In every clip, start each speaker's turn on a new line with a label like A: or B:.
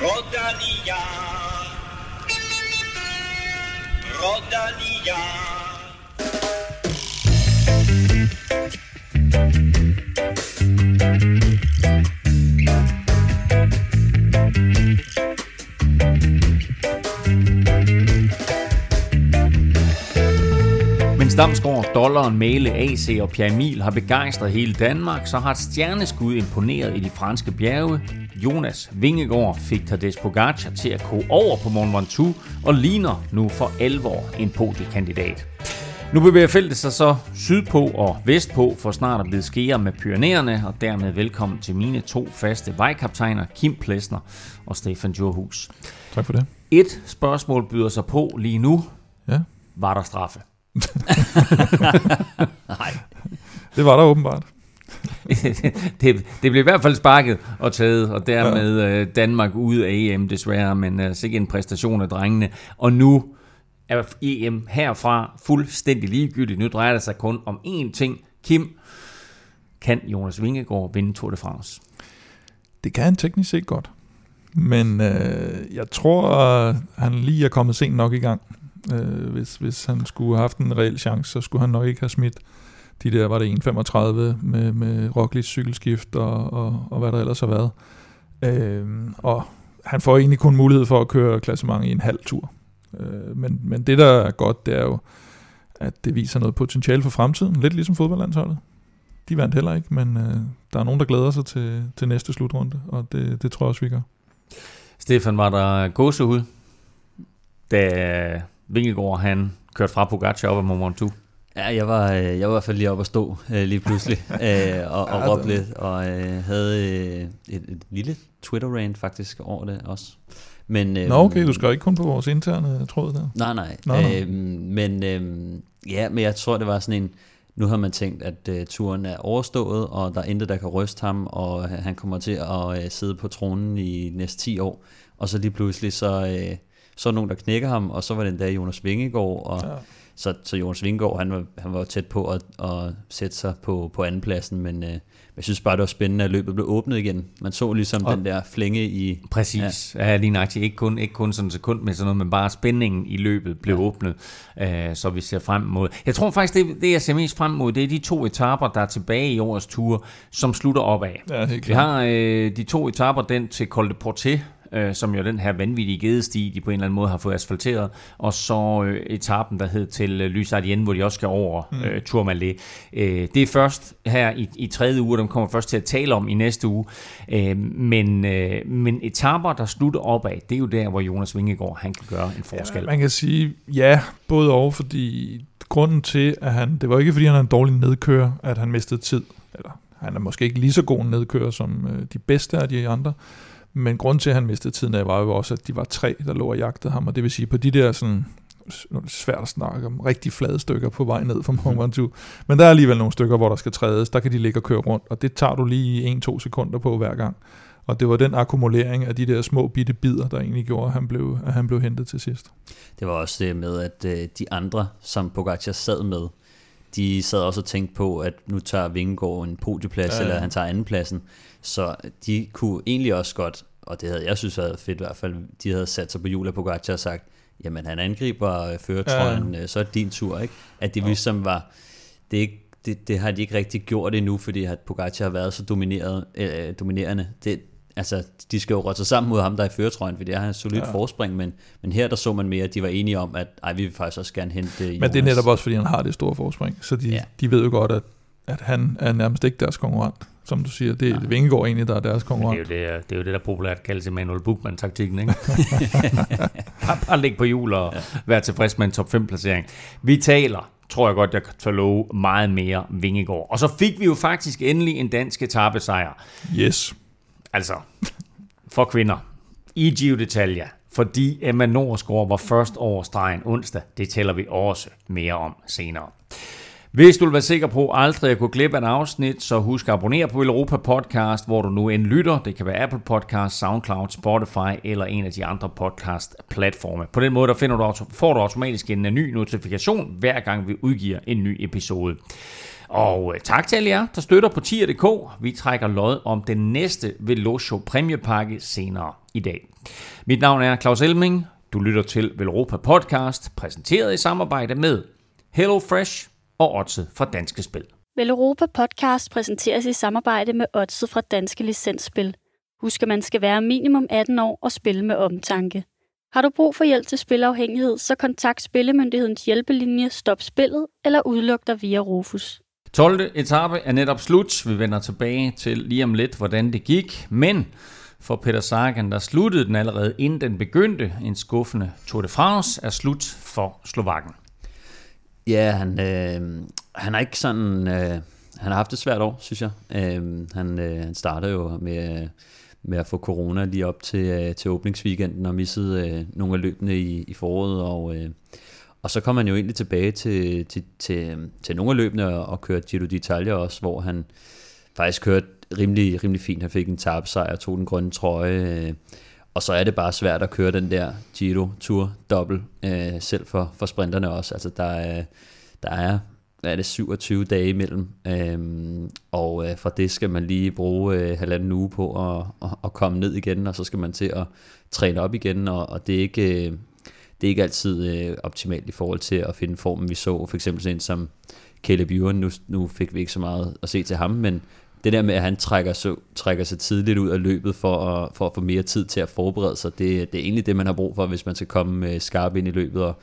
A: Rodania. Rodania.
B: Mens Damsgaard, Dollaren, Male, AC og Pierre Emil har begejstret hele Danmark, så har et stjerneskud imponeret i de franske bjerge. Jonas Vingegaard fik Tadej Pogacar til at gå over på Mont Ventoux og ligner nu for alvor en podiekandidat. Nu bevæger feltet sig så sydpå og vestpå for snart at blive skære med Pyreneerne, og dermed velkommen til mine to faste vejkaptajner, Kim Plesner og Stefan Djurhus.
C: Tak for det.
B: Et spørgsmål byder sig på lige nu.
C: Ja.
B: Var der straffe?
C: Nej. Det var der åbenbart.
B: det, det blev i hvert fald sparket og taget, og dermed ja. Danmark ude af EM desværre, men uh, sikkert en præstation af drengene. Og nu er EM herfra fuldstændig ligegyldigt. Nu drejer det sig kun om én ting. Kim, kan Jonas Vingegaard vinde Tour de France?
C: Det kan han teknisk set godt. Men øh, jeg tror, han lige er kommet sent nok i gang. Øh, hvis, hvis han skulle have haft en reel chance, så skulle han nok ikke have smidt de der, var det 1.35 med, med Roglic cykelskift og, og, og hvad der ellers har været. Øh, og han får egentlig kun mulighed for at køre klassement i en halv tur. Øh, men, men det, der er godt, det er jo, at det viser noget potentiale for fremtiden. Lidt ligesom fodboldlandsholdet. De vandt heller ikke, men øh, der er nogen, der glæder sig til, til næste slutrunde, og det, det tror jeg også, vi gør.
B: Stefan, var der gåsehud, da Vingegaard han kørte fra Pogacar op ad Mont Ventoux?
D: Ja, jeg var, øh, jeg var i hvert fald lige oppe at stå øh, lige pludselig øh, og, og råbte lidt, og øh, havde øh, et, et lille Twitter-rant faktisk over det også.
C: Men, øh, Nå okay, du skal ikke kun på vores interne tråd der.
D: Nej, nej. Nå, nå. Øh, men øh, ja, men jeg tror, det var sådan en, nu har man tænkt, at uh, turen er overstået, og der er intet, der kan ryste ham, og han kommer til at uh, sidde på tronen i næste 10 år. Og så lige pludselig, så, uh, så er nogen, der knækker ham, og så var det endda Jonas Vingegaard, og ja. Så, så Jonas Vingegaard, han var, han var tæt på at, at sætte sig på, på andenpladsen, men uh, jeg synes bare, det var spændende, at løbet blev åbnet igen. Man så ligesom og den der flænge i...
B: Præcis. Ja, ja lige nøjagtigt. Ikke kun, ikke kun sådan en sekund med sådan noget, men bare spændingen i løbet blev ja. åbnet, uh, så vi ser frem mod... Jeg tror faktisk, det, det jeg ser mest frem mod, det er de to etaper, der er tilbage i årets tur, som slutter opad. Ja, helt klart. Vi har uh, de to etaper, den til Col de Portet, øh, som jo den her vanvittige gedesti, de på en eller anden måde har fået asfalteret, og så øh, etappen, der hed til øh, Lysardien, hvor de også skal over mm. øh, Tourmalet. Øh, det er først her i, i tredje uge, dem kommer først til at tale om i næste uge, øh, men, øh, men etaper, der slutter opad, det er jo der, hvor Jonas Vingegaard, han kan gøre en forskel.
C: Ja, man kan sige, ja, både og, fordi grunden til, at han, det var ikke fordi, han er en dårlig nedkører, at han mistede tid, eller han er måske ikke lige så god en nedkører som øh, de bedste af de andre, men grund til, at han mistede tiden af, var jo også, at de var tre, der lå og jagtede ham, og det vil sige, på de der sådan, svært at snakke om, rigtig flade stykker på vej ned fra Mont Ventoux. Men der er alligevel nogle stykker, hvor der skal trædes, der kan de ligge og køre rundt, og det tager du lige 1-2 sekunder på hver gang. Og det var den akkumulering af de der små bitte bidder, der egentlig gjorde, at han blev, at han blev hentet til sidst.
D: Det var også det med, at øh, de andre, som Pogacar sad med, de sad også og tænkte på, at nu tager Vingegaard en podieplads, ja, ja. eller han tager andenpladsen. Så de kunne egentlig også godt, og det havde jeg synes været fedt i hvert fald, de havde sat sig på Julia Pogacar og sagt, jamen han angriber øh, føretrøjen, ja. Øh, så er det din tur, ikke? At det ja. ligesom var, det, ikke, det, det har de ikke rigtig gjort endnu, fordi at Pogacar har været så domineret, øh, dominerende. Det, altså, de skal jo råde sig sammen mod ham, der er i føretrøjen, fordi det er en solid ja. forspring, men, men her der så man mere, at de var enige om, at ej, vi vil faktisk også gerne hente Jonas.
C: Men det er netop også, fordi han har det store forspring, så de, ja. de ved jo godt, at, at han er nærmest ikke deres konkurrent som du siger. Det er ja. Vingegaard egentlig, der er deres konkurrent.
B: Det er jo det, det, er jo det der populært kaldes Emanuel Buchmann-taktikken, ikke? bare, bare ligge på jul og ja. være tilfreds med en top 5-placering. Vi taler tror jeg godt, jeg kan love meget mere Vingegaard. Og så fik vi jo faktisk endelig en dansk etappesejr.
C: Yes.
B: Altså, for kvinder. I Gio d'Italia. Fordi Emma Norsgaard var først over stregen onsdag. Det tæller vi også mere om senere. Hvis du vil være sikker på aldrig at gå glip af et afsnit, så husk at abonnere på Europa Podcast, hvor du nu end lytter. Det kan være Apple Podcast, SoundCloud, Spotify eller en af de andre podcast-platforme. På den måde der finder du, får du automatisk en øh, ny notifikation, hver gang vi udgiver en ny episode. Og øh, tak til alle jer, der støtter på tier.dk. Vi trækker lod om den næste Velocio præmiepakke senere i dag. Mit navn er Claus Elming. Du lytter til Velropa Podcast, præsenteret i samarbejde med Hello Fresh og Otse fra Danske Spil.
A: Velropa Podcast præsenteres i samarbejde med Otse fra Danske Licensspil. Husk, at man skal være minimum 18 år og spille med omtanke. Har du brug for hjælp til spilafhængighed, så kontakt Spillemyndighedens hjælpelinje Stop Spillet eller udluk dig via Rufus.
B: 12. etape er netop slut. Vi vender tilbage til lige om lidt, hvordan det gik. Men for Peter Sagan, der sluttede den allerede inden den begyndte. En skuffende Tour de France er slut for Slovakken.
D: Ja, han, øh, han har ikke sådan... Øh, han har haft et svært år, synes jeg. Øh, han, øh, han startede jo med, med at få corona lige op til, øh, til åbningsweekenden og missede øh, nogle af løbene i, i foråret. Og, øh, og så kom han jo egentlig tilbage til, til, til, til nogle af løbene og, og kørte Giro d'Italia også, hvor han faktisk kørte rimelig, rimelig fint. Han fik en tabsejr, tog den grønne trøje, øh, og så er det bare svært at køre den der Giro Tour dobbelt, øh, selv for, for sprinterne også. Altså der er, der er er det, 27 dage imellem, øh, og øh, for det skal man lige bruge øh, halvanden uge på at, at, at komme ned igen, og så skal man til at træne op igen, og, og det er ikke... Øh, det er ikke altid øh, optimalt i forhold til at finde formen. Vi så for eksempel sådan en som Caleb Ewan, nu, nu fik vi ikke så meget at se til ham, men det der med, at han trækker, så, trækker sig tidligt ud af løbet for at, for at få mere tid til at forberede sig, det, det er egentlig det, man har brug for, hvis man skal komme øh, skarp ind i løbet. Og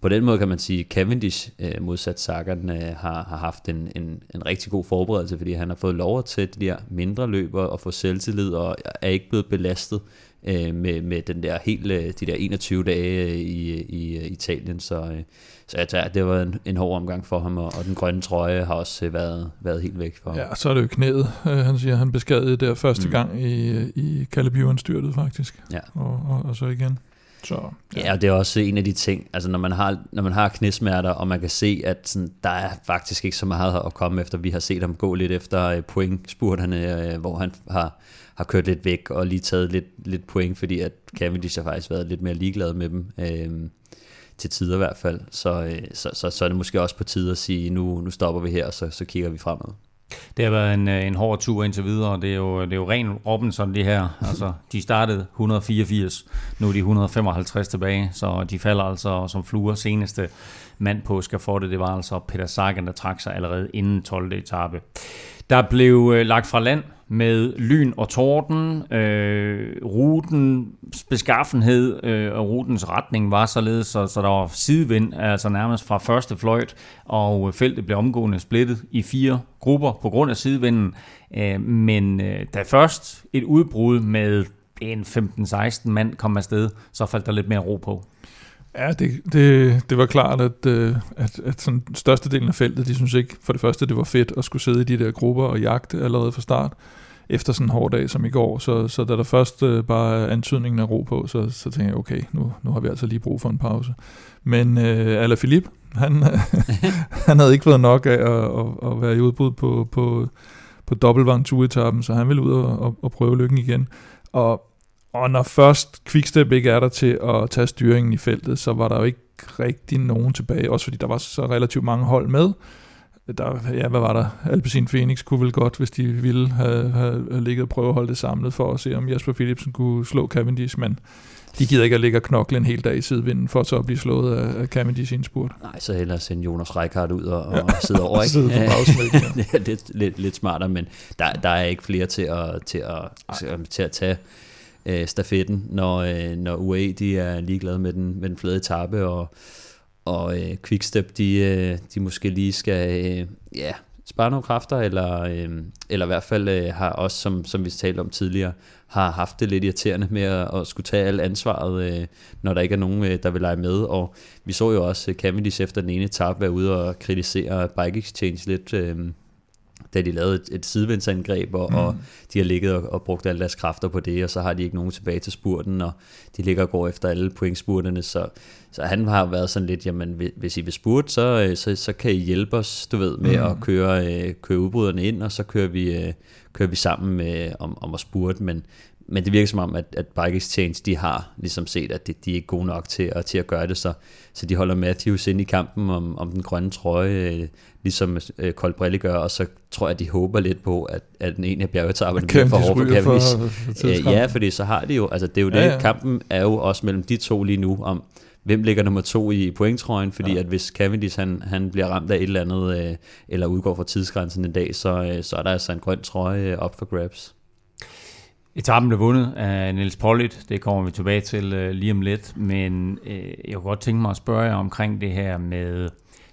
D: på den måde kan man sige, at Cavendish øh, modsat Sagan øh, har, har haft en, en, en rigtig god forberedelse, fordi han har fået lov at tage de der mindre løber og få selvtillid og er ikke blevet belastet øh, med, med den der helt, øh, de der 21 dage øh, i, i, i Italien. Så, øh, så jeg tager, det var en, en hård omgang for ham, og, og den grønne trøje har også øh, været, været helt væk for ham.
C: Ja, så er det jo knæet, øh, han siger, han beskadede der første mm. gang i, i Caleb styrtet faktisk,
D: ja.
C: og, og, og så igen. Så,
D: ja. ja, og det er også en af de ting, altså når man har, når man har knæsmerter, og man kan se, at sådan, der er faktisk ikke så meget at komme efter. Vi har set ham gå lidt efter point spurterne, hvor han har har kørt lidt væk og lige taget lidt, lidt point, fordi at Cavendish har faktisk været lidt mere ligeglad med dem. Øh, til tider i hvert fald. Så, øh, så, så, så er det måske også på tide at sige, nu, nu stopper vi her, og så, så kigger vi fremad.
B: Det har været en, øh, en hård tur indtil videre. og Det er jo, det er jo ren Robinson, det her. Altså, de startede 184, nu er de 155 tilbage, så de falder altså som fluer. Seneste mand på Skafottet, det var altså Peter Sagan, der trak sig allerede inden 12. etape. Der blev øh, lagt fra land med lyn og torden. Øh, rutens beskaffenhed øh, og rutens retning var således, så, så der var sidevind, altså nærmest fra første fløjt, og feltet blev omgående splittet i fire grupper på grund af sidevinden. Øh, men øh, da først et udbrud med en 15-16 mand kom afsted, så faldt der lidt mere ro på.
C: Ja, det, det, det var klart, at, øh, at, at sådan størstedelen af feltet, de synes ikke, for det første, det var fedt at skulle sidde i de der grupper og jagte allerede fra start, efter sådan en hård dag som i går. Så, så da der først øh, bare antydningen af ro på, så, så tænkte jeg, okay, nu, nu har vi altså lige brug for en pause. Men øh, Ala Philip, han, han havde ikke været nok af at, at, at være i udbud på, på, på dobbeltvang etappen så han ville ud og, og, og prøve lykken igen. Og og når først Quickstep ikke er der til at tage styringen i feltet, så var der jo ikke rigtig nogen tilbage, også fordi der var så relativt mange hold med. Der, ja, hvad var der? Alpecin Phoenix kunne vel godt, hvis de ville have, have ligget og prøve at holde det samlet for at se, om Jasper Philipsen kunne slå Cavendish, men de gider ikke at ligge og knokle en hel dag i sidevinden, for så at blive slået af, Cavendish i en spurt.
D: Nej, så hellere sende Jonas Reichardt ud og, ja. og sidde over. Ikke?
C: sidde
D: ja. det er lidt, lidt, lidt smartere, men der, der er ikke flere til at, til at, til til at tage øh, stafetten, når, øh, når UAE de er ligeglade med den, med den flade etape, og, og øh, Quickstep, de, øh, de måske lige skal øh, ja, spare nogle kræfter, eller, øh, eller i hvert fald øh, har også, som, som vi talte om tidligere, har haft det lidt irriterende med at, at skulle tage alt ansvaret, øh, når der ikke er nogen, øh, der vil lege med. Og vi så jo også øh, Cavendish efter den ene etape være ude og kritisere Bike Exchange lidt, øh, da de lavede et, et sidevindsangreb, og, mm. og de har ligget og, og brugt alle deres kræfter på det, og så har de ikke nogen tilbage til spurten, og de ligger og går efter alle pointspurterne, så, så han har været sådan lidt, jamen hvis I vil spurte, så, så, så kan I hjælpe os, du ved, med mm. at køre, øh, køre udbryderne ind, og så kører vi, øh, kører vi sammen med, om, om at spurte, men, men det virker som om, at, at Bike Exchange, de har ligesom set, at de, de er ikke gode nok til, at, til at gøre det, så, så de holder Matthews ind i kampen om, om den grønne trøje, øh, ligesom øh, Colbrelli gør, og så tror jeg, de håber lidt på, at, at den ene af bjergetapperne bliver for hård for Cavendish. For, øh, ja, fordi så har de jo, altså det er jo ja, det, ja. kampen er jo også mellem de to lige nu, om hvem ligger nummer to i pointtrøjen, fordi ja. at hvis Cavendish han, han bliver ramt af et eller andet, øh, eller udgår fra tidsgrænsen en dag, så, øh, så er der altså en grøn trøje øh, op for grabs.
B: Etappen blev vundet af Niels Pollitt, det kommer vi tilbage til øh, lige om lidt, men øh, jeg kunne godt tænke mig at spørge jer omkring det her med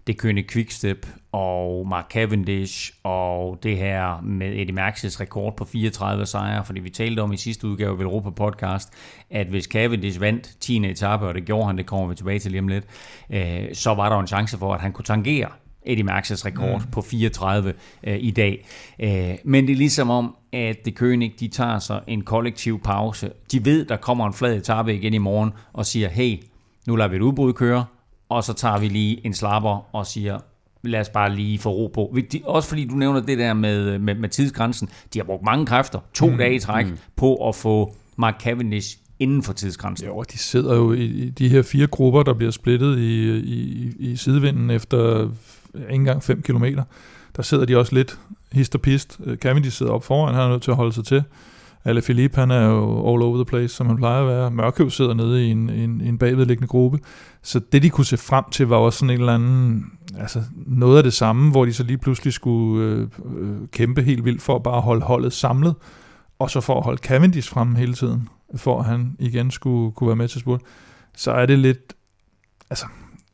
B: det kønne Quickstep og Mark Cavendish og det her med Eddie Merckx' rekord på 34 sejre, fordi vi talte om i sidste udgave af Europa Podcast, at hvis Cavendish vandt 10. etape, og det gjorde han, det kommer vi tilbage til lige om lidt, øh, så var der en chance for, at han kunne tangere Eddie Merckx' rekord mm. på 34 øh, i dag. Øh, men det er ligesom om, at det König, de tager sig en kollektiv pause. De ved, der kommer en flad etape igen i morgen, og siger, hey, nu lader vi et udbrud køre, og så tager vi lige en slapper og siger, lad os bare lige få ro på. Også fordi du nævner det der med, med, med tidsgrænsen. De har brugt mange kræfter, to mm. dage i træk, mm. på at få Mark Cavendish inden for tidsgrænsen.
C: Jo, de sidder jo i de her fire grupper, der bliver splittet i, i, i sidevinden efter Øh, ikke engang 5 km. Der sidder de også lidt hist og pist. Øh, Cavendish sidder op foran, han er nødt til at holde sig til. Alle Philippe, han er jo all over the place, som han plejer at være. Mørkøv sidder nede i en, en, en bagvedliggende gruppe. Så det, de kunne se frem til, var også sådan en eller anden, altså noget af det samme, hvor de så lige pludselig skulle øh, øh, kæmpe helt vildt for at bare holde holdet samlet, og så for at holde Cavendish frem hele tiden, for at han igen skulle kunne være med til spurt. Så er det lidt, altså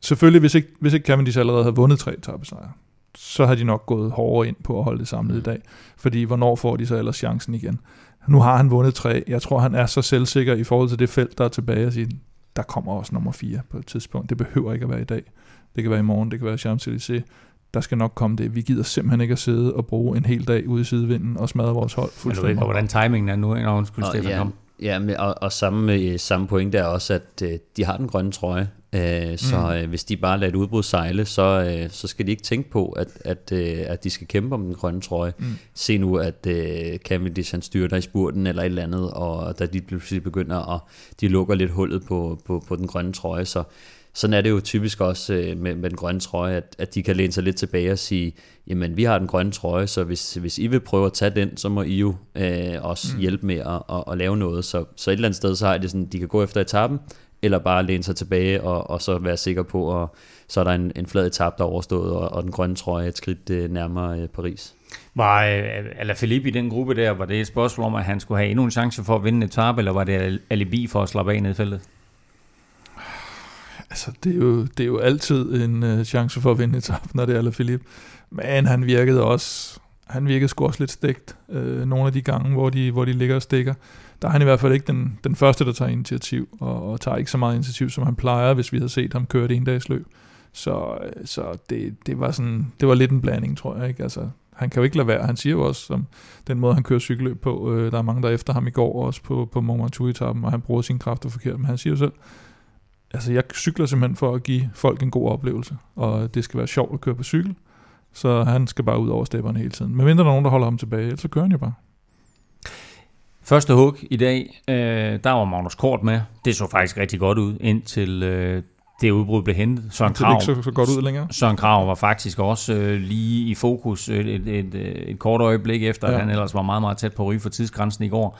C: selvfølgelig, hvis ikke, hvis ikke Cavendish allerede havde vundet tre etappesejre, så har de nok gået hårdere ind på at holde det samlet i dag. Fordi hvornår får de så ellers chancen igen? Nu har han vundet tre. Jeg tror, han er så selvsikker i forhold til det felt, der er tilbage at sige, der kommer også nummer fire på et tidspunkt. Det behøver ikke at være i dag. Det kan være i morgen, det kan være Champs-Élysées. Der skal nok komme det. Vi gider simpelthen ikke at sidde og bruge en hel dag ude i sidevinden og smadre vores hold
B: fuldstændig. Men du ved, hvordan timingen er nu, når hun skulle Stefan
D: ja. Ja, med, og, og samme, samme point er også, at øh, de har den grønne trøje. Øh, så mm. øh, hvis de bare lader et udbrud sejle, så, øh, så skal de ikke tænke på, at, at, øh, at de skal kæmpe om den grønne trøje. Mm. Se nu, at øh, Cavendish han styrter i spurten eller et eller andet, og da de pludselig begynder at de lukker lidt hullet på, på, på den grønne trøje, så sådan er det jo typisk også øh, med, med den grønne trøje, at, at de kan læne sig lidt tilbage og sige, jamen vi har den grønne trøje, så hvis, hvis I vil prøve at tage den, så må I jo øh, også mm. hjælpe med at, at, at lave noget. Så, så et eller andet sted, så har de sådan, de kan gå efter etappen, eller bare læne sig tilbage og, og så være sikker på, at så er der en, en flad etap, der er overstået, og, og den grønne trøje et skridt øh, nærmere øh, Paris.
B: Var øh, Alaphilippe i den gruppe der, var det et spørgsmål om, at han skulle have endnu en chance for at vinde en etape, eller var det alibi for at slappe af ned i feltet?
C: Altså, det er jo, det er jo altid en øh, chance for at vinde etappen, når det er Alaphilippe. Men han virkede også, han virkede sgu også lidt stegt Øh, nogle af de gange, hvor de, hvor de ligger og stikker der er han i hvert fald ikke den, den første, der tager initiativ, og, og tager ikke så meget initiativ, som han plejer, hvis vi havde set ham køre det en dags løb. Så, øh, så det, det, var sådan, det var lidt en blanding, tror jeg. Ikke? Altså, han kan jo ikke lade være. Han siger jo også, som den måde, han kører cykelløb på, øh, der er mange, der er efter ham i går, også på, på Mont Ventoux-etappen, og han bruger sine kræfter forkert. Men han siger jo selv, altså jeg cykler simpelthen for at give folk en god oplevelse, og det skal være sjovt at køre på cykel, så han skal bare ud over stepperne hele tiden. Men mindre der er nogen, der holder ham tilbage, så kører han jo bare.
B: Første hug i dag, øh, der var Magnus Kort med. Det så faktisk rigtig godt ud, indtil øh, det udbrud blev hentet.
C: Søren Krav, det ikke så, så godt ud længere.
B: Søren Krav var faktisk også øh, lige i fokus et, et, et, et kort øjeblik efter, ja. at han ellers var meget, meget tæt på ryge for tidsgrænsen i går.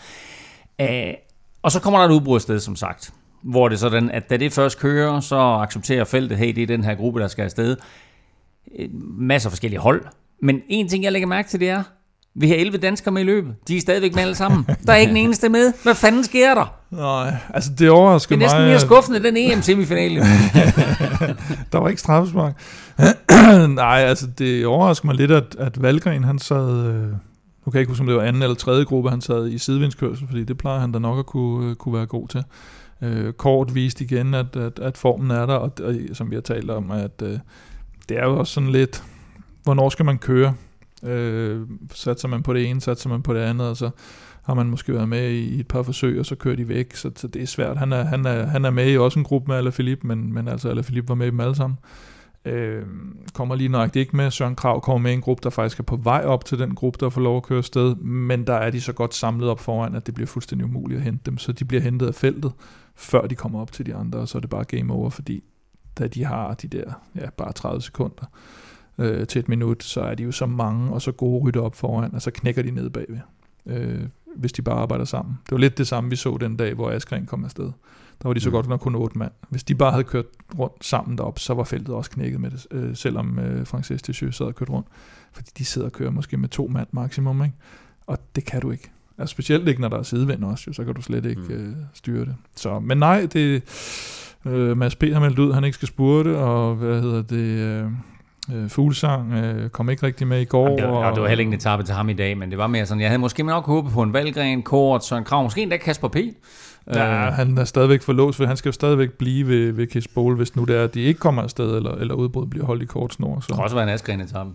B: Æh, og så kommer der et udbrud sted, som sagt. Hvor det er sådan, at da det først kører, så accepterer feltet, hey, det er den her gruppe, der skal afsted. Masser af forskellige hold. Men en ting, jeg lægger mærke til, det er, vi har 11 danskere med i løbet. De er stadigvæk med alle sammen. Der er ikke en eneste med. Hvad fanden sker der?
C: Nej, altså det overrasker
B: mig. Det er næsten mere skuffende, den EM-semifinale.
C: der var ikke straffespark. Nej, altså det overrasker mig lidt, at, at Valgren han sad... Øh, nu kan jeg ikke huske, om det var anden eller tredje gruppe, han sad i sidevindskørsel, fordi det plejer han da nok at kunne, øh, kunne være god til. Øh, kort viste igen, at, at, at formen er der, og, og som vi har talt om, at øh, det er jo også sådan lidt, hvornår skal man køre? Øh, satser man på det ene, satser man på det andet, og så har man måske været med i et par forsøg, og så kører de væk, så, så det er svært. Han er, han er, han er med i også en gruppe med Alaphilippe, men, men altså Alaphilippe var med i dem alle sammen. Øh, Øh, kommer lige nok ikke med. Søren Krav kommer med en gruppe, der faktisk er på vej op til den gruppe, der får lov at køre sted, men der er de så godt samlet op foran, at det bliver fuldstændig umuligt at hente dem, så de bliver hentet af feltet, før de kommer op til de andre, og så er det bare game over, fordi da de har de der ja, bare 30 sekunder øh, til et minut, så er de jo så mange og så gode rytter op foran, og så knækker de ned bagved, øh, hvis de bare arbejder sammen. Det var lidt det samme, vi så den dag, hvor Askren kom afsted. Der var de så mm. godt nok kun otte mand. Hvis de bare havde kørt rundt sammen derop, så var feltet også knækket med det, øh, selvom øh, Francis Ticheux sad og kørt rundt. Fordi de sidder og kører måske med to mand maksimum, ikke? Og det kan du ikke. Altså specielt ikke, når der er sidevind også, jo, så kan du slet ikke mm. øh, styre det. Så, men nej, det, øh, Mads P. har meldt ud, han ikke skal spurte, og hvad hedder det... Øh, Øh, Fuglsang øh, kom ikke rigtig med i går. Jamen,
B: det, var, og, det var heller ikke en etape til ham i dag, men det var mere sådan, jeg havde måske nok håbet på en Valgren, Kort, Søren Krav, måske endda Kasper P.
C: Ja, øh. han er stadigvæk forlåst, for han skal jo stadigvæk blive ved, ved Kiss Bowl, hvis nu det er, at de ikke kommer afsted, eller, eller udbrud bliver holdt i kort snor.
B: Så. Det kan også være en Askren etape.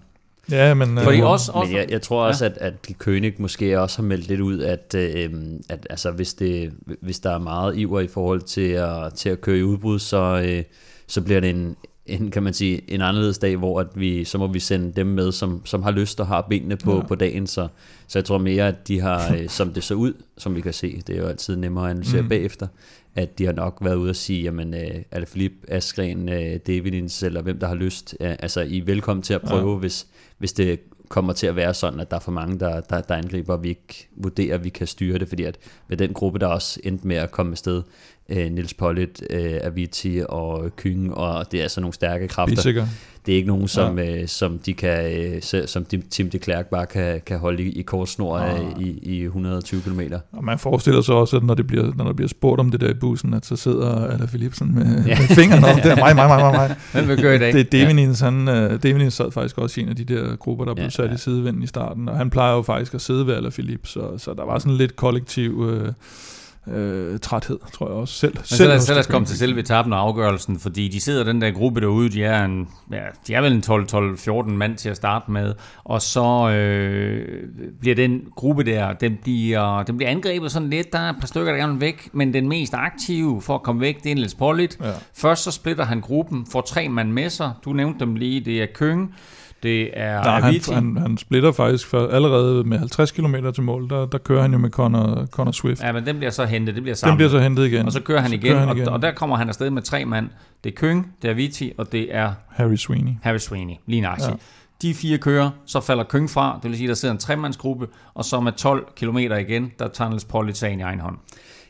C: Ja, men...
D: Fordi øh, også, også, men jeg, jeg tror også, ja. at, at König måske også har meldt lidt ud, at, øh, at altså, hvis, det, hvis der er meget iver i forhold til at, til at køre i udbrud, så, øh, så bliver det en, en, kan man sige, en anderledes dag, hvor at vi, så må vi sende dem med, som, som har lyst og har benene på, ja. på dagen. Så, så jeg tror mere, at de har, øh, som det så ud, som vi kan se, det er jo altid nemmere at analysere mm. bagefter, at de har nok været ude og sige, jamen, uh, Alaphilippe, Askren, uh, Davidins, eller hvem der har lyst, uh, altså I er velkommen til at prøve, ja. hvis, hvis det kommer til at være sådan, at der er for mange, der, der, der angriber, og vi ikke vurderer, at vi kan styre det, fordi at med den gruppe, der også endte med at komme afsted, øh, Nils Pollitt, øh, Avicii og Kynge, og det er altså nogle stærke kræfter.
C: Bissiger.
D: Det er ikke nogen, som, ja. øh, som, de kan, øh, som Tim de Klerk bare kan, kan holde i, i kort snor ja. i, i 120 km.
C: Og man forestiller sig også, at når, det bliver, når der bliver spurgt om det der i bussen, at så sidder Ala Philipsen med, ja. med fingrene op der. Mig, mig, mig, mig, mig.
B: Hvem vil gøre i dag?
C: Det er Devinins, ja. han, uh, sad faktisk også i en af de der grupper, der blev ja, sat ja. i sidevinden i starten, og han plejer jo faktisk at sidde ved Ala Philippe, så, så der var sådan lidt kollektiv... Uh, øh, træthed, tror jeg også selv.
B: Men selv så, lad, så lad os komme til selve etappen og afgørelsen, fordi de sidder den der gruppe derude, de er, en, ja, de er vel en 12-14 mand til at starte med, og så øh, bliver den gruppe der, den bliver, den bliver angrebet sådan lidt, der er et par stykker, der gerne væk, men den mest aktive for at komme væk, det er Niels Pollitt. Ja. Først så splitter han gruppen, får tre mand med sig, du nævnte dem lige, det er Køng, det er
C: Nej, han, han, han splitter faktisk for allerede med 50 km til mål. Der, der kører han jo med Connor, Connor Swift.
B: Ja, men den bliver så hentet. Det bliver sammen.
C: Den bliver så hentet igen.
B: Og så kører han, igen, kører han igen. Og, og der kommer han afsted med tre mand. Det er Køng, det er Viti, og det er...
C: Harry Sweeney.
B: Harry Sweeney, lige nøjagtigt. Ja. De fire kører, så falder Køng fra, det vil sige, der sidder en tremandsgruppe, og så med 12 km igen, der tager Niels sagen i egen hånd.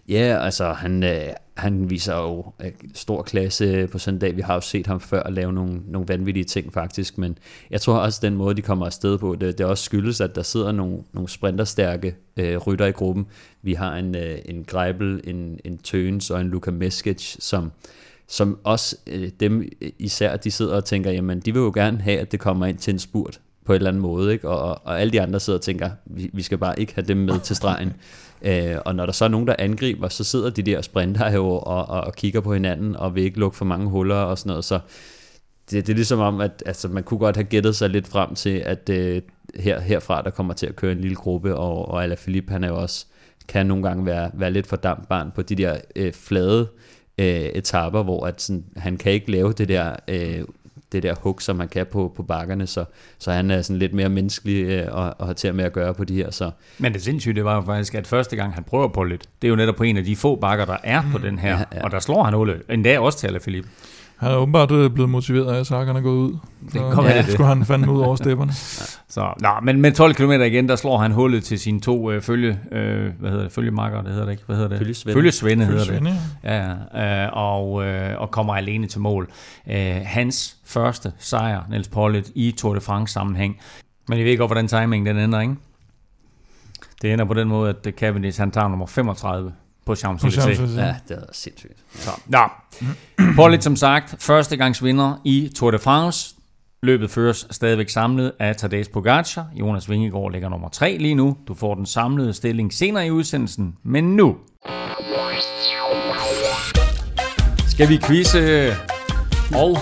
D: Ja, altså han, øh, han viser jo øh, stor klasse på sådan en dag. Vi har jo set ham før lave nogle, nogle vanvittige ting faktisk, men jeg tror også, at den måde, de kommer afsted på, det, det også skyldes, at der sidder nogle, nogle sprinterstærke øh, rytter i gruppen. Vi har en, øh, en Greibel, en, en Tøns og en Luka Meskic, som, som også øh, dem især, de sidder og tænker, jamen de vil jo gerne have, at det kommer ind til en spurt på en eller anden måde, ikke? Og, og alle de andre sidder og tænker, vi, vi skal bare ikke have dem med til stregen. Øh, og når der så er nogen, der angriber, så sidder de der sprinter jo og, og, og kigger på hinanden, og vil ikke lukke for mange huller og sådan noget. Så det, det er ligesom om, at altså, man kunne godt have gættet sig lidt frem til, at øh, her, herfra, der kommer til at køre en lille gruppe, og, og Alaphilippe, han er jo også, kan nogle gange være, være lidt for dampbarn på de der øh, flade øh, etaper, hvor at sådan, han kan ikke lave det der øh, det der hug, som man kan på, på bakkerne, så, så han er sådan lidt mere menneskelig øh, og, og har til med at gøre på de her. Så.
B: Men det sindssyge, det var jo faktisk, at første gang han prøver på lidt, det er jo netop på en af de få bakker, der er på den her, ja, ja. og der slår han Ole, endda også til Philip.
C: Han er åbenbart øh, blevet motiveret af, at Sagan er gået ud. Så det kommer ja, det. skulle han fandme ud over stepperne.
B: så, nå, men med 12 km igen, der slår han hullet til sine to øh, følge, øh, hvad hedder det, følgemarker, det hedder det ikke, hvad hedder det?
D: Følgesvende.
B: Følgesvende hedder det. Ja, ja øh, og, øh, og kommer alene til mål. Øh, hans første sejr, Niels Pollitt, i Tour de France sammenhæng. Men I ved godt, hvordan timing den ender, ikke? Det ender på den måde, at Cavendish han tager nummer 35 på Champs-Élysées.
D: Ja, det er sindssygt.
B: Så, ja. Pollitt som sagt, første gangs vinder i Tour de France. Løbet føres stadigvæk samlet af Tadej Pogacar. Jonas Vingegaard ligger nummer 3 lige nu. Du får den samlede stilling senere i udsendelsen. Men nu skal vi quizze. Og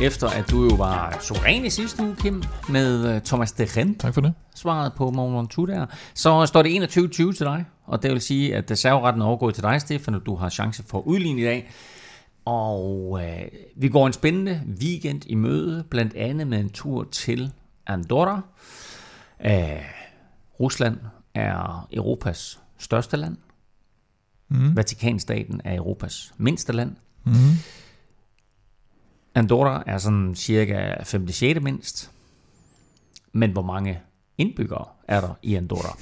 B: efter at du jo var suveræn i sidste uge, Kim, med øh, Thomas de Rent.
C: Tak for det.
B: Svaret på Mont Ventoux der. Så står det 21-20 til dig, og det vil sige, at serveretten overgår til dig, Stefan, og du har chance for at udligne i dag. Og øh, vi går en spændende weekend i møde, blandt andet med en tur til Andorra. Øh, Rusland er Europas største land. Mm. Vatikanstaten er Europas mindste land. Mm. Andorra er sådan cirka 5-6 mindst. Men hvor mange indbyggere er der i Andorra?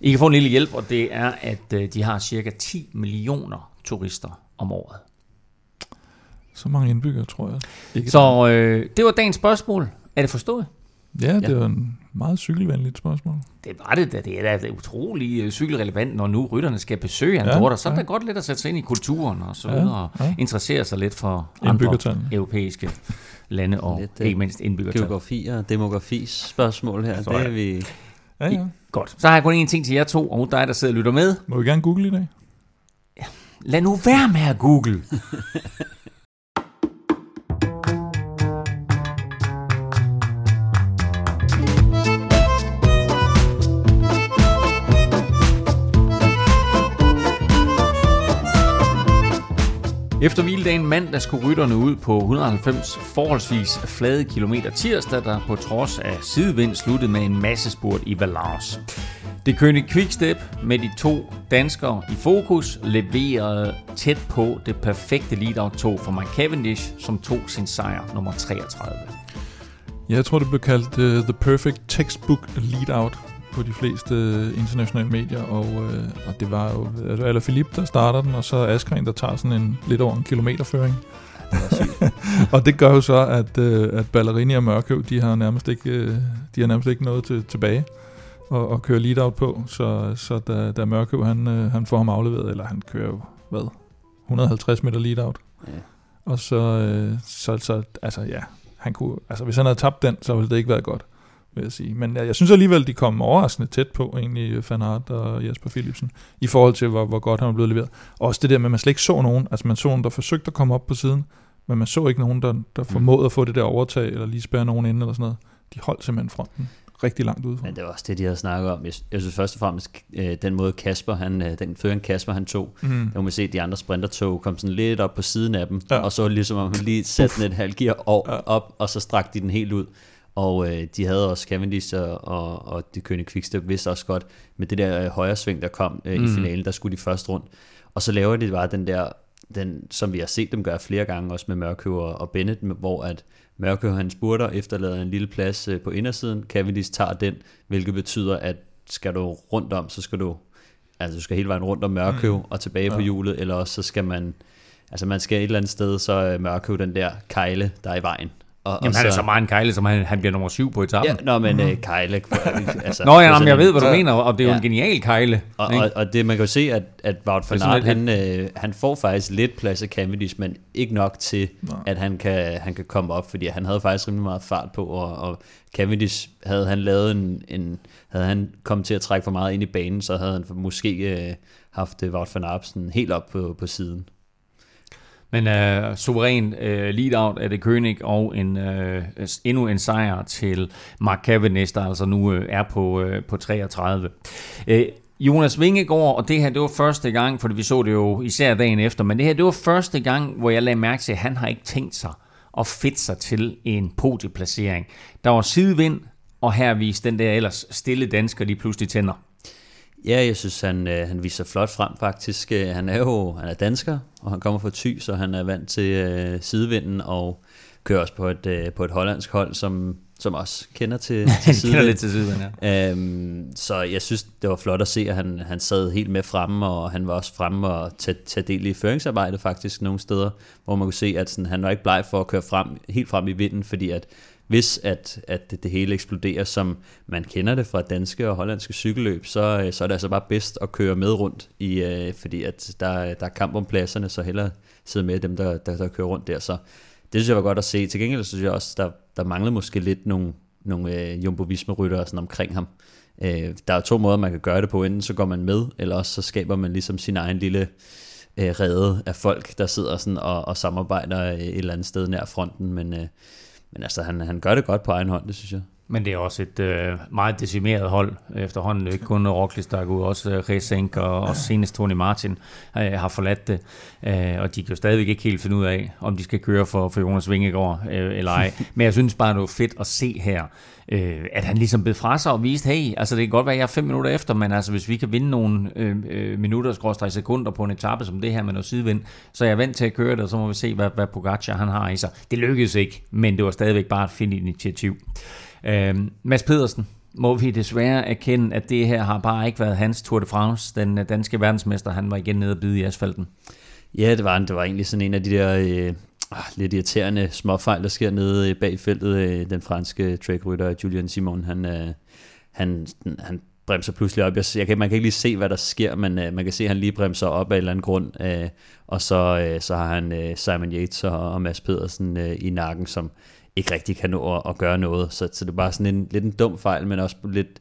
B: I kan få en lille hjælp, og det er, at øh, de har cirka 10 millioner turister om året.
C: Så mange indbyggere, tror jeg.
B: Ikke Så øh, det var dagens spørgsmål. Er det forstået?
C: Ja, det ja. var en meget cykelvenligt spørgsmål.
B: Det var det da. Det er da utrolig øh, cykelrelevant, når nu rytterne skal besøge Andorra. Ja, så er det godt lidt at sætte sig ind i kulturen og så videre, ja, ja. og interessere sig lidt for andre europæiske lande og lidt, ikke mindst indbyggertal.
D: Geografi og demografis spørgsmål her, det er vi...
B: Ja, ja. Godt. Så har jeg kun en ting til jer to, og dig, der sidder og lytter med.
C: Må vi gerne google i dag?
B: Ja. Lad nu være med at google. Efter hviledagen mandag skulle rytterne ud på 190 forholdsvis flade kilometer tirsdag, der på trods af sidevind sluttede med en masse spurt i Valence. Det kønne Quickstep med de to danskere i fokus leverede tæt på det perfekte lead tog for Mike Cavendish, som tog sin sejr nummer 33.
C: Jeg tror, det blev kaldt uh, The Perfect Textbook Lead-out på de fleste internationale medier, og, øh, og det var jo altså, Eller Philippe, der starter den, og så Askren, der tager sådan en lidt over en kilometerføring. Og det gør jo så, at, øh, at Ballerini og Mørkøv, de har nærmest ikke, øh, de har nærmest ikke noget til, tilbage at, at køre lead-out på, så, så da, da Mørkøv, han, øh, han får ham afleveret, eller han kører jo, hvad, 150 meter lead-out. Ja. Og så, øh, så, så, altså ja, han kunne, altså hvis han havde tabt den, så ville det ikke været godt vil jeg sige. Men jeg, jeg synes alligevel, de kom overraskende tæt på, egentlig, Van Aert og Jesper Philipsen, i forhold til, hvor, hvor godt han var blevet leveret. Også det der med, at man slet ikke så nogen, altså man så nogen, der forsøgte at komme op på siden, men man så ikke nogen, der, der formåede at få det der overtag, eller lige spærre nogen ind, eller sådan noget. De holdt simpelthen fronten rigtig langt ud.
D: Men det var også det, de havde snakket om. Jeg, jeg synes først og fremmest, øh, den måde Kasper, han, øh, den føring Kasper, han tog, mm. der må man se, at de andre sprintertog kom sådan lidt op på siden af dem, ja. og så ligesom om han lige satte den et halvt gear op, ja. op, og så strak de den helt ud. Og øh, de havde også Cavendish og, og, og de kønne Quickstep vidste også godt, med det der øh, højre sving, der kom øh, mm. i finalen, der skulle de først rundt. Og så laver de bare den der, den, som vi har set dem gøre flere gange, også med Mørkøv og, Bennett, hvor at Mørkøv han spurter, efterlader en lille plads øh, på indersiden, Cavendish tager den, hvilket betyder, at skal du rundt om, så skal du, altså du skal hele vejen rundt om Mørkøv mm. og tilbage ja. på hjulet, eller også så skal man, altså man skal et eller andet sted, så øh, Mørkøv den der kejle, der er i vejen.
B: Og, Jamen, og han er så meget en Kejle, som han, han bliver nummer syv på etappen.
D: Ja, nå, men mm. uh, Kejle... Altså,
B: nå, ja, men jeg ved, hvad du så, mener, og det er jo ja. en genial Kejle.
D: Og, og, og, det, man kan jo se, at, at Wout van Aert, han, øh, han får faktisk lidt plads af Cavendish, men ikke nok til, Nå. at han kan, han kan komme op, fordi han havde faktisk rimelig meget fart på, og, og Cavendish, havde han lavet en, en, havde han kommet til at trække for meget ind i banen, så havde han måske øh, haft Wout van Aert sådan helt op på, på siden.
B: Men øh, suveræn øh, lead-out af det König og en, øh, endnu en sejr til Mark Cavendish, der altså nu øh, er på, øh, på 33. Øh, Jonas Vingegaard, og det her, det var første gang, for vi så det jo især dagen efter, men det her, det var første gang, hvor jeg lagde mærke til, at han har ikke tænkt sig at fedt sig til en podieplacering. Der var sidevind, og her viste den der ellers stille dansker lige pludselig tænder.
D: Ja, jeg synes, han, øh, han viser flot frem faktisk. Øh, han er jo han er dansker, og han kommer fra Thy, så han er vant til øh, sidevinden og kører også på et, øh, på et hollandsk hold, som, som også kender til, til sidevind. kender lidt til sidevind, ja. Øhm, så jeg synes, det var flot at se, at han, han sad helt med fremme, og han var også fremme og tage, tage del i føringsarbejdet faktisk nogle steder, hvor man kunne se, at sådan, han var ikke bleg for at køre frem, helt frem i vinden, fordi at hvis at, at det, det hele eksploderer, som man kender det fra danske og hollandske cykelløb, så, øh, så er det altså bare bedst at køre med rundt, i, øh, fordi at der, der er kamp om pladserne, så hellere sidde med dem, der, der, der kører rundt der. Så det synes jeg var godt at se. Til gengæld synes jeg også, der, der manglede måske lidt nogle, nogle øh, jumbo ryttere sådan omkring ham. Øh, der er to måder, man kan gøre det på. Enten så går man med, eller også så skaber man ligesom sin egen lille øh, rede af folk, der sidder sådan og, og samarbejder øh, et eller andet sted nær fronten. Men, øh, men altså, han, han gør det godt på egen hånd, det synes jeg.
B: Men det er også et øh, meget decimeret hold efterhånden. Ikke kun Roglic, der er gået, også øh, Resenk og, og senest Tony Martin øh, har forladt det. Øh, og de kan jo stadigvæk ikke helt finde ud af, om de skal køre for, for Jonas Vingegaard øh, eller ej. Men jeg synes bare, det var fedt at se her, øh, at han ligesom blev fra sig og viste, hey, altså det kan godt være, at jeg er fem minutter efter, men altså hvis vi kan vinde nogle øh, øh minutter, skråstrej sekunder på en etape som det her med noget sidevind, så er jeg vant til at køre det, og så må vi se, hvad, hvad Pogacar han har i sig. Det lykkedes ikke, men det var stadigvæk bare et fint initiativ. Øh, Mads Pedersen, må vi desværre erkende, at det her har bare ikke været hans Tour de France. Den øh, danske verdensmester, han var igen nede og bide i asfalten.
D: Ja, det var Det var egentlig sådan en af de der øh, ah, lidt irriterende småfejl, der sker nede øh, bag feltet. Øh, den franske trackrytter Julian Simon, han, øh, han, han bremser pludselig op. Jeg, jeg kan, man kan ikke lige se, hvad der sker, men øh, man kan se, at han lige bremser op af en eller anden grund. Øh, og så, øh, så har han øh, Simon Yates og, og Mads Pedersen øh, i nakken, som ikke rigtig kan nå at, at gøre noget. Så, så det er bare sådan en lidt en dum fejl, men også lidt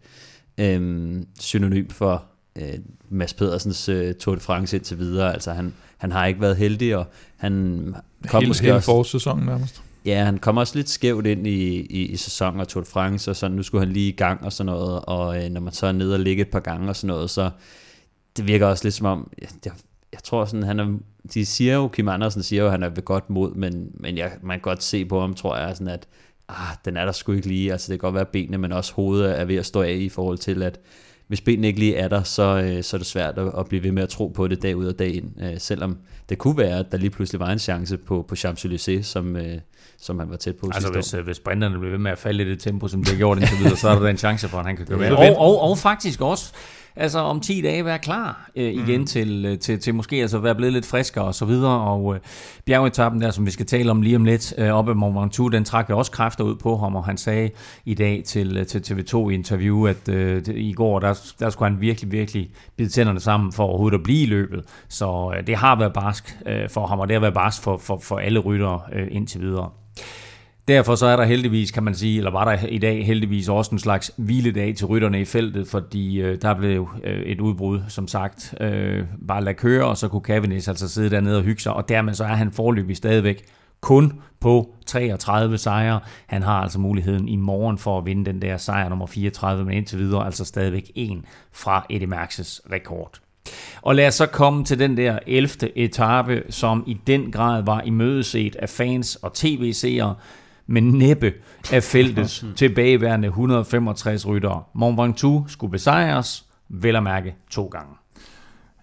D: øh, synonym for øh, Mads Pedersens øh, Tour de France indtil videre. Altså han, han har ikke været heldig, og han
C: kom hele, hele også... sæsonen nærmest.
D: Ja, han kom også lidt skævt ind i, i, i sæsonen og Tour de France, og så nu skulle han lige i gang og sådan noget, og øh, når man så er nede og ligge et par gange og sådan noget, så det virker også lidt som om, jeg, jeg tror sådan, han er, de siger jo, Kim Andersen siger jo, at han er ved godt mod, men, men jeg, man kan godt se på ham, tror jeg, sådan at ah, den er der sgu ikke lige, altså det kan godt være benene, men også hovedet er ved at stå af i forhold til, at hvis benene ikke lige er der, så, øh, så er det svært at, at blive ved med at tro på det dag ud og dag ind, øh, selvom det kunne være, at der lige pludselig var en chance på, på Champs-Élysées, som, øh, som han var tæt på
B: altså hvis, år. hvis sprinterne bliver ved med at falde i det tempo, som det har gjort indtil videre, så er der en chance for, at han kan gøre med. Og, og, og faktisk også altså om 10 dage være klar øh, igen mm. til, øh, til, til måske altså være blevet lidt friskere og så videre. Og øh, bjergetappen der, som vi skal tale om lige om lidt, øh, op ad Mont Ventoux, den trak også kræfter ud på ham, og han sagde i dag til, øh, til TV2 i interview, at øh, i går, der, der skulle han virkelig, virkelig bide tænderne sammen for overhovedet at blive i løbet. Så øh, det har været barsk øh, for ham, og det har været barsk for, for, for alle ryttere øh, indtil videre. Derfor så er der heldigvis, kan man sige, eller var der i dag heldigvis også en slags hviledag til rytterne i feltet, fordi øh, der blev øh, et udbrud, som sagt, øh, bare lade køre, og så kunne Cavendish altså sidde dernede og hygge sig, og dermed så er han forløbig stadigvæk kun på 33 sejre. Han har altså muligheden i morgen for at vinde den der sejr nummer 34, men indtil videre altså stadigvæk en fra Eddie Merckx rekord. Og lad os så komme til den der 11. etape, som i den grad var imødeset af fans og tv-seere men næppe af feltets tilbageværende 165 ryttere. Mont Ventoux skulle besejres, vel at mærke to gange.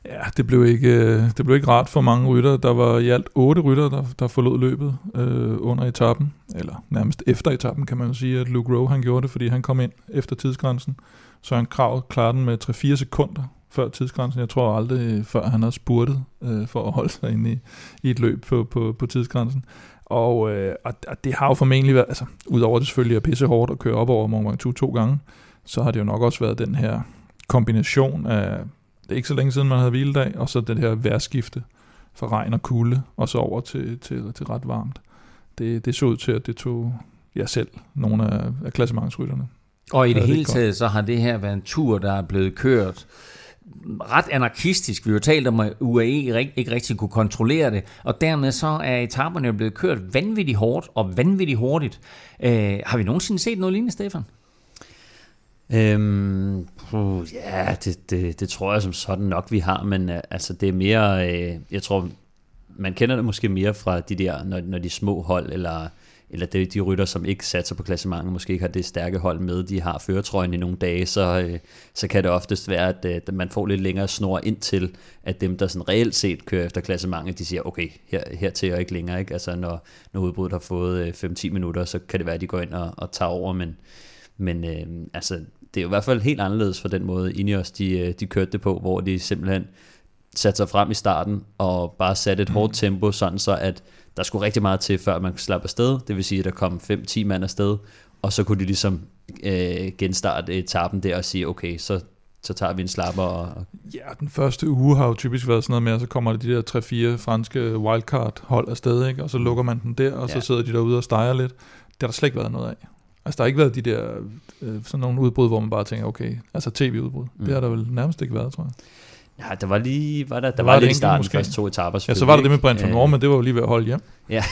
C: Ja, det blev ikke, øh, det blev ikke rart for mange rytter. Der var i alt otte rytter, der, der forlod løbet øh, under etappen, eller nærmest efter etappen, kan man sige, at Luke Rowe han gjorde det, fordi han kom ind efter tidsgrænsen. Så han Krav klarede den med 3-4 sekunder før tidsgrænsen. Jeg tror aldrig, før han har spurtet øh, for at holde sig inde i, i et løb på, på, på tidsgrænsen. Og, øh, og det har jo formentlig været, altså udover det selvfølgelig er pisse hårdt at køre op over Mont Ventoux to gange, så har det jo nok også været den her kombination af, det er ikke så længe siden man havde hviledag, og så det her værskifte fra regn og kulde, og så over til, til, til ret varmt. Det, det så ud til, at det tog jeg selv nogle af, af klassementsrytterne.
B: Og i det hele taget, så har det her været en tur, der er blevet kørt ret anarkistisk. Vi har jo talt om, at UAE ikke rigtig kunne kontrollere det, og dermed så er etaperne jo blevet kørt vanvittigt hårdt og vanvittigt hurtigt. Øh, har vi nogensinde set noget lignende, Stefan?
D: Øhm, puh, ja, det, det, det tror jeg som sådan nok, vi har, men øh, altså det er mere, øh, jeg tror, man kender det måske mere fra de der, når, når de små hold, eller eller de, de rytter, som ikke satser på klassementet, måske ikke har det stærke hold med, de har føretrøjen i nogle dage, så, øh, så kan det oftest være, at, at man får lidt længere snor ind til, at dem, der sådan reelt set kører efter klassementet, de siger, okay, her, her til og ikke længere. Ikke? Altså når, når udbruddet har fået 5-10 minutter, så kan det være, at de går ind og, og tager over, men, men øh, altså, det er jo i hvert fald helt anderledes for den måde, Ineos de, øh, de kørte det på, hvor de simpelthen satte sig frem i starten og bare satte et mm. hårdt tempo, sådan så at der skulle rigtig meget til, før man kunne slappe afsted. Det vil sige, at der kom 5-10 mand afsted, og så kunne de ligesom øh, genstarte etappen der og sige, okay, så, så tager vi en slapper. Og...
C: Ja, den første uge har jo typisk været sådan noget med, at så kommer de der 3-4 franske wildcard hold afsted, ikke? og så lukker man den der, og ja. så sidder de derude og steger lidt. Det har der slet ikke været noget af. Altså, der har ikke været de der, øh, sådan nogle udbrud, hvor man bare tænker, okay, altså tv-udbrud. Mm. Det har der vel nærmest ikke været, tror jeg.
D: Ja, der var lige, var der, der
C: var
D: var, lidt i
C: enkelt
D: starten,
C: måske.
D: første to etaper.
C: Ja, så var det det med Brent van men det var jo lige ved at holde hjem.
D: Ja,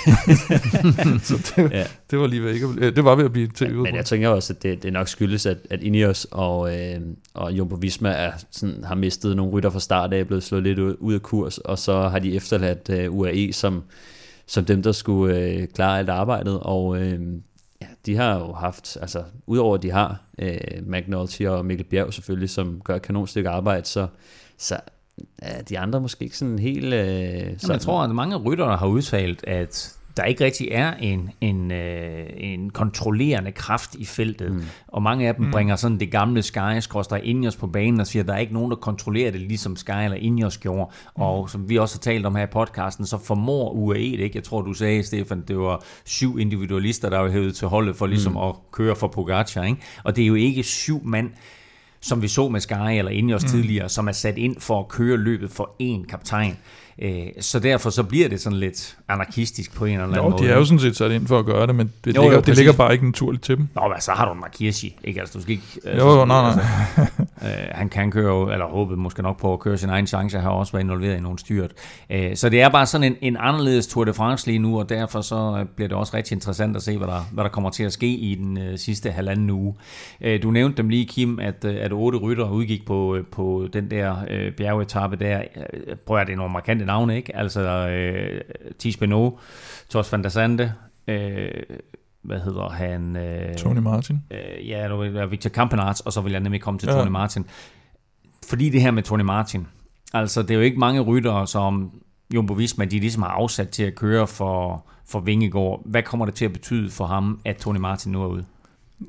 C: Så det,
D: Ja.
C: det var lige ved ikke ja, det var ved at blive til
D: men
C: udbrud.
D: jeg tænker også, at det, det nok skyldes, at, at Ineos og, øh, og Jumbo Visma er, sådan, har mistet nogle rytter fra start af, er blevet slået lidt ud, ud af kurs, og så har de efterladt øh, UAE som, som dem, der skulle øh, klare alt arbejdet, og øh, ja, de har jo haft, altså udover at de har øh, McNulty og Mikkel Bjerg selvfølgelig, som gør et kanonstykke arbejde, så, så er de andre måske ikke sådan helt... Øh,
B: Jamen, jeg tror, at mange ryttere har udtalt, at der ikke rigtig er en, en, øh, en kontrollerende kraft i feltet. Mm. Og mange af dem mm. bringer sådan det gamle Sky, skråstrej Ineos på banen og siger, at der er ikke nogen, der kontrollerer det, ligesom Sky eller Ineos gjorde. Mm. Og som vi også har talt om her i podcasten, så formår UAE det ikke. Jeg tror, du sagde, Stefan, det var syv individualister, der var hævet til holdet for ligesom mm. at køre for Pogacar. Ikke? Og det er jo ikke syv mand, som vi så med Sky eller Ineos mm. tidligere, som er sat ind for at køre løbet for én kaptajn. Øh, Så derfor så bliver det sådan lidt anarkistisk på en eller anden
C: Jo,
B: måde.
C: de er jo sådan set sat ind for at gøre det, men det,
B: Jo,
C: jo, ligger,
B: jo,
C: det ligger bare ikke naturligt til dem.
B: Nå, men så har du en Markirsi, ikke? Altså, du skal ikke...
C: Jo,
B: altså,
C: jo, nej, nej.
B: Øh, han kan køre, jo- eller håbede måske nok på at køre sin egen chance, har også været involveret i nogle styrt. Øh, så det er bare sådan en, en anderledes Tour de France lige nu, og derfor så øh, bliver det også rigtig interessant at se, hvad der, hvad der kommer til at ske i den øh, sidste halvanden uge. Øh, du nævnte dem lige, Kim, at, øh, at otte rytter udgik på, øh, på den der øh, bjergetappe der. Øh, Prøv at det er nogle markante navne, ikke? Altså øh, Thies Benoit, Tos van der Sande, øh, hvad hedder han? Øh,
C: Tony Martin.
B: øh, ja, det var Victor Campenarts, og så vil jeg nemlig komme til
C: ja.
B: Tony Martin. Fordi det her med Tony Martin, altså det er jo ikke mange ryttere, som Jumbo Visma, de ligesom har afsat til at køre for, for Vingegaard. Hvad kommer det til at betyde for ham, at Tony Martin nu er ude?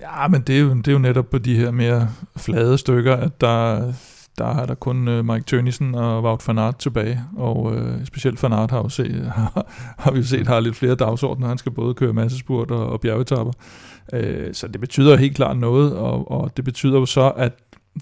C: Ja, men det er, jo, det er jo netop på de her mere flade stykker, at der, der er der kun øh, Mike Tønnesen og Wout van Aert tilbage, og øh, specielt van Aert har, jo set, har, har vi jo set har lidt flere dagsordner. Han skal både køre massespurt og, og bjergetapper. øh, så det betyder helt klart noget, og, og det betyder jo så, at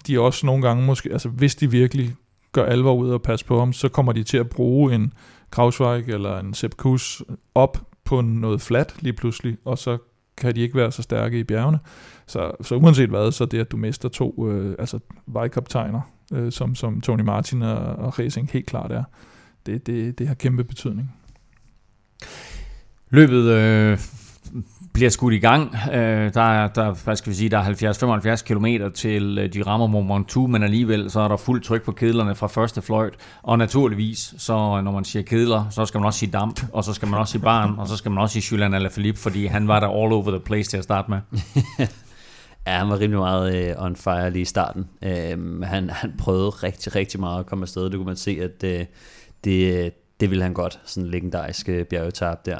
C: de også nogle gange måske, altså hvis de virkelig gør alvor ud og passe på ham, så kommer de til at bruge en Krausweig eller en Sepp Kuss op på noget fladt lige pludselig, og så kan de ikke være så stærke i bjergene. Så, så uanset hvad, så det at du mister to øh, altså vejkaptajner, øh, som, som Tony Martin og, og Racing helt klart er, det, det, det har kæmpe betydning.
B: Løbet øh, bliver skudt i gang. Øh, der, er, der, hvad skal vi sige, der er 70-75 km til øh, de rammer Mont Ventoux, men alligevel så er der fuld tryk på kedlerne fra første fløjt. Og naturligvis, så når man siger kedler, så skal man også sige damp, og så skal man også sige barn, og så skal man også sige Julian Alaphilippe, fordi han var der all over the place til at starte med.
D: Ja, han var rimelig meget øh, on fire lige i starten. Øh, han, han prøvede rigtig, rigtig meget at komme afsted. Det kunne man se, at øh, det, øh, det ville han godt, sådan en legendarisk øh, bjergetab der.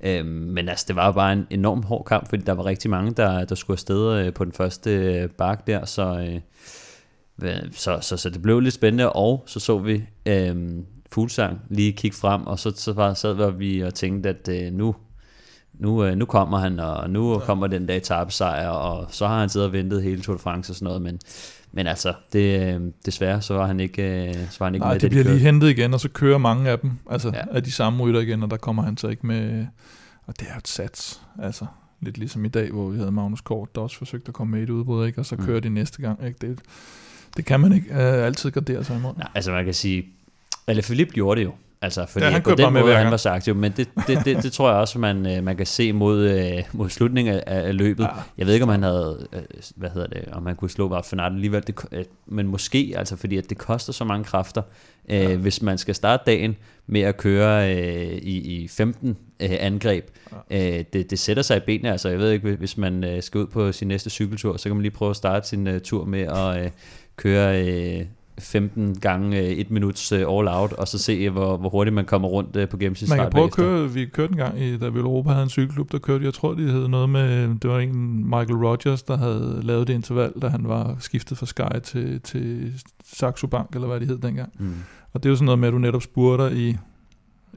D: Øh, men altså, det var bare en enorm hård kamp, fordi der var rigtig mange, der, der skulle afsted øh, på den første øh, bak der, så, øh, øh, så, så, så det blev lidt spændende, og så så vi øh, Fuglsang lige kigge frem, og så, så var, sad vi og tænkte, at øh, nu, nu, øh, nu kommer han, og nu kommer den der etappesejr, og så har han siddet og ventet hele Tour de France og sådan noget, men, men altså, det, øh, desværre, så var han ikke, øh, så var han ikke
C: Nej,
D: med,
C: de
D: da
C: bliver
D: kørte.
C: lige hentet igen, og så kører mange af dem, altså
D: Ja.
C: ja. af de samme rytter igen, og der kommer han så ikke med, og det er jo et sats, altså lidt ligesom i dag, hvor vi havde Magnus Kort, der også forsøgte at komme med i et udbrud, ikke? og så
D: Mm.
C: kører de næste gang. Ikke? Det, det kan man ikke øh, altid gardere sig imod.
D: Nej, altså man kan sige, eller Philip gjorde det jo. Altså, fordi
C: Ja, han
D: på den måde, han var så aktiv, men det, det, det, det tror jeg også, man, øh, man kan se mod, øh, mod slutningen af, af løbet.
C: Ja.
D: Jeg ved ikke, om han havde, øh, hvad hedder det, om han kunne slå bare Fanart alligevel, det, øh, men måske, altså fordi at det koster så mange kræfter, øh, ja. hvis man skal starte dagen med at køre øh, i, i 15 øh, angreb. Ja. Øh, det, det sætter sig i benene, altså jeg ved ikke, hvis man øh, skal ud på sin næste cykeltur, så kan man lige prøve at starte sin øh, tur med at øh, køre... Øh, 15 gange øh, et minuts øh, all out, og så se, hvor, hvor hurtigt man kommer rundt øh, på
C: Man
D: gennemsnitsstart
C: kan prøve at
D: bagefter.
C: køre, vi kørte en gang, i, da vi Europa havde en cykelklub, der kørte, jeg tror, det hed noget med, det var en Michael Rogers, der havde lavet det interval, da han var skiftet fra Sky til, til Saxo Bank, eller hvad det hed dengang.
D: Mm.
C: Og det er jo sådan noget med, at du netop spurter i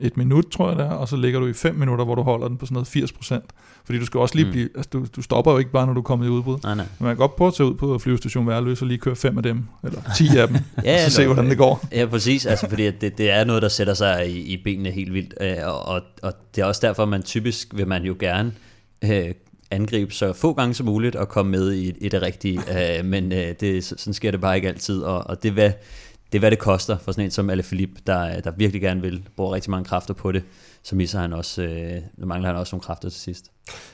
C: et minut, tror jeg det er, og så ligger du i 5 minutter, hvor du holder den på sådan noget 80 procent. Fordi du skal også lige
D: Mm.
C: blive, altså du, du stopper jo ikke bare, når du er kommet i udbrud.
D: Nej, nej.
C: Men man kan godt prøve at tage ud på flyvestation Værløs og lige køre fem af dem, eller 10 af dem,
D: Ja,
C: og så se, hvordan det går.
D: Ja, præcis, altså fordi det, det er noget, der sætter sig i, i benene helt vildt, øh, og, og, og det er også derfor, man typisk vil man jo gerne øh, angribe så få gange som muligt og komme med i, i det rigtige, øh, men øh, det, sådan sker det bare ikke altid, og, og det hvad det er, hvad det koster for sådan en som Alaphilippe, der, der virkelig gerne vil, bruge rigtig mange kræfter på det, så misser han også, øh, mangler han også nogle kræfter til sidst.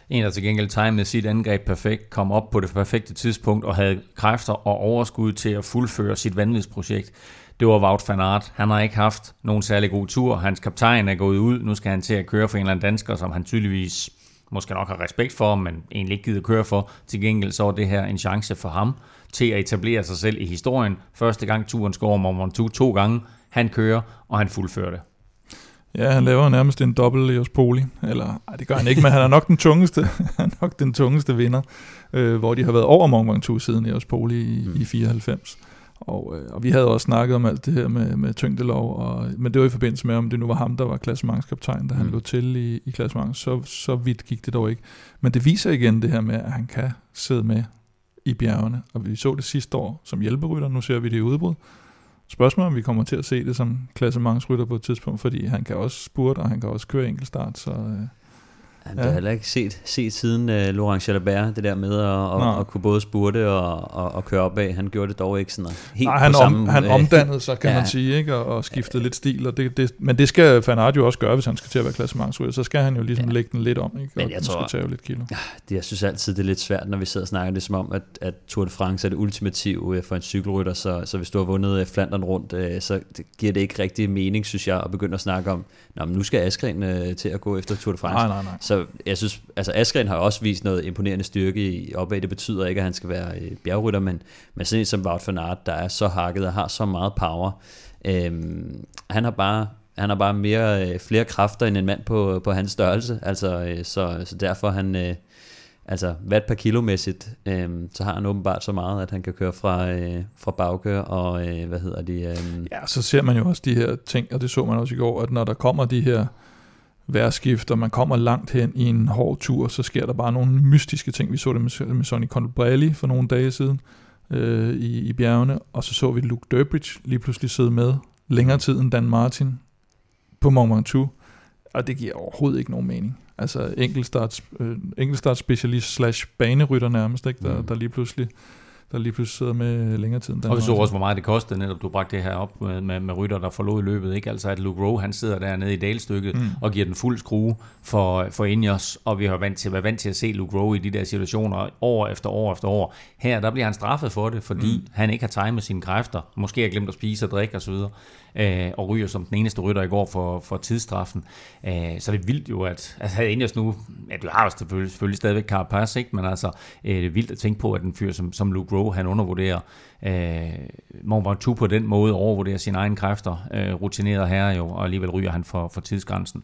B: En, der til gengæld timede sit angreb perfekt, kom op på det perfekte tidspunkt og havde kræfter og overskud til at fuldføre sit vanvidsprojekt. Det var Wout van Aert. Han har ikke haft nogen særlig god tur. Hans kaptajn er gået ud. Nu skal han til at køre for en eller anden dansker, som han tydeligvis måske nok har respekt for, men egentlig ikke gider køre for. Til gengæld så er det her en chance for ham til at etablere sig selv i historien. Første gang turen skal over Mont to gange. Han kører, og han fuldfører det.
C: Ja, han laver nærmest en dobbelt Leos Poli. Eller, ej, det gør han ikke, men han er nok den tungeste, han er nok den tungeste vinder, øh, hvor de har været over Mont Ventoux siden Leos Poli i, mm. i 94. Og, øh, og vi havde også snakket om alt det her med, med tyngdelov, og, men det var i forbindelse med, om det nu var ham, der var klassementskaptajn, da han mm. lå til i, i klassements. Så, så vidt gik det dog ikke. Men det viser igen det her med, at han kan sidde med i bjergene. Og vi så det sidste år som hjælperytter, nu ser vi det i udbrud. Spørgsmålet om vi kommer til at se det som klassementsrytter på et tidspunkt, fordi han kan også spurte, og han kan også køre enkeltstart, så... Øh,
D: Ja, det har heller ikke set, set siden uh, Laurent Jalabert, det der med at, at, at kunne både spurte og, og, og køre opad. Han gjorde det dog ikke sådan helt
C: Nej, han,
D: på samme,
C: om, han øh, omdannede sig, kan ja, man sige, ikke? Og, og skiftede ja, lidt stil. Og det, det, men det skal Fanart jo også gøre, hvis han skal til at være klassementsrytter. Så skal han jo ligesom ja. lægge den lidt om, ikke?
D: Men jeg
C: og
D: tror,
C: skal tage lidt kilo.
D: Ja, det, jeg synes altid, det er lidt svært, når vi sidder og snakker det som om, at, at Tour de France er det ultimative øh, for en cykelrytter. Så, så hvis du har vundet Flandern rundt, så det giver det ikke rigtig mening, synes jeg, at begynde at snakke om, Nå, men nu skal Askren øh, til at gå efter Tour de France.
C: Nej, nej, nej.
D: Så jeg synes, altså Askren har også vist noget imponerende styrke i opad. Det betyder ikke, at han skal være øh, bjergrytter, men, men sådan en som Wout van Aert, der er så hakket og har så meget power. Øhm, han har bare han har bare mere, øh, flere kræfter end en mand på, på hans størrelse, altså, øh, så, så derfor han, øh, altså watt per kilomæssigt, øh, så har han åbenbart så meget, at han kan køre fra, øh, fra bagkør og, øh, hvad hedder de? Øh,
C: ja, så ser man jo også de her ting, og det så man også i går, at når der kommer de her værskift, og man kommer langt hen i en hård tur, så sker der bare nogle mystiske ting. Vi så det med, med Sonny Colbrelli for nogle dage siden øh, i, i bjergene, og så så vi Luke Durbridge lige pludselig sidde med længere tid end Dan Martin på Mont Ventoux, og det giver overhovedet ikke nogen mening. Altså enkeltstarts, øh, enkeltstarts specialist slash banerytter nærmest, ikke? Der, mm. der lige pludselig der lige pludselig sidder med længere tid.
B: Og vi så også, hvor meget det kostede, netop du bragte det her op med, med, med rytter, der forlod løbet. Ikke? Altså at Luke Rowe, han sidder dernede i dalstykket mm. og giver den fuld skrue for, for Ineos, og vi har vant til, været vant til at se Luke Rowe i de der situationer år efter år efter år. Her, der bliver han straffet for det, fordi mm. han ikke har timet sine kræfter. Måske har glemt at spise og drikke osv øh, og ryger som den eneste rytter i går for, for tidsstraffen. Øh, så det er vildt jo, at altså havde Ineos nu, ja, du har jo selvfølgelig, selvfølgelig stadigvæk Carapaz, ikke? men altså, øh, det er vildt at tænke på, at en fyr som, som Luke Rowe, han undervurderer øh, Mont Ventoux på den måde, overvurderer sine egne kræfter, øh, rutineret herre jo, og alligevel ryger han for, for tidsgrænsen.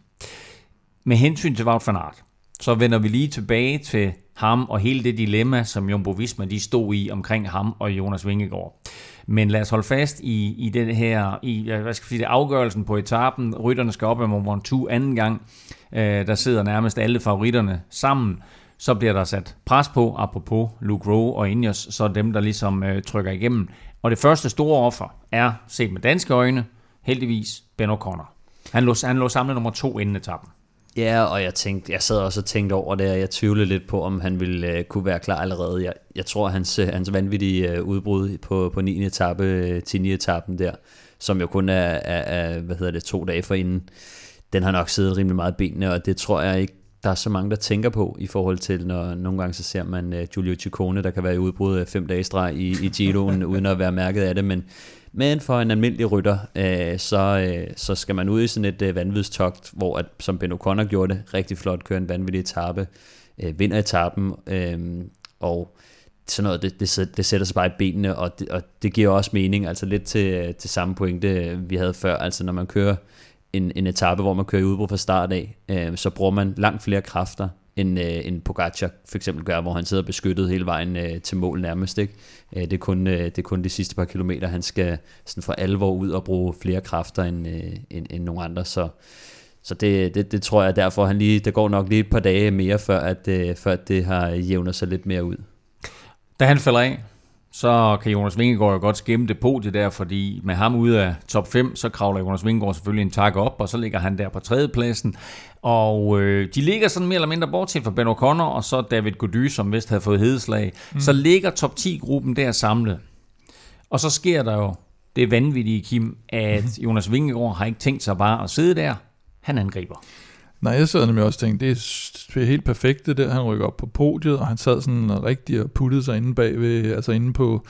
B: Med hensyn til Wout van Aert, så vender vi lige tilbage til ham og hele det dilemma, som Jumbo Visma de stod i omkring ham og Jonas Vingegaard. Men lad os holde fast i, i den her, i, hvad skal jeg sige, det, afgørelsen på etappen. Rytterne skal op ad Mont Ventoux anden gang. Øh, der sidder nærmest alle favoritterne sammen. Så bliver der sat pres på, apropos Luke Rowe og Ineos, så dem, der ligesom øh, trykker igennem. Og det første store offer er, set med danske øjne, heldigvis Ben O'Connor. Han lå, han lå samlet nummer to inden etappen.
D: Ja, og jeg tænkte, jeg sad også og tænkte over det, og jeg tvivlede lidt på, om han ville øh, kunne være klar allerede. Jeg, jeg tror, hans, øh, hans vanvittige øh, udbrud på, på 9. etape øh, til 9. etappen der, som jo kun er, er, er, hvad hedder det, to dage for inden, den har nok siddet rimelig meget benene, og det tror jeg ikke, der er så mange, der tænker på i forhold til, når nogle gange så ser man uh, Giulio Ciccone, der kan være i udbrud fem dage streg i, i Giroen, uden at være mærket af det, men men for en almindelig rytter, øh, så, øh, så skal man ud i sådan et øh, vanvidstogt, hvor at, som Ben O'Connor gjorde det, rigtig flot, køre en vanvittig etape, øh, vinder etappen, øh, og sådan noget, det, det, det sætter sig bare i benene, og det, og det giver også mening, altså lidt til, øh, til samme pointe, øh, vi havde før, altså når man kører en, en etape, hvor man kører i udbrud fra start af, øh, så bruger man langt flere kræfter, end, øh, end Pogacar for eksempel gør, hvor han sidder beskyttet hele vejen øh, til mål nærmest. Ikke? Øh, det, er kun, øh, det er kun de sidste par kilometer, han skal sådan for alvor ud og bruge flere kræfter end, øh, end, end nogle andre. Så, så det, det, det tror jeg derfor, han lige, det går nok lige et par dage mere, før, at, øh, før det har jævnet sig lidt mere ud.
B: Da han falder af, så kan Jonas Vingegaard jo godt skæmme det på det der, fordi med ham ude af top 5, så kravler Jonas Vingegaard selvfølgelig en tak op, og så ligger han der på tredjepladsen. Og øh, de ligger sådan mere eller mindre bortset fra Ben O'Connor, og så David Gody, som vist havde fået hedeslag. Mm. Så ligger top 10-gruppen der samlet. Og så sker der jo det vanvittigt, Kim, at Jonas Vingegaard har ikke tænkt sig bare at sidde der. Han angriber.
C: Nej, jeg sad nemlig også og tænkte, det er, helt perfekt det der, han rykker op på podiet, og han sad sådan rigtig og puttede sig inde bagved, altså inde på,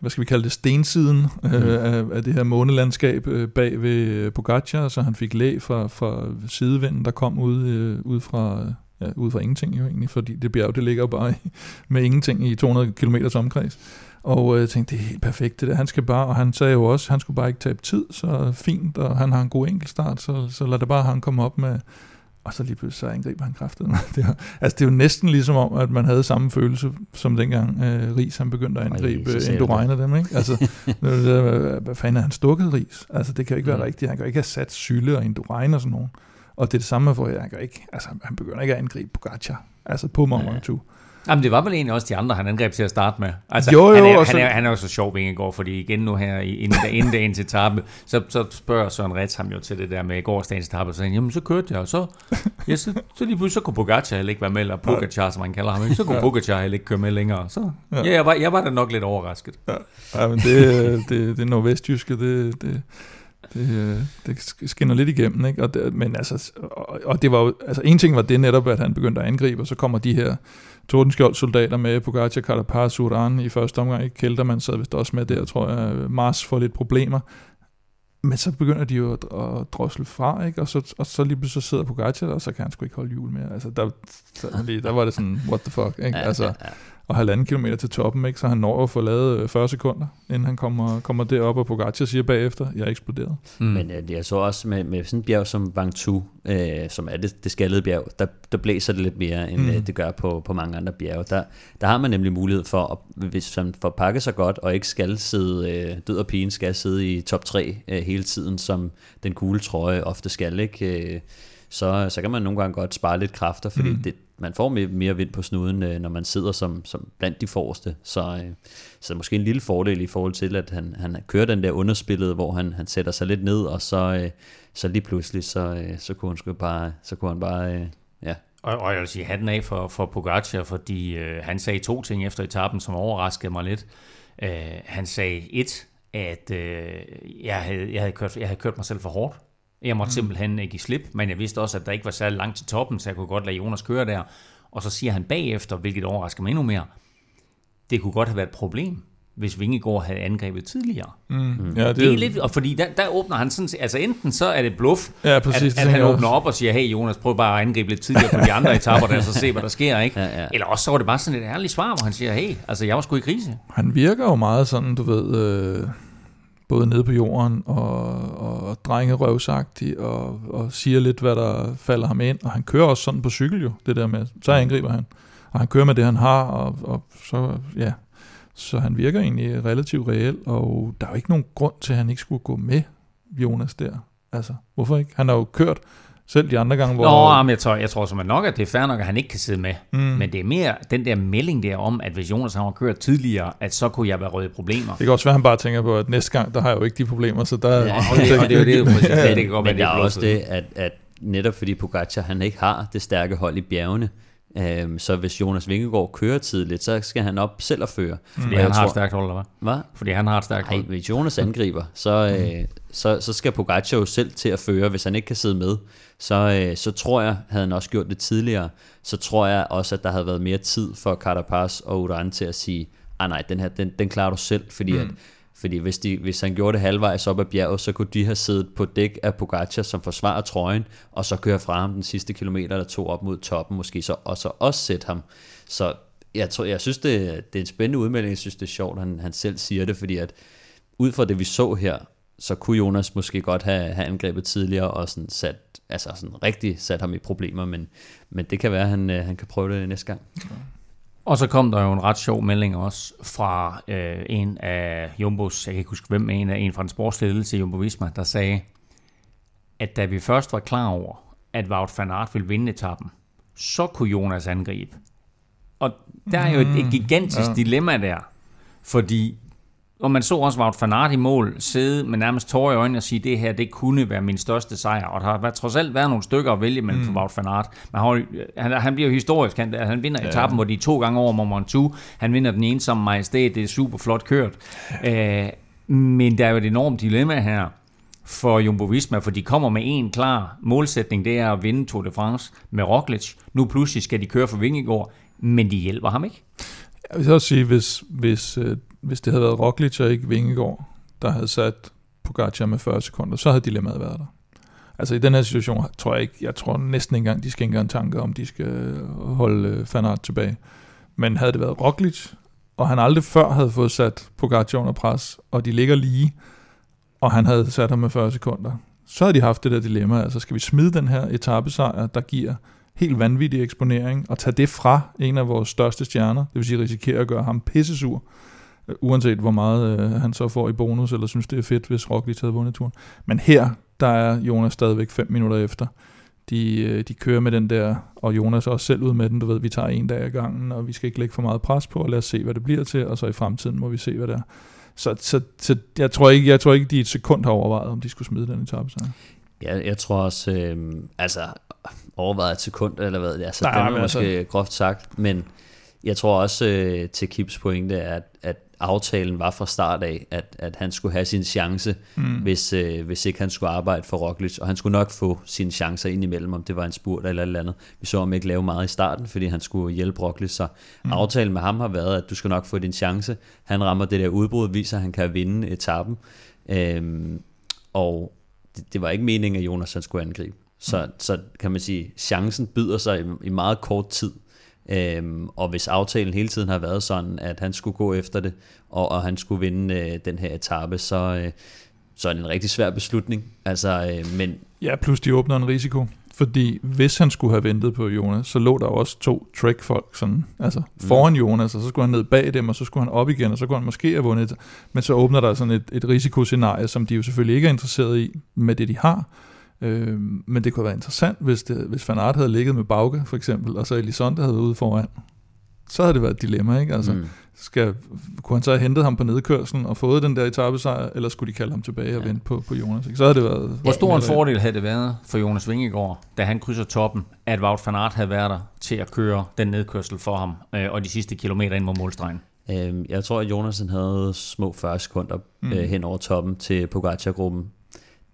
C: hvad skal vi kalde det, stensiden mm. øh, af, af det her månelandskab øh, bag ved øh, Pogacar, så han fik læ fra, fra sidevinden, der kom ud, øh, ud fra ja, ud fra ingenting jo egentlig, fordi det bjerg, det ligger jo bare i, med ingenting i 200 km omkreds. Og øh, jeg tænkte, det er helt perfekt det der. Han skal bare, og han sagde jo også, han skulle bare ikke tabe tid, så fint, og han har en god enkeltstart, så, så lad det bare han komme op med, og så lige pludselig så angriber han kraftet. Det er, altså det er jo næsten ligesom om, at man havde samme følelse, som dengang øh, Ries han begyndte at angribe Indurain dem. Ikke? Altså, hvad, fanden er han stukket Ries? Altså det kan jo ikke være mm. rigtigt. Han kan jo ikke have sat Sylle og Indurain og sådan nogen. Og det er det samme for, han kan ikke, altså han begynder ikke at angribe Pogacar, altså på Mont Ventoux. Ja.
B: Jamen, det var vel egentlig også de andre, han angreb til at starte med. Altså,
C: jo, jo,
B: han, er,
C: også.
B: han, er, han er jo så sjov, går, fordi igen nu her, inden, inden dagen til etape, så, så spørger Søren Rets ham jo til det der med gårdsdagens etape, og så siger jamen så kørte jeg, og så, ja, så, så lige pludselig, så kunne Pogacar heller ikke være med, eller Pogacar, som man kalder ham, så kunne. Pogacar heller ikke køre med længere. Så, ja, ja jeg, var, jeg var da nok lidt overrasket.
C: Ja, ja men det, det, det nordvestjyske, det, det, det, det skinner lidt igennem, ikke? Og det, men altså, og, og det var jo, altså en ting var det netop, at han begyndte at angribe, og så kommer de her Tordenskjold soldater med, Pogacar, Carapaz, Uran i første omgang, ikke? Kelterman sad vist også med der, tror jeg, Mars får lidt problemer, men så begynder de jo at, at drosle fra, ikke? Og, så, og så lige pludselig så sidder Pogacar, og så kan han sgu ikke holde jul mere. Altså, der, der, der var det sådan, what the fuck, ikke? Altså, og halvanden kilometer til toppen, ikke? så han når at få lavet 40 øh, sekunder, inden han kommer, kommer derop, og Pogacar siger bagefter, jeg er eksploderet.
D: Mm. Men øh, jeg så også med, med sådan et bjerg som Vangtu, øh, som er det, det skaldede bjerg, der, der blæser det lidt mere, end mm. øh, det gør på, på mange andre bjerge. Der, der har man nemlig mulighed for, at, hvis man får pakket sig godt, og ikke skal sidde, øh, død og pigen skal sidde i top 3 øh, hele tiden, som den kugle trøje ofte skal, ikke? Øh, så, så kan man nogle gange godt spare lidt kræfter, fordi mm. det, man får mere, mere vind på snuden, øh, når man sidder som, som blandt de forreste. Så, øh, så måske en lille fordel i forhold til, at han, han kører den der underspillet, hvor han, han sætter sig lidt ned, og så, øh, så lige pludselig, så, så kunne han sgu bare, så kunne han bare ja,
B: og, og jeg vil sige hatten af for, for Pogacar, fordi øh, han sagde to ting efter etappen, som overraskede mig lidt. Øh, han sagde et, at øh, jeg, havde, jeg, havde kørt, jeg havde kørt mig selv for hårdt. Jeg måtte mm. simpelthen ikke give slip, men jeg vidste også, at der ikke var særlig langt til toppen, så jeg kunne godt lade Jonas køre der. Og så siger han bagefter, hvilket overrasker mig endnu mere, det kunne godt have været et problem, hvis Vingegaard havde angrebet tidligere. Mm. Mm. Ja, det, det er lidt, og fordi der, der åbner han sådan, altså enten så er det bluff,
C: ja, præcis,
B: at, at han åbner op og siger, hey Jonas, prøv bare at angribe lidt tidligere på de andre etaper, der så se, hvad der sker, ikke? Ja, ja. Eller også så var det bare sådan et ærligt svar, hvor han siger, hey, altså jeg var sgu i krise.
C: Han virker jo meget sådan, du ved, øh, både nede på jorden og, og drengerøvsagtig og, og siger lidt, hvad der falder ham ind. Og han kører også sådan på cykel jo, det der med, så angriber han. Og han kører med det, han har, og, og så, ja, så han virker egentlig relativt reel, og der er jo ikke nogen grund til, at han ikke skulle gå med Jonas der. Altså, hvorfor ikke? Han har jo kørt selv de andre gange, hvor...
B: Nå, men jeg tror, jeg tror som nok, at det er fair nok, at han ikke kan sidde med. Mm. Men det er mere den der melding der om, at hvis Jonas har kørt tidligere, at så kunne jeg være røde problemer.
C: Det kan også være, at han bare tænker på, at næste gang, der har jeg jo ikke de problemer, så der...
B: Ja, og, det, og det er jo det, præcis. ja. det kan godt
D: men være, det er også det, at, at netop fordi Pogacar, han ikke har det stærke hold i bjergene, Øhm, så hvis Jonas Vingegaard kører tidligt, så skal han op selv at føre.
B: Fordi han har et stærkt hold, eller
D: hvad? Hvad?
B: Fordi han har et stærkt hold.
D: Nej, hvis Jonas angriber, så, mm. øh, så, så skal Pogacar jo selv til at føre, hvis han ikke kan sidde med. Så, øh, så tror jeg, havde han også gjort det tidligere, så tror jeg også, at der havde været mere tid for Carapaz og Uran til at sige, ah nej, den her, den, den klarer du selv, fordi mm. at fordi hvis, de, hvis han gjorde det halvvejs op ad bjerget, så kunne de have siddet på dæk af Pogacar, som forsvarer trøjen, og så køre fra ham den sidste kilometer eller to op mod toppen måske, så, og så også sætte ham. Så jeg, tror, jeg synes, det, det er en spændende udmelding. Jeg synes, det er sjovt, at han, han selv siger det, fordi at ud fra det, vi så her, så kunne Jonas måske godt have, have angrebet tidligere og sådan sat, altså sådan rigtig sat ham i problemer, men, men det kan være, at han, øh, han kan prøve det næste gang.
B: Og så kom der jo en ret sjov melding også fra øh, en af Jumbos, jeg kan ikke huske hvem, en af en fra den sportsledelse i Jumbo Visma, der sagde, at da vi først var klar over, at Wout van Aert ville vinde etappen, så kunne Jonas angribe. Og der er jo et, et mm. gigantisk ja. dilemma der, fordi og man så også Wout van Aert i mål sidde med nærmest tårer i øjnene og sige, det her det kunne være min største sejr. Og der har trods alt været nogle stykker at vælge mellem mm. for Wout van Aert. Man har, han, han bliver jo historisk. Han, han vinder ja. etappen, hvor de to gange over Mont Ventoux. Han vinder den ensomme majestæt. Det er super flot kørt. Øh, Men der er jo et enormt dilemma her for Jumbo Visma, for de kommer med en klar målsætning, det er at vinde Tour de France med Roglic. Nu pludselig skal de køre for Vingegaard, men de hjælper ham ikke.
C: Jeg vil også sige, hvis, hvis, øh, hvis det havde været Roglic og ikke Vingegaard, der havde sat Pogacar med 40 sekunder, så havde dilemmaet været der. Altså i den her situation tror jeg ikke, jeg tror næsten ikke engang, de skal en tanke om, de skal holde øh, Fanart tilbage. Men havde det været Roglic, og han aldrig før havde fået sat Pogacar under pres, og de ligger lige, og han havde sat ham med 40 sekunder, så havde de haft det der dilemma, altså skal vi smide den her etappesejr, der giver helt vanvittig eksponering, og tage det fra en af vores største stjerner, det vil sige risikere at gøre ham pissesur, øh, uanset hvor meget øh, han så får i bonus, eller synes det er fedt, hvis Roglic havde vundet turen. Men her, der er Jonas stadigvæk fem minutter efter. De, øh, de kører med den der, og Jonas er også selv ud med den, du ved, vi tager en dag ad gangen, og vi skal ikke lægge for meget pres på, og lad os se, hvad det bliver til, og så i fremtiden må vi se, hvad det er. Så, så, så jeg, tror ikke, jeg tror ikke, de et sekund har overvejet, om de skulle smide den etape. Så.
D: Ja, jeg tror også, øh, altså overvejet et sekund, eller hvad, altså Nej, det er måske altså... groft sagt, men jeg tror også øh, til Kips pointe, at, at aftalen var fra start af, at, at han skulle have sin chance, mm. hvis, øh, hvis ikke han skulle arbejde for Roglic, og han skulle nok få sine chancer ind imellem, om det var en spurt eller et eller andet. Vi så ham ikke lave meget i starten, fordi han skulle hjælpe Roglic, så mm. aftalen med ham har været, at du skal nok få din chance. Han rammer det der udbrud, viser, at han kan vinde etappen, øhm, og det, det var ikke meningen, at Jonas han skulle angribe. Så, mm. så kan man sige, chancen byder sig i, i meget kort tid, Øhm, og hvis aftalen hele tiden har været sådan, at han skulle gå efter det, og, og han skulle vinde øh, den her etape, så, øh, så er det en rigtig svær beslutning. Altså, øh, men
C: ja, plus de åbner en risiko. Fordi hvis han skulle have ventet på Jonas, så lå der også to Trek-folk sådan, altså foran mm. Jonas, og så skulle han ned bag dem, og så skulle han op igen, og så kunne han måske have vundet. Men så åbner der sådan et, et risikoscenarie, som de jo selvfølgelig ikke er interesseret i med det, de har. Øh, men det kunne være interessant, hvis, det, hvis Van Aert havde ligget med Bauke, for eksempel, og så Elisonde havde været ude foran. Så havde det været et dilemma, ikke? Altså, mm. skal, kunne han så have hentet ham på nedkørslen og fået den der etappesejr, eller skulle de kalde ham tilbage og ja. vente på, på Jonas? Ikke? Så havde det været...
B: Hvor stor en fordel havde det været for Jonas Vingegaard, da han krydser toppen, at Wout van Aert havde været der til at køre den nedkørsel for ham, øh, og de sidste kilometer ind mod målstregen?
D: Øhm, jeg tror, at Jonas havde små 40 sekunder mm. øh, hen over toppen til Pogacar-gruppen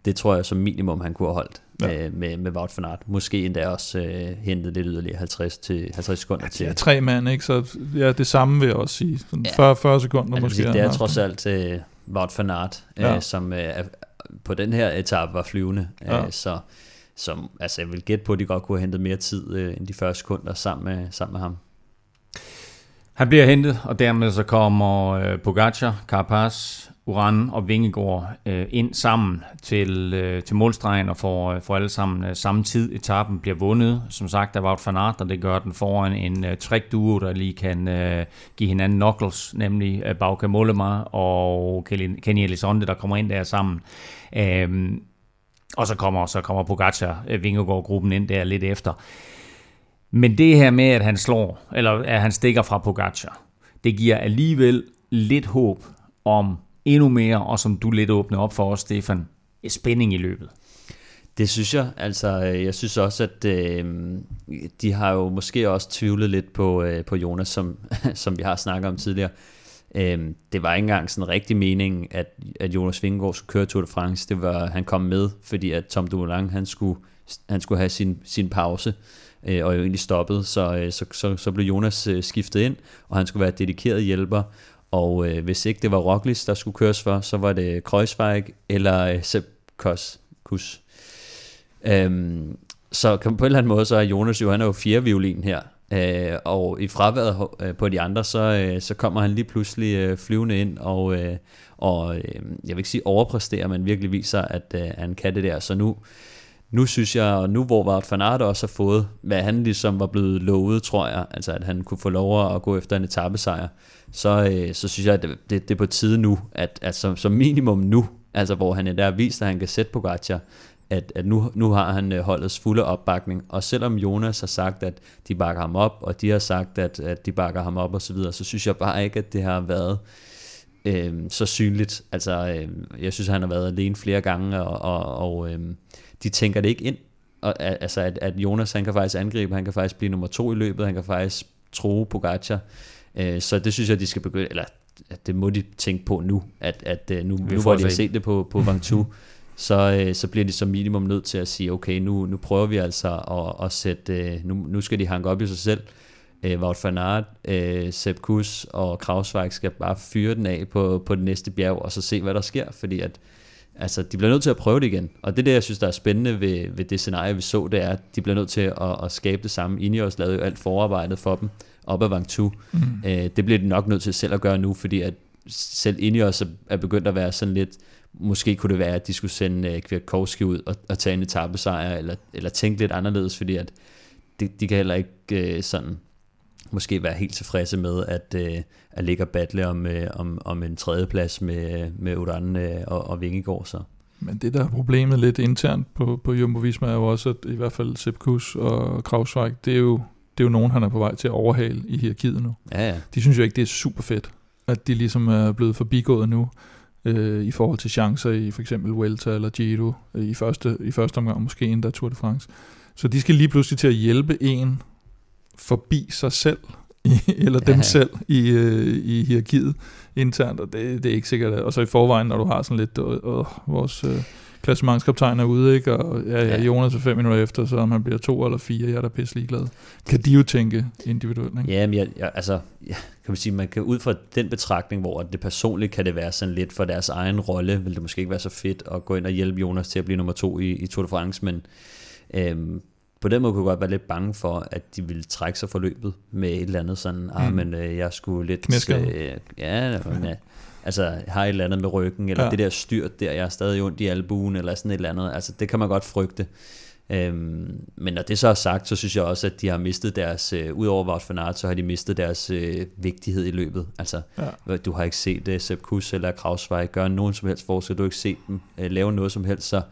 D: det tror jeg som minimum, han kunne have holdt ja. øh, med, med Wout van Aert. Måske endda også øh, hentet lidt yderligere 50, til, 50 sekunder ja, til.
C: Ja, tre mand, ikke? Så ja, det samme vil jeg også sige. Sådan ja. 40, 40 sekunder
D: måske. Sige, det er trods alt øh, Wout van Aert, øh, ja. som øh, på den her etape var flyvende. Øh, ja. Øh, så som, altså, jeg vil gætte på, at de godt kunne have hentet mere tid øh, end de 40 sekunder sammen med, sammen med ham.
B: Han bliver hentet, og dermed så kommer øh, Pogacar, Carapaz, Uran og Vingegaard øh, ind sammen til, øh, til målstregen og får, øh, får alle sammen øh, samme tid. Etappen bliver vundet, som sagt, der var van Aert, og det gør den foran en øh, trick-duo, der lige kan øh, give hinanden knuckles, nemlig øh, Bauke Mollema og Kenny Elizonde, der kommer ind der sammen. Øh, og så kommer, så kommer Pogacar, øh, Vingegaard-gruppen ind der lidt efter. Men det her med, at han slår, eller at han stikker fra Pogacar, det giver alligevel lidt håb om endnu mere, og som du lidt åbner op for os, Stefan, spænding i løbet.
D: Det synes jeg. Altså, øh, jeg synes også, at øh, de har jo måske også tvivlet lidt på, øh, på Jonas, som, som vi har snakket om tidligere. Øh, det var ikke engang sådan rigtig mening, at, at Jonas Vingegaard skulle køre Tour de France. Det var, han kom med, fordi at Tom Dumoulin, han skulle, han skulle have sin, sin pause, øh, og jo egentlig stoppet. Så, øh, så, så, så blev Jonas øh, skiftet ind, og han skulle være dedikeret hjælper. Og øh, hvis ikke det var Roglic, der skulle køres for, så var det Kreuzweig eller øh, Sepp Kuss. Kus. Øhm, så på en eller anden måde, så er Jonas jo, han er jo fjerde violin her. Øh, og i fraværet øh, på de andre, så, øh, så kommer han lige pludselig øh, flyvende ind, og, øh, og øh, jeg vil ikke sige overpræsterer, men virkelig viser, at øh, han kan det der. Så nu, nu synes jeg, og nu hvor Wout van Aert også har fået, hvad han ligesom var blevet lovet, tror jeg, altså at han kunne få lov at gå efter en etappesejr, så, øh, så synes jeg, at det, det, det er på tide nu, at, at som, som minimum nu, altså hvor han er der vist, at han kan sætte Pogacar, at, at nu, nu har han øh, holdets fulde opbakning. Og selvom Jonas har sagt, at de bakker ham op, og de har sagt, at, at de bakker ham op osv., så, videre, så synes jeg bare ikke, at det har været øh, så synligt. Altså, øh, jeg synes, han har været alene flere gange, og, og, og øh, de tænker det ikke ind. Og, altså, at, at Jonas han kan faktisk angribe, han kan faktisk blive nummer to i løbet, han kan faktisk tro Pogacar. Øh, så det synes jeg, de skal begynde, eller at det må de tænke på nu, at, at øh, nu, nu
B: får
D: hvor de har
B: se.
D: set det på, på Vangtu, så, øh, så bliver de som minimum nødt til at sige, okay, nu, nu prøver vi altså at, at sætte, øh, nu, nu skal de hanke op i sig selv. Øh, Wout van Aert, øh, Sepp Kuss og Krausweig skal bare fyre den af på, på det næste bjerg, og så se, hvad der sker, fordi at altså, de bliver nødt til at prøve det igen. Og det er det, jeg synes, der er spændende ved, ved det scenarie, vi så, det er, at de bliver nødt til at, at skabe det samme. Ineos lavede jo alt forarbejdet for dem op ad Vangtu.
C: Mm.
D: Øh, det bliver de nok nødt til selv at gøre nu, fordi at selv Ineos er- er begyndt at være sådan lidt, måske kunne det være, at de skulle sende øh, Kwiatkowski ud og, og tage en etappesejr, eller, eller tænke lidt anderledes, fordi at de, de kan heller ikke øh, sådan måske være helt tilfredse med at, øh, at ligge og battle om, øh, om, om en tredjeplads med, med Udan øh, og, og Vingegaard. Så.
C: Men det, der er problemet lidt internt på, på Jumbo Visma, er jo også, at i hvert fald Sepp Kuss og Krausweig, det er jo, det er jo nogen, han er på vej til at overhale i hierarkiet nu.
D: Ja, ja.
C: De synes jo ikke, det er super fedt, at de ligesom er blevet forbigået nu, øh, i forhold til chancer i for eksempel Vuelta eller Giro øh, i, første, i første omgang, måske endda Tour de France. Så de skal lige pludselig til at hjælpe en forbi sig selv, eller dem
D: Ja.
C: selv i, øh, i hierarkiet internt, og det, det er ikke sikkert. Og så i forvejen, når du har sådan lidt, øh, øh, vores øh, klassementskaptajn er ude, ikke? og ja, ja. Jonas er fem minutter efter, så om han bliver to eller fire, jeg er da pisse ligeglad. Kan de jo tænke individuelt, ikke?
D: Ja, men jeg, jeg, altså, ja, kan man sige, man kan ud fra den betragtning, hvor det personligt kan det være sådan lidt for deres egen rolle, vil det måske ikke være så fedt at gå ind og hjælpe Jonas til at blive nummer to i, i Tour de France, men øhm, på den måde kunne jeg godt være lidt bange for, at de ville trække sig forløbet med et eller andet sådan, ah,
C: Mm.
D: men øh, jeg skulle lidt...
C: Knæskade.
D: Øh, ja, men, ja, altså, jeg har et eller andet med ryggen, eller
C: Ja.
D: det der styrt der, jeg er stadig ondt i albuen, eller sådan et eller andet, altså det kan man godt frygte. Øhm, men når det så er sagt, så synes jeg også, at de har mistet deres, øh, udover Wout van Aert, så har de mistet deres øh, vigtighed i løbet. Altså,
C: Ja.
D: du har ikke set uh, Sepp Kuss eller Krausweig gøre nogen som helst forskel, du har ikke set dem uh, lave noget som helst, så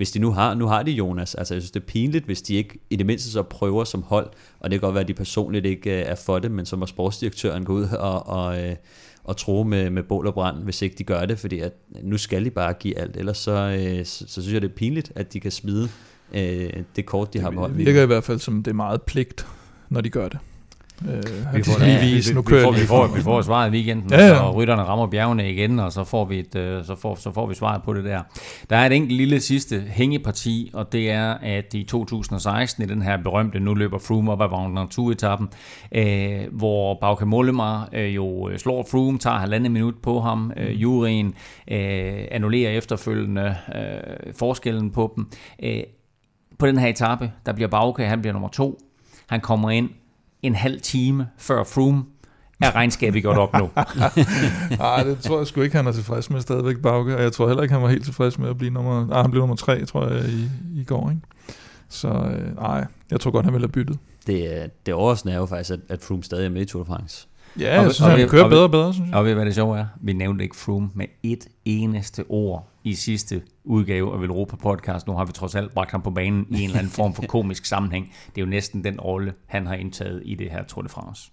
D: hvis de nu har, nu har de Jonas, altså jeg synes det er pinligt, hvis de ikke i det mindste så prøver som hold, og det kan godt være, at de personligt ikke uh, er for det, men så må sportsdirektøren gå ud og, og, uh, og tro med, med bål og brand, hvis ikke de gør det, fordi at nu skal de bare give alt, ellers så, uh, så, så synes jeg, det er pinligt, at de kan smide uh, det kort, de har på
C: Det
D: hånden.
C: virker i hvert fald som, det er meget pligt, når de gør det. Øh,
B: Vi
C: vi
B: får,
C: lige vise,
B: vi,
C: nu
B: vi,
C: kører jeg
B: vi,
C: lige
B: får, vi får svaret i weekenden,
C: Ja,
B: ja, og rytterne rammer bjergene igen, og så får, vi et, øh, så, får, så får vi svaret på det der. Der er et enkelt lille sidste hængeparti, og det er, at i 2016, i den her berømte, nu løber Froome op ad Ventoux-etappen, øh, hvor Bauke Mollema øh, jo øh, slår Froome, tager halvandet minut på ham, øh, juryen øh, annullerer efterfølgende øh, forskellen på dem. Øh, på den her etape, der bliver Bauke, han bliver nummer to. Han kommer ind en halv time før Froome. Er regnskabet gjort op nu?
C: Nej, det tror jeg sgu ikke, han er tilfreds med stadigvæk, Bauke. Og jeg tror heller ikke, han var helt tilfreds med at blive nummer... Nej, han blev nummer tre, tror jeg, i, i går, ikke? Så øh, nej, jeg tror godt, han ville have byttet.
D: Det, er- det overraskende er jo faktisk, at, at Froome stadig er med i Tour de France.
C: Ja,
B: Og-
C: jeg synes,
B: og
C: han kører
B: og
C: bedre og bedre, synes jeg.
B: Og ved hvad det sjove er? Vi nævnte ikke Froome med et eneste ord i sidste udgave af Velropa Podcast. Nu har vi trods alt bragt ham på banen i en eller anden form for komisk sammenhæng. Det er jo næsten den rolle, han har indtaget i det her Tour de France.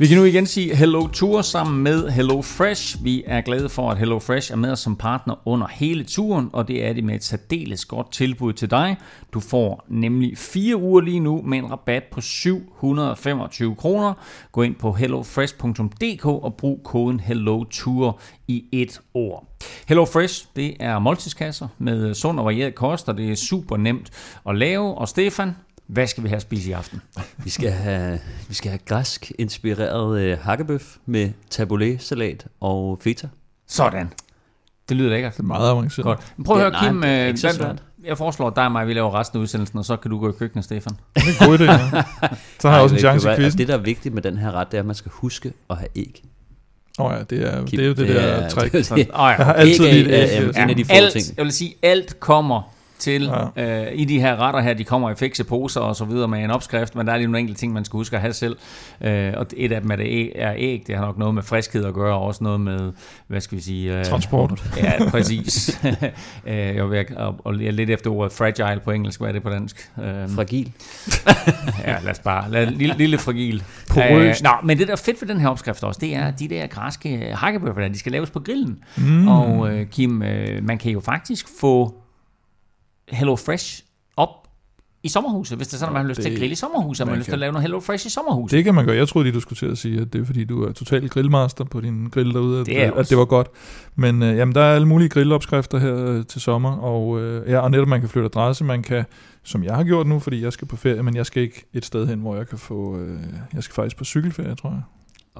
B: Vi kan nu igen sige Hello Tour sammen med Hello Fresh. Vi er glade for, at Hello Fresh er med os som partner under hele turen, og det er det med et særdeles godt tilbud til dig. Du får nemlig fire uger lige nu med en rabat på 725 kroner. Gå ind på hellofresh.dk og brug koden Hello Tour i et ord. Hello Fresh, det er måltidskasser med sund og varieret kost, og det er super nemt at lave. Og Stefan, hvad skal vi have at spise i aften?
D: Vi skal have, vi skal have græsk inspireret øh, hakkebøf med taboulet-salat og feta.
B: Sådan. Det lyder lækkert.
C: Det er meget avanceret.
B: Godt. Men prøv at
D: Ja,
B: høre,
D: nej,
B: Kim.
D: det er
B: øh,
D: ikke så svært.
B: Jeg foreslår at dig og mig, vi laver resten af udsendelsen, og så kan du gå i køkkenet, Stefan.
C: Det er en god idé, ja. Så har jeg også en chance i quizzen.
D: Det, der er vigtigt med den her ret, det er, at man skal huske at have æg.
C: Åh oh, ja, det er,
D: Kim,
C: det er jo det,
D: det
C: der
D: er-
C: trick.
D: det det.
B: Oh, ja.
C: Jeg har altid
D: Æg er-
C: lidt
D: er-
C: æg.
D: er- en af de få
B: alt,
D: ting.
B: Jeg vil sige, alt kommer til
C: Ja.
B: øh, i de her retter her. De kommer i fikse poser og så videre med en opskrift, men der er lige nogle enkelte ting, man skal huske at have selv. Øh, og et af dem er, det æg, er æg. Det har nok noget med friskhed at gøre, og også noget med, hvad skal vi sige... Øh,
C: Transport.
B: Ja, præcis. øh, jeg vil, og, og lidt efter ordet fragile på engelsk. Hvad er det på dansk? Øh,
D: Fragil.
B: Ja, lad os bare. Lad, lille, lille fragil.
C: Porøst.
B: Øh, nå, men det der er fedt ved den her opskrift også, det er, at de der græske hakkebøffer, der, de skal laves på grillen.
C: Mm.
B: Og øh, Kim, øh, man kan jo faktisk få Hello Fresh op i sommerhuset, hvis det er sådan, at man har lyst
C: det-
B: til at grille i sommerhuset, og man har
C: man
B: lyst til at lave noget Hello Fresh i sommerhuset.
C: Det kan man gøre. Jeg troede lige, du skulle til at sige, at det er fordi, du er total grillmaster på din grill derude, at
B: Det
C: at
B: også.
C: det var godt. Men øh, jamen, der er alle mulige grillopskrifter her øh, til sommer, og, øh, ja, og netop man kan flytte adresse, man kan, som jeg har gjort nu, fordi jeg skal på ferie, men jeg skal ikke et sted hen, hvor jeg kan få, øh, jeg skal faktisk på cykelferie, tror jeg.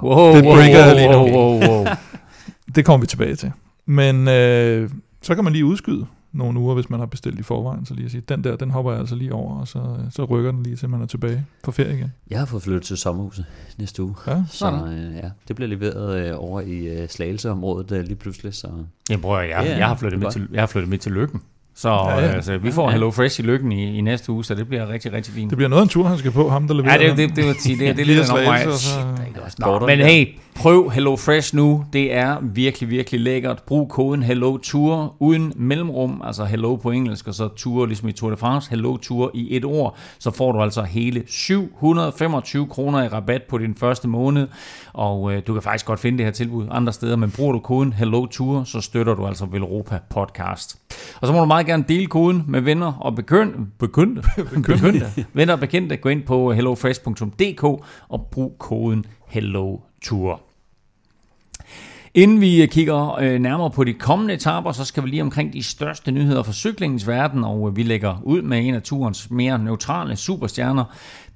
B: Wow,
C: Det
B: wow,
C: jeg lige nu.
B: wow, wow, wow.
C: Det kommer vi tilbage til. Men øh, så kan man lige udskyde nogle uger, hvis man har bestilt i forvejen, så lige at sige, den der, den hopper jeg altså lige over, og så, så rykker den lige til, man er tilbage på ferie igen.
D: Jeg har fået flyttet til sommerhuset næste uge.
C: Ja.
D: Så øh, ja, det bliver leveret øh, over i øh, Slagelseområdet øh, lige pludselig. Så
B: Jeg, prøver, jeg,
D: Ja,
B: jeg, har flyttet med til, jeg har flyttet med til Lykken. Så
C: Ja,
B: ja. Altså, vi får
D: Ja.
B: Hello Fresh i Lykken i, i næste uge, så det bliver rigtig, rigtig fint.
C: Det bliver noget af en tur, han skal på, ham der leverer
B: Ja, det, det, det, det, det er lidt Shit, det er Nå,
D: Kortere,
B: Men hey, prøv Hello Fresh nu. Det er virkelig, virkelig lækkert. Brug koden Hello Tour uden mellemrum, altså Hello på engelsk, og så Tour ligesom i Tour de France. Hello Tour i et ord. Så får du altså hele 725 kroner i rabat på din første måned. Og øh, du kan faktisk godt finde det her tilbud andre steder, men bruger du koden Hello Tour, så støtter du altså Velropa Podcast. Og så må du meget gerne dele koden med venner og bekendte. Bekendte? bekendte. venner og bekendte. Gå ind på hellofresh.dk og brug koden Hello Tour. Inden vi øh, kigger øh, nærmere på de kommende etaper, så skal vi lige omkring de største nyheder fra cyklingens verden, og øh, vi lægger ud med en af turens mere neutrale superstjerner.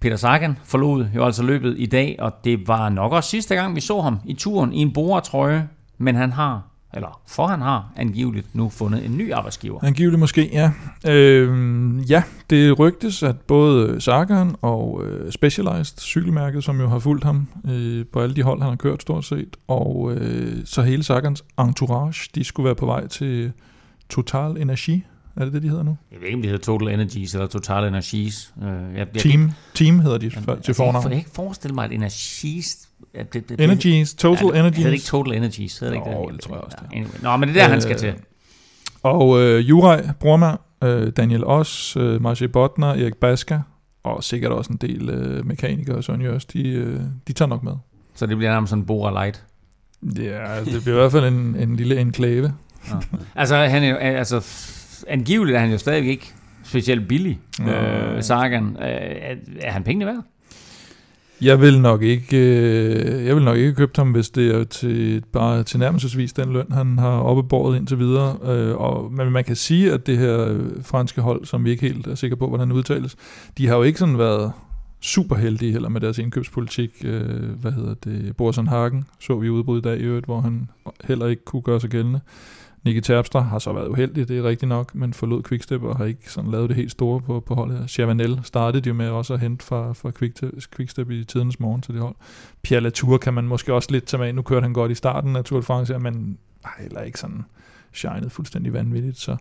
B: Peter Sagan forlod jo altså løbet i dag, og det var nok også sidste gang, vi så ham i turen i en Bora-trøje, men han har, eller for han har, angiveligt nu fundet en ny arbejdsgiver.
C: Angiveligt måske, ja. Øhm, ja, det rygtes, at både Sagan og øh, Specialized, cykelmærket, som jo har fulgt ham øh, på alle de hold, han har kørt stort set, og øh, så hele Sagans entourage, de skulle være på vej til Total Energi. Er det det, de hedder nu?
B: Jeg ved ikke, om det hedder Total Energies eller Total Energies. Øh, Jeg, jeg,
C: Team, team hedder de
B: Jeg,
C: for,
B: altså,
C: til
B: jeg,
C: fornavn.
B: kan ikke forestille mig, at Energies... At det, det,
C: Energies, Total
B: ja,
C: Energies.
B: Hedder det ikke Total Energies? Hedder det ikke
C: Jo,
B: det?
C: det tror jeg også, det
B: Ja, anyway. Nå, men det er der, han skal
C: Øh,
B: til.
C: Og øh, Juraj Brormand, øh, Daniel Os, øh, Marcie Botner, Erik Baska, og sikkert også en del øh, mekanikere og Søren Jørs, de, øh, de tager nok med.
B: Så det bliver nærmest sådan en Bora Light.
C: Ja, altså, det bliver i hvert fald en, en lille enklave.
B: Altså, han er altså, angiveligt er han jo stadig ikke specielt billig,
C: Nå.
B: øh, Sagan. Øh, er, er han pengene værd?
C: Jeg vil nok ikke, øh, jeg vil nok ikke købe ham, hvis det er til, bare tilnærmelsesvis den løn, han har oppebåret indtil videre. Øh, og, men man kan sige, at det her øh, franske hold, som vi ikke helt er sikre på, hvordan udtales, de har jo ikke sådan været super heldige heller med deres indkøbspolitik. Øh, hvad hedder det? Borsen Hagen så vi udbrud i dag i øvrigt, hvor han heller ikke kunne gøre sig gældende. Nicky Terpstra har så været uheldig, det er rigtigt nok, men forlod Quickstep og har ikke sådan lavet det helt store på, på holdet. Chavanel startede jo med også at hente fra, fra Quickstep, Quickstep i tidens morgen til det hold. Pierre Latour kan man måske også lidt tage med. Nu kørte han godt i starten af Tour de France, men har heller ikke sådan shined fuldstændig vanvittigt. Så,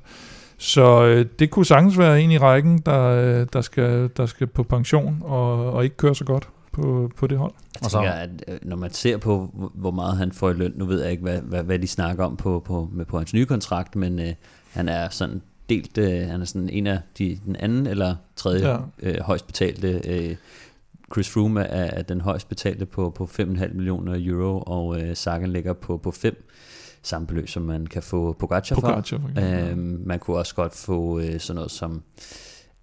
C: så øh, det kunne sagtens være en i rækken, der, øh, der, skal, der skal på pension og, og ikke køre så godt på, på det hold.
D: Jeg
B: Og så-
D: tænker, at øh, når man ser på, hvor- meget han får i løn, nu ved jeg ikke, hvad, hvad, hvad de snakker om på, på, med, på hans nye kontrakt, men øh, han er sådan delt, øh, han er sådan en af de, den anden eller tredje
C: Ja.
D: ja. øh, højst betalte. Øh, Chris Froome er, er den højst betalte på, på 5,5 millioner euro, og øh, Sagan ligger på, på 5 samme beløb, som man kan få Pogacar for.
C: Pogacar, for eksempel.
D: Øhm, man kunne også godt få øh, sådan noget som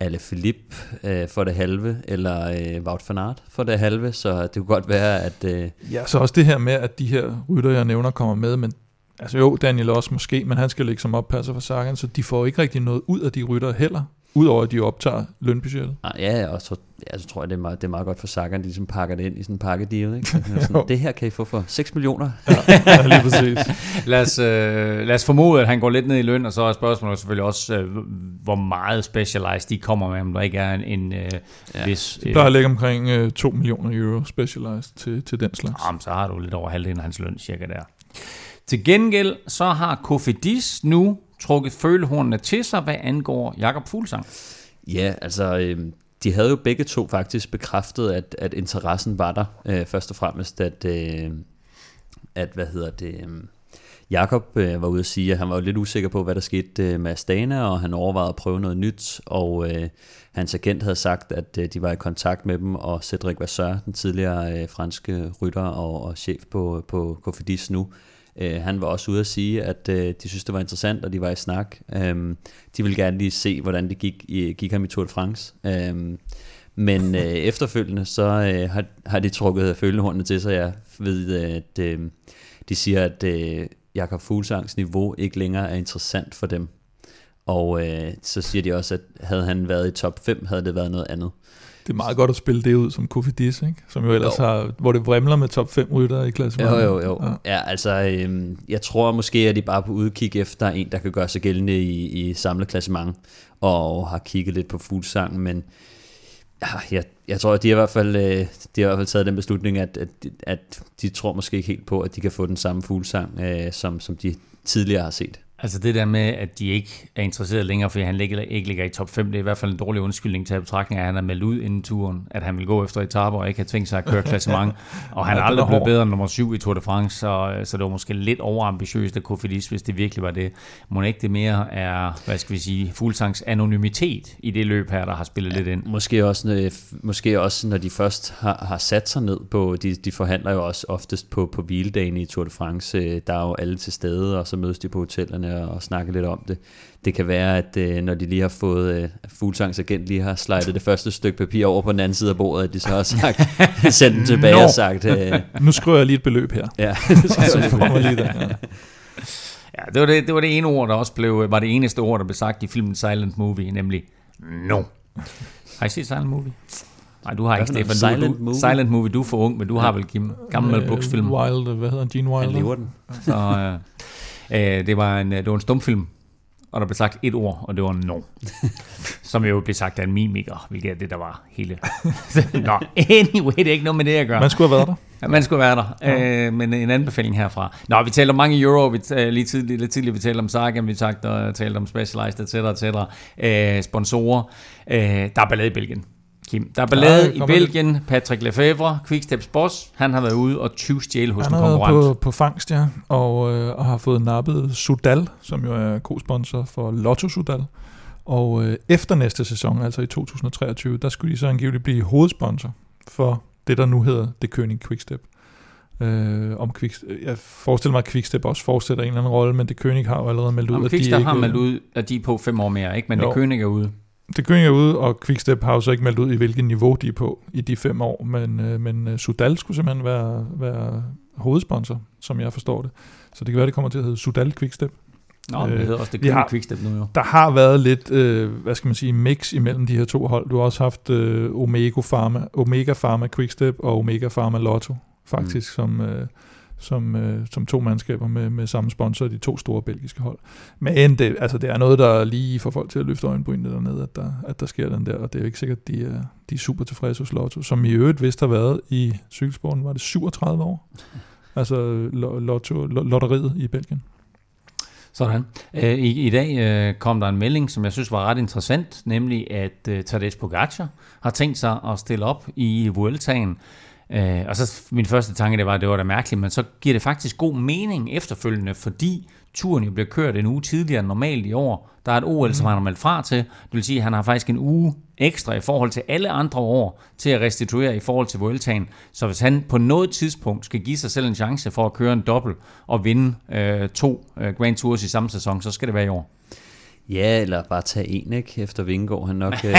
D: Ale Philip øh, for det halve, eller øh, Wout van Aert for det halve, så det kunne godt være, at øh,
C: Ja, så også det her med, at de her rytter, jeg nævner, kommer med, men altså jo, Daniel også måske, men han skal ligge som oppasser for Sagan, så de får ikke rigtig noget ud af de rytter heller, udover at de optager lønbudgettet.
D: ah, ja, og så, ja, så tror jeg, det er, meget, det er meget godt for Sagan, de ligesom pakker det ind i sådan en pakkedeal, ikke? Så det er sådan, det her kan I få for 6 millioner.
C: ja, lige præcis.
B: Lad os, øh, lad os formode, at han går lidt ned i løn, og så er spørgsmålet selvfølgelig også, øh, hvor meget specialized de kommer med, om der ikke er en, en øh, ja. Vis...
C: De plejer at lægge omkring øh, 2 millioner euro specialized til, til den slags.
B: Jamen, så har du lidt over halvdelen af hans løn cirka der. Til gengæld så har Kofidis nu trukket følehornene til sig, hvad angår Jakob Fuglsang.
D: Ja, altså, øh, de havde jo begge to faktisk bekræftet, at, at interessen var der. Øh, først og fremmest, at, øh, at hvad hedder det... Øh, Jakob øh, var ude at sige, at han var jo lidt usikker på, hvad der skete øh, med Astana, og han overvejede at prøve noget nyt, og øh, hans agent havde sagt, at øh, de var i kontakt med dem, og Cedric Vasseur, den tidligere øh, franske rytter og, og chef på, på Cofidis nu, Øh, han var også ude at sige, at øh, de synes, det var interessant, og de var i snak. Øh, de ville gerne lige se, hvordan det gik, i, gik ham i Tour de France. Øh, men øh, efterfølgende, så øh, har, har de trukket følehornene til sig, jeg ved, at øh, de siger, at øh, Jakob Fuglsangs niveau ikke længere er interessant for dem. Og øh, så siger de også, at havde han været i top 5, havde det været noget andet.
C: Det er meget godt at spille det ud som Kofidis, ikke? Som jo ellers jo. har, hvor det vrimler med top 5 rytter i klassen.
D: Jo, jo, jo. Ja, ja altså, øhm, jeg tror måske, at de bare på udkig efter en, der kan gøre sig gældende i, i samlet klassement, og har kigget lidt på Fuglsang, men ja, jeg, jeg tror, at de har i hvert fald, øh, de har i hvert fald taget den beslutning, at, at, at de tror måske ikke helt på, at de kan få den samme Fuglsang, øh, som, som de tidligere har set.
B: Altså det der med, at de ikke er interesseret længere, fordi han ligger, ikke ligger i top 5, det er i hvert fald en dårlig undskyldning til at betragtning, at han er meldt ud inden turen, at han vil gå efter etaper og ikke har tænkt sig at køre klassement. og han er aldrig blevet bedre end nummer 7 i Tour de France, så, så det var måske lidt overambitiøst af Kofidis, hvis det virkelig var det. Må ikke det mere er, hvad skal vi sige, Fuglsangs anonymitet i det løb her, der har spillet ja, lidt ind?
D: Måske også, når, måske også, når de først har, har sat sig ned på, de, de forhandler jo også oftest på, på hviledagen i Tour de France, der er jo alle til stede, og så mødes de på hotellerne og snakke lidt om det. Det kan være, at øh, når de lige har fået, øh, Fuglsangs agent lige har slidet det første stykke papir over på den anden side af bordet, at de så har sagt, sendt den tilbage Nå. og sagt... Øh,
C: nu skriver jeg lige et beløb her.
D: Ja,
C: så får lige der. Ja.
B: Ja, det var det, det var det ene ord, der også blev, var det eneste ord, der blev sagt i filmen Silent Movie, nemlig no. Har I set Silent Movie? Nej, du har ikke, Stefan. Silent, du, movie? silent Movie, du er for ung, men du ja. har vel Kim, gammel uh, Brooks-film.
C: Wild, hvad hedder han? Gene Wilder?
D: Han lever den.
B: Så, Øh, det, var en, det var en stumfilm, og der blev sagt et ord, og det var no. Som jo blev sagt af en mimiker, hvilket er det, der var hele. Nå, anyway, det er ikke noget med det, jeg gør.
C: Man skulle have været der.
B: Ja, man skulle være der. Ja. Øh, men en anbefaling herfra. Nå, vi taler om mange euro. Vi, uh, lige tidligere, lidt tidligere vi talte om Sagan, vi talte, talte om Specialized, etc. etc. Uh, sponsorer. Uh, der er ballade i Belgien. Kim. Der er ballade ja, i Belgien. Det. Patrick Lefebvre, Quicksteps boss, han har været ude og 20 stjæle hos han en konkurrent.
C: Han har på, på fangst, ja, og, øh, og har fået nappet Sudal, som jo er co-sponsor for Lotto Sudal. Og øh, efter næste sæson, altså i 2023, der skulle de så angiveligt blive hovedsponsor for det, der nu hedder Det König Quickstep. Øh, om Quickstep. Jeg forestiller mig, at Quickstep også fortsætter en eller anden rolle, men Det König har jo allerede meldt ud,
B: at de ikke... har meldt ud, at de er på fem år mere, ikke? men jo. Det König er ude
C: det Køring er ude, og Quickstep har jo så ikke meldt ud i, hvilket niveau de er på i de fem år, men, øh, men øh, Sudal skulle simpelthen være, være hovedsponsor, som jeg forstår det. Så det kan være, det kommer til at hedde Sudal Quickstep.
B: Nå, det hedder også det har, Quickstep nu jo.
C: Der har været lidt, øh, hvad skal man sige, mix imellem de her to hold. Du har også haft øh, Omega, Pharma, Omega Pharma Quickstep og Omega Pharma Lotto, faktisk, mm. som... Øh, som, øh, som to mandskaber med, med samme sponsor, de to store belgiske hold. Men det, altså, det er noget, der lige får folk til at løfte øjenbrynene dernede, at der, at der sker den der, og det er jo ikke sikkert, at de er, de er super tilfredse hos Lotto, som i øvrigt vist har været i cykelsporten, var det 37 år? Altså lotto, lotteriet i Belgien.
B: Sådan. Øh, I, I dag øh, kom der en melding, som jeg synes var ret interessant, nemlig at øh, Tadej Pogacar har tænkt sig at stille op i Vueltaen. Øh, og så min første tanke, det var, at det var da mærkeligt, men så giver det faktisk god mening efterfølgende, fordi turen jo bliver kørt en uge tidligere end normalt i år. Der er et OL, som mm. han har meldt fra til. Det vil sige, at han har faktisk en uge ekstra i forhold til alle andre år til at restituere i forhold til Vueltaen. Så hvis han på noget tidspunkt skal give sig selv en chance for at køre en dobbelt og vinde øh, to øh, Grand Tours i samme sæson, så skal det være i år.
D: Ja, eller bare tage en, ikke? Efter Vingegaard, han nok... Øh,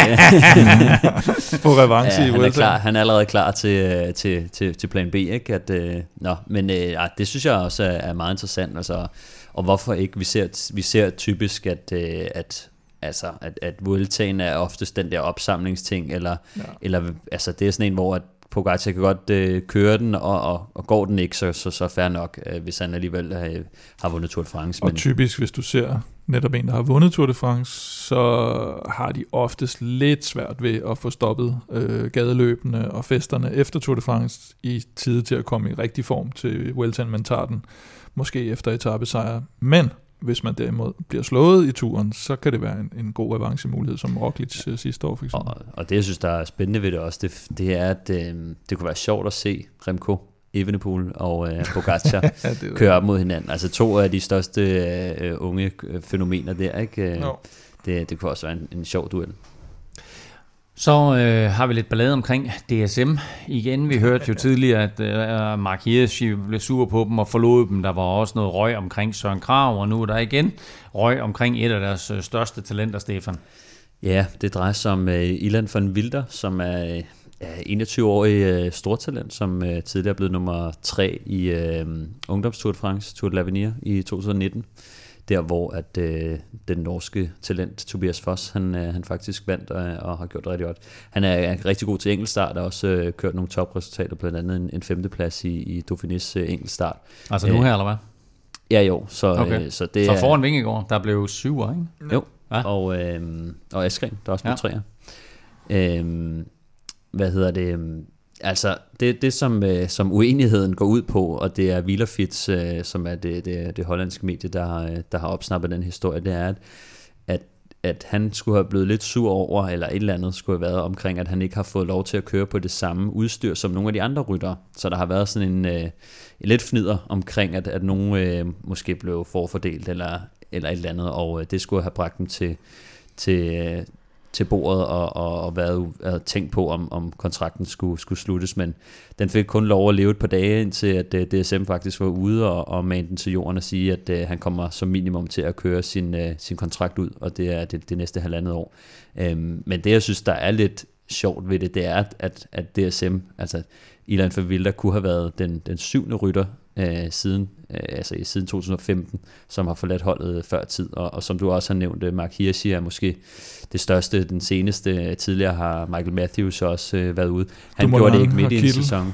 C: På revanche
D: ja,
C: i
D: han er, klar, han er allerede klar til, øh, til, til, til plan B, ikke? At, øh, nå, men øh, ja, det synes jeg også er, er meget interessant, altså, og hvorfor ikke? Vi ser, vi ser typisk, at, øh, at altså, at, at Vueltaen er oftest den der opsamlingsting, eller, ja. eller altså, det er sådan en, hvor at Pogacar kan godt øh, køre den, og, og, og går den ikke, så, så, så fair nok, øh, hvis han alligevel øh, har vundet Tour de France.
C: Og men... typisk, hvis du ser netop en, der har vundet Tour de France, så har de oftest lidt svært ved at få stoppet øh, gadeløbene og festerne efter Tour de France i tide til at komme i rigtig form til Vueltaen, den måske efter etappesejr. Men hvis man derimod bliver slået i turen, så kan det være en, en god revanchemulighed, som Roglic ja. Øh, sidste år for eksempel.
D: Og, og det, jeg synes, der er spændende ved det også, det, det er, at øh, det kunne være sjovt at se Remco Evenepoel og øh, Pogacar ja, køre op mod hinanden. Altså to af de største øh, unge fænomener der, ikke? No. Det, det kunne også være en, en sjov duel.
B: Så øh, har vi lidt ballade omkring DSM igen. Vi hørte jo tidligere, at øh, Mark Hirschi blev sur på dem og forlod dem. Der var også noget røg omkring Søren Krav, og nu er der igen røg omkring et af deres øh, største talenter, Stefan.
D: Ja, det drejer sig om uh, Ilan van Wilder, som er uh, 21-årig uh, stortalent, som uh, tidligere er blevet nummer 3 i uh, Ungdomstour de France, Tour de l'Avenir i 2019 der hvor at øh, den norske talent Tobias Foss, han, øh, han faktisk vandt og, og har gjort det rigtig godt. Han er, er rigtig god til enkeltstart og også øh, kørt nogle topresultater, blandt andet en, en femteplads i, i Dauphinis øh, enkeltstart.
B: Altså nu her, eller hvad?
D: Ja, jo. Så,
B: okay.
D: øh, så,
B: det så foran Vingegaard, der blev syver, ikke?
D: Jo, ja. og, øh, og Askren, der også blev ja. træer. Øh, hvad hedder det? Øhm, altså, det, det som, øh, som uenigheden går ud på, og det er Wielerfits, øh, som er det, det, det hollandske medie, der har, der har opsnappet den historie, det er, at, at, at han skulle have blevet lidt sur over, eller et eller andet skulle have været omkring, at han ikke har fået lov til at køre på det samme udstyr som nogle af de andre ryttere. Så der har været sådan en, øh, lidt fnider omkring, at, at nogen øh, måske blev forfordelt, eller, eller et eller andet, og øh, det skulle have bragt dem til, til, øh, til bordet og, og, og været, været tænkt på, om, om kontrakten skulle, skulle sluttes, men den fik kun lov at leve et par dage, indtil at øh, uh, DSM faktisk var ude og, og mande den til jorden og sige, at uh, han kommer som minimum til at køre sin, uh, sin kontrakt ud, og det er det, det næste halvandet år. Um, men det, jeg synes, der er lidt sjovt ved det, det er, at, at DSM, altså Ilan Favilda, kunne have været den, den syvende rytter øh, siden, øh, altså siden 2015, som har forladt holdet før tid, og, og som du også har nævnt, øh, Mark Hirschi er måske det største, den seneste. Tidligere har Michael Matthews også øh, været ude. Han gjorde det ikke midt i en sæson.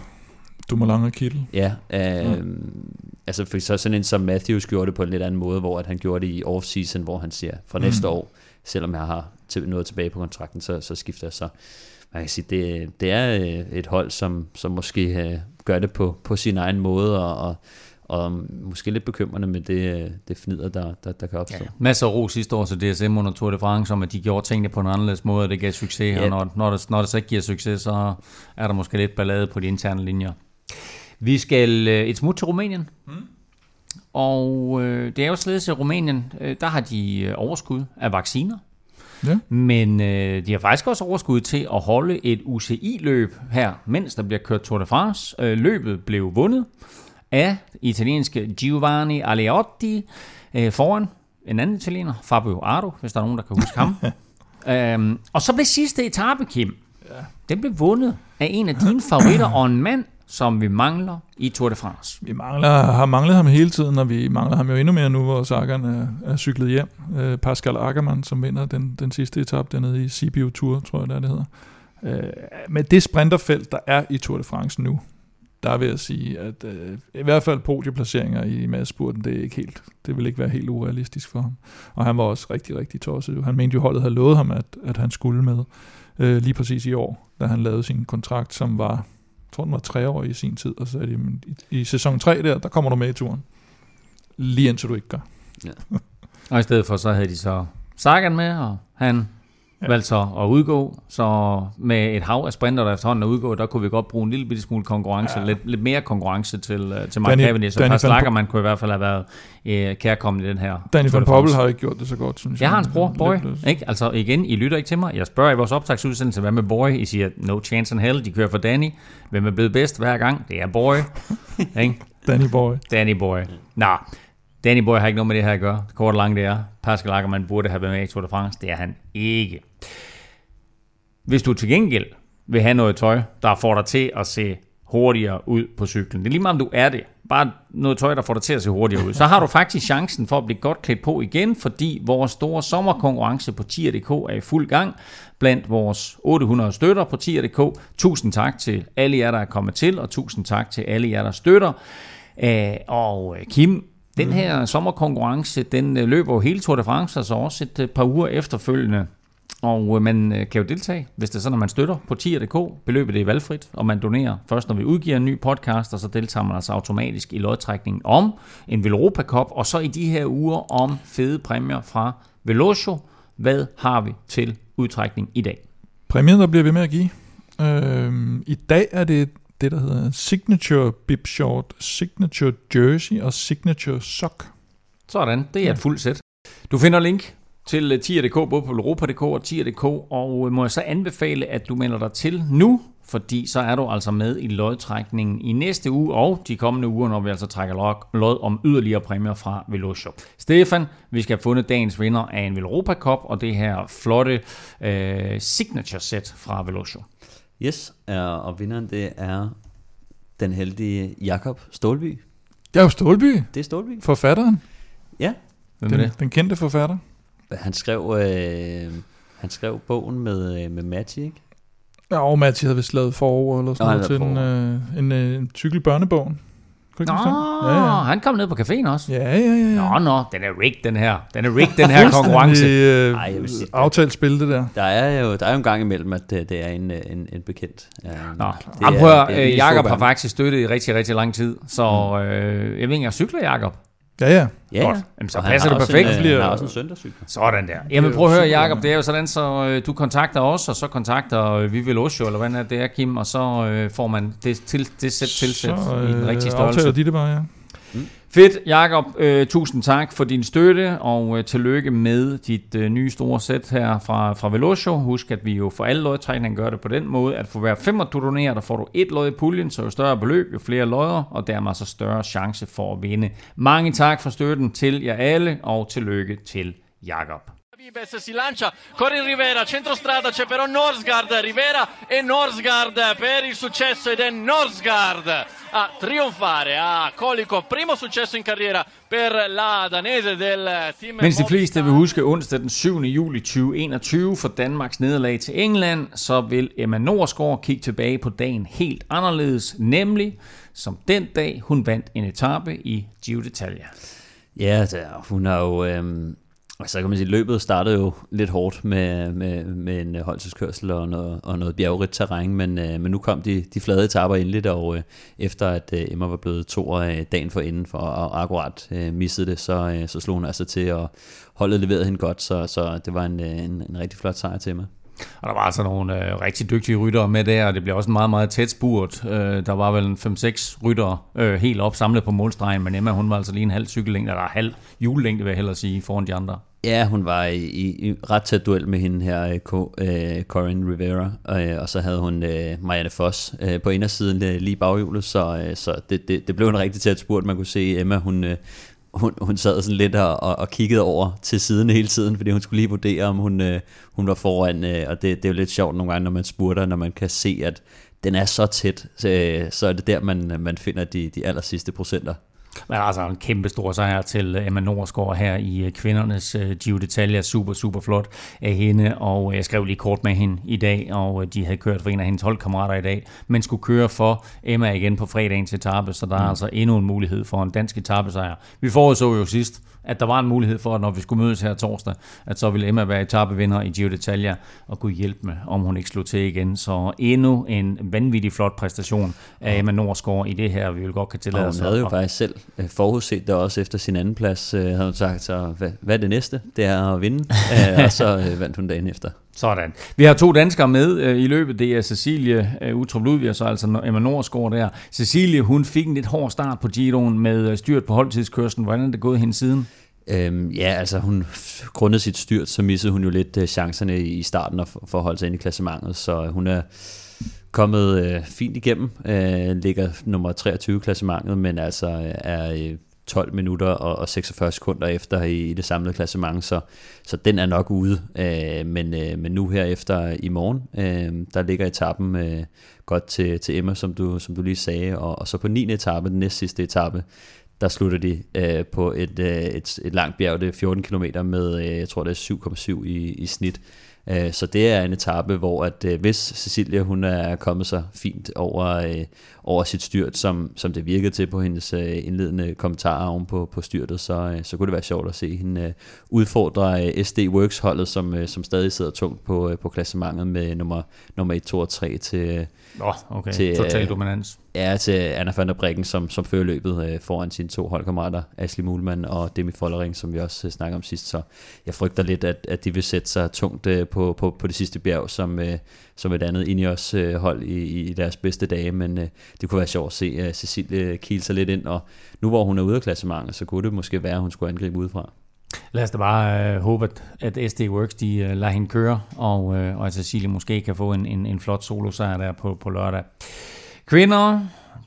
C: Du må lange kittel.
D: Ja, øh, mm. altså for så sådan en som Matthews gjorde det på en lidt anden måde, hvor at han gjorde det i off-season, hvor han siger, fra næste mm. år, selvom jeg har noget tilbage på kontrakten, så, så skifter jeg så. Man kan sige, det, det er øh, et hold, som, som måske øh, gør det på, på sin egen måde, og, og, og måske lidt bekymrende med det, det fnider, der, der, der kan opstå. Ja,
B: masser af ro sidste år til DSM under Tour de France, om at de gjorde tingene på en anderledes måde, og det gav succes, ja. og når, når, det, når det så ikke giver succes, så er der måske lidt ballade på de interne linjer. Vi skal øh, et smut til Rumænien. Mm. Og øh, det er jo således, at Rumænien, øh, der har de øh, overskud af vacciner. Ja. Men øh, de har faktisk også overskud til at holde et UCI-løb her, mens der bliver kørt Tour de France. Øh, løbet blev vundet af italienske Giovanni Aleotti øh, foran en anden italiener, Fabio Ardo, hvis der er nogen, der kan huske ham. øhm, og så blev sidste etape, Kim, ja. den blev vundet af en af dine favoritter, og en mand, som vi mangler i Tour de France.
C: Vi mangler, har manglet ham hele tiden, og vi mangler ham jo endnu mere nu, hvor Sagan er, er cyklet hjem. Øh, Pascal Ackermann, som vinder den, den sidste etape dernede i Sibiu Tour, tror jeg, det, er, det hedder. Øh, med det sprinterfelt, der er i Tour de France nu, der vil jeg sige, at øh, i hvert fald podieplaceringer i madspurten, det er ikke helt, det vil ikke være helt urealistisk for ham. Og han var også rigtig, rigtig tosset. Han mente jo, holdet havde lovet ham, at, at han skulle med øh, lige præcis i år, da han lavede sin kontrakt, som var tror den var tre år i sin tid, og så sagde de, i, i sæson 3 der, der kommer du med i turen. Lige indtil du ikke gør. Ja.
B: og i stedet for, så havde de så Sagan med, og han ja. valgte så at udgå. Så med et hav af sprinter, der efterhånden er udgået, der kunne vi godt bruge en lille bitte smule konkurrence, ja. lidt, lidt mere konkurrence til, uh, til Mark Danny, Cavendish. Så Pascal man kunne i hvert fald have været uh, kærkommen i den her.
C: Danny van Poppel har ikke gjort det så godt, synes
B: jeg. Jeg har hans bror, Boy. Ikke? Altså igen, I lytter ikke til mig. Jeg spørger i vores optagsudsendelse, hvad med Boy? I siger, no chance in hell, de kører for Danny. Hvem er blevet bedst hver gang? Det er Boy.
C: ikke? Danny Boy.
B: Danny Boy. Nå, Danny Boy har ikke noget med det her at gøre. Kort og langt det er. Pascal Ackermann burde have været med i Tour de France. Det er han ikke. Hvis du til gengæld vil have noget tøj, der får dig til at se hurtigere ud på cyklen. Det er lige meget, om du er det. Bare noget tøj, der får dig til at se hurtigere ud. Så har du faktisk chancen for at blive godt klædt på igen, fordi vores store sommerkonkurrence på tier.dk er i fuld gang blandt vores 800 støtter på tier.dk. Tusind tak til alle jer, der er kommet til, og tusind tak til alle jer, der støtter. Og Kim, den her sommerkonkurrence, den øh, løber jo hele Tour de France, altså også et øh, par uger efterfølgende. Og øh, man kan jo deltage, hvis det er sådan, at man støtter på tier.dk. Beløbet er valgfrit, og man donerer først, når vi udgiver en ny podcast, og så deltager man altså automatisk i lodtrækningen om en Velropa Cup, og så i de her uger om fede præmier fra Velocio. Hvad har vi til udtrækning i dag?
C: Præmien, der bliver vi med at give. Øh, I dag er det det, der hedder Signature Bib Short, Signature Jersey og Signature Sock.
B: Sådan, det er et fuldt sæt. Du finder link til tier.dk, både på europa.dk og tier.dk, og må jeg så anbefale, at du melder dig til nu, fordi så er du altså med i lodtrækningen i næste uge og de kommende uger, når vi altså trækker lod om yderligere præmier fra Velocio. Stefan, vi skal have fundet dagens vinder af en Velropa Cup og det her flotte øh, signature set fra Velocio.
D: Yes, og vinderen det er den heldige Jakob Stålby.
C: Det er jo Stålby.
D: Det er Stålby.
C: Forfatteren.
D: Ja.
C: Hvem den, det? den kendte forfatter.
D: Han skrev, øh, han skrev bogen med, øh, med Matti, ikke?
C: Ja, og Matti havde vist lavet forår eller sådan noget til en, øh, en, øh, en cykel børnebogen.
B: Nå, ja, ja. han kom ned på caféen også.
C: Ja, ja, ja. ja.
B: Nå, nå, den er rigged, den her. Den er rigged, den her konkurrence.
C: Øh, Ej, jeg vil sige, aftalt spil, det der.
D: Der er jo, der er jo en gang imellem, at det, det er en, en, en bekendt.
B: Uh, nå, det prøver, øh, Jakob har faktisk støttet i rigtig, rigtig lang tid, så mm. øh, jeg ved ikke, jeg cykler, Jakob.
C: Ja, ja.
D: Ja, Godt.
B: Jamen, så passer det perfekt.
D: En, øh, han har også en søndagscykel.
B: Sådan der. Jamen prøv at høre, Jacob, det er jo sådan, så øh, du kontakter os, og så kontakter øh, vi vil Osho, eller hvad det er, Kim, og så øh, får man det, til, det sæt tilsæt øh, i den rigtige størrelse. Så
C: de det bare, ja.
B: Mm. Fedt, Jakob. Øh, tusind tak for din støtte, og øh, tillykke med dit øh, nye store sæt her fra, fra Velocio. Husk, at vi jo for alle lodtrækninger gør det på den måde, at for hver femmer du donerer, der får du et lod i puljen, så jo større beløb, jo flere lodder, og dermed så større chance for at vinde. Mange tak for støtten til jer alle, og tillykke til Jakob. Vibes si lancia, corre Rivera, centrostrada c'è però Norsgaard, Rivera e Norsgaard per il successo ed è Norsgaard a trionfare a Colico, primo successo in carriera per la danese del team Mens de fleste vil huske onsdag den 7. juli 2021 for Danmarks nederlag til England, så vil Emma Norsgaard kigge tilbage på dagen helt anderledes, nemlig som den dag hun vandt en etape i Giro d'Italia.
D: Ja, der, hun har jo... Øhm Altså kan man sige, løbet startede jo lidt hårdt med, med, med en øh, holdtidskørsel og noget, og noget bjergrigt terræn, men, øh, men nu kom de, de flade etaper endeligt, og øh, efter at øh, Emma var blevet to øh, dagen for inden for og akkurat øh, missede det, så, øh, så slog hun altså til, og holdet leverede hende godt, så, så det var en, øh, en, en rigtig flot sejr til Emma.
B: Og der var altså nogle øh, rigtig dygtige ryttere med der, og det blev også en meget, meget tæt spurt. Øh, der var vel en 5-6 ryttere øh, helt op samlet på målstregen, men Emma hun var altså lige en halv cykellængde, eller halv julelængde vil jeg hellere sige, foran de andre.
D: Ja, hun var i, i, i ret tæt duel med hende her, uh, Corinne Rivera, øh, og så havde hun øh, Marianne Foss øh, på indersiden øh, lige baghjulet, så, øh, så det, det, det blev en rigtig tæt spurt. Man kunne se Emma, hun, øh, hun, hun sad sådan lidt og, og, og kiggede over til siden hele tiden, fordi hun skulle lige vurdere, om hun, øh, hun var foran, Øh, og det, det er jo lidt sjovt nogle gange, når man spurter, når man kan se, at den er så tæt, så, så er det der, man, øh, man finder de, de aller sidste procenter.
B: Men altså en kæmpe stor sejr til Emma Norsgaard her i øh, kvindernes uh, Giro d'Italia. Super, super flot af hende, og jeg skrev lige kort med hende i dag, og øh, de havde kørt for en af hendes holdkammerater i dag, men skulle køre for Emma igen på fredagens etape, så der er mm. altså endnu en mulighed for en dansk etappesejr. Vi forudså jo sidst, at der var en mulighed for, at når vi skulle mødes her torsdag, at så ville Emma være etapevinder i Giro d'Italia og kunne hjælpe med, om hun ikke slog til igen. Så endnu en vanvittig flot præstation af Emma Norsgaard i det her, vi vil godt kan tillade
D: os. Hun havde jo faktisk selv øh, forudset det også efter sin anden plads, øh, havde hun sagt, så hvad, hvad er det næste? Det er at vinde, øh, og så vandt hun dagen efter.
B: Sådan. Vi har to danskere med øh, i løbet. Det er Cecilie øh, Utrup Ludvig og så altså Emma Norsgaard der. Cecilie, hun fik en lidt hård start på Giroen med øh, styrt på holdtidskørslen. Hvordan er det gået hende siden?
D: Øhm, ja, altså hun grundet sit styrt, så missede hun jo lidt øh, chancerne i starten og for at holde sig ind i klassementet, så øh, hun er kommet øh, fint igennem, øh, ligger nummer 23 i klassementet, men altså øh, er øh, 12 minutter og, og 46 sekunder efter i, i det samlede klassement, så, så den er nok ude. Øh, men, øh, men nu her efter i morgen, øh, der ligger etappen øh, godt til, til Emma, som du, som du lige sagde, og, og så på 9. etape, den næst sidste etape, der slutter de øh, på et, øh, et, et langt bjerg, det er 14 km med, øh, jeg tror det er 7,7 i, i snit. Øh, så det er en etape, hvor at øh, hvis Cecilia hun er kommet sig fint over, øh, over sit styrt, som, som det virkede til på hendes indledende kommentarer oven på, på styrtet, så, så kunne det være sjovt at se hende udfordre SD Works holdet, som, som stadig sidder tungt på, på klassementet med nummer, nummer 1, 2 og 3 til,
B: oh, okay. til total dominans.
D: Ja, til Anna van der Breggen, som, som fører løbet øh, foran sine to holdkammerater, Asli Mulman og Demi Follering, som vi også øh, snakker om sidst. Så jeg frygter lidt, at, at de vil sætte sig tungt øh, på, på, på det sidste bjerg, som, øh, som et andet Ineos øh, hold i, i deres bedste dage. Men øh, det kunne være sjovt at se uh, Cecilie kile sig lidt ind, og nu hvor hun er ude af klassementet, så kunne det måske være, at hun skulle angribe udefra.
B: Lad os da bare øh, håbe, at, at SD Works de øh, lader hende køre, og, øh, og at Cecilie måske kan få en, en, en flot solo sejr der på, på lørdag. Kvinder,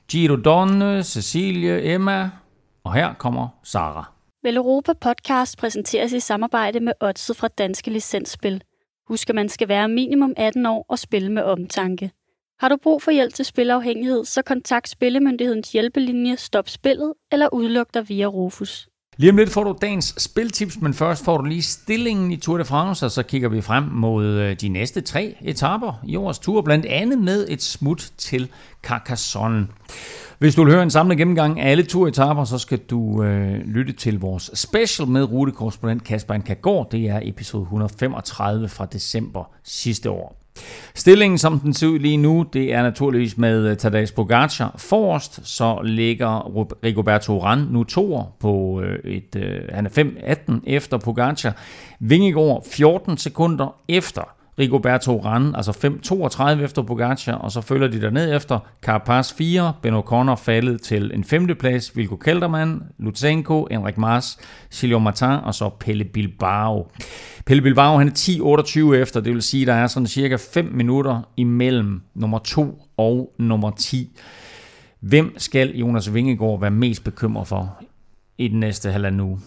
B: Giro Donne, Cecilie, Emma, og her kommer Sara.
A: Vel Europa podcast præsenteres i samarbejde med Odset fra Danske Licensspil. Husk, at man skal være minimum 18 år og spille med omtanke. Har du brug for hjælp til spilafhængighed, så kontakt Spillemyndighedens hjælpelinje Stop Spillet eller udluk dig via Rufus.
B: Lige om lidt får du dagens spiltips, men først får du lige stillingen i Tour de France, og så kigger vi frem mod øh, de næste tre etaper i årets tur, blandt andet med et smut til Carcassonne. Hvis du vil høre en samlet gennemgang af alle etaper, så skal du øh, lytte til vores special med rutekorrespondent Kasper Kagård. Det er episode 135 fra december sidste år. Stillingen, som den ser ud lige nu, det er naturligvis med øh, Tadej Pogacar forrest, så ligger Rigoberto Urán nu to på øh, et, øh, han er 5-18 efter Pogacar. Vingegaard 14 sekunder efter Rigoberto Urán, altså 5.32 efter Pogacar, og så følger de der ned efter. Carapaz 4, Ben O'Connor faldet til en femteplads, Vilko Kelderman, Lutsenko, Enrik Mars, Silio Martin og så Pelle Bilbao. Pelle Bilbao han er 10.28 efter, det vil sige, der er sådan cirka 5 minutter imellem nummer 2 og nummer 10. Hvem skal Jonas Vingegaard være mest bekymret for i den næste halvanden uge?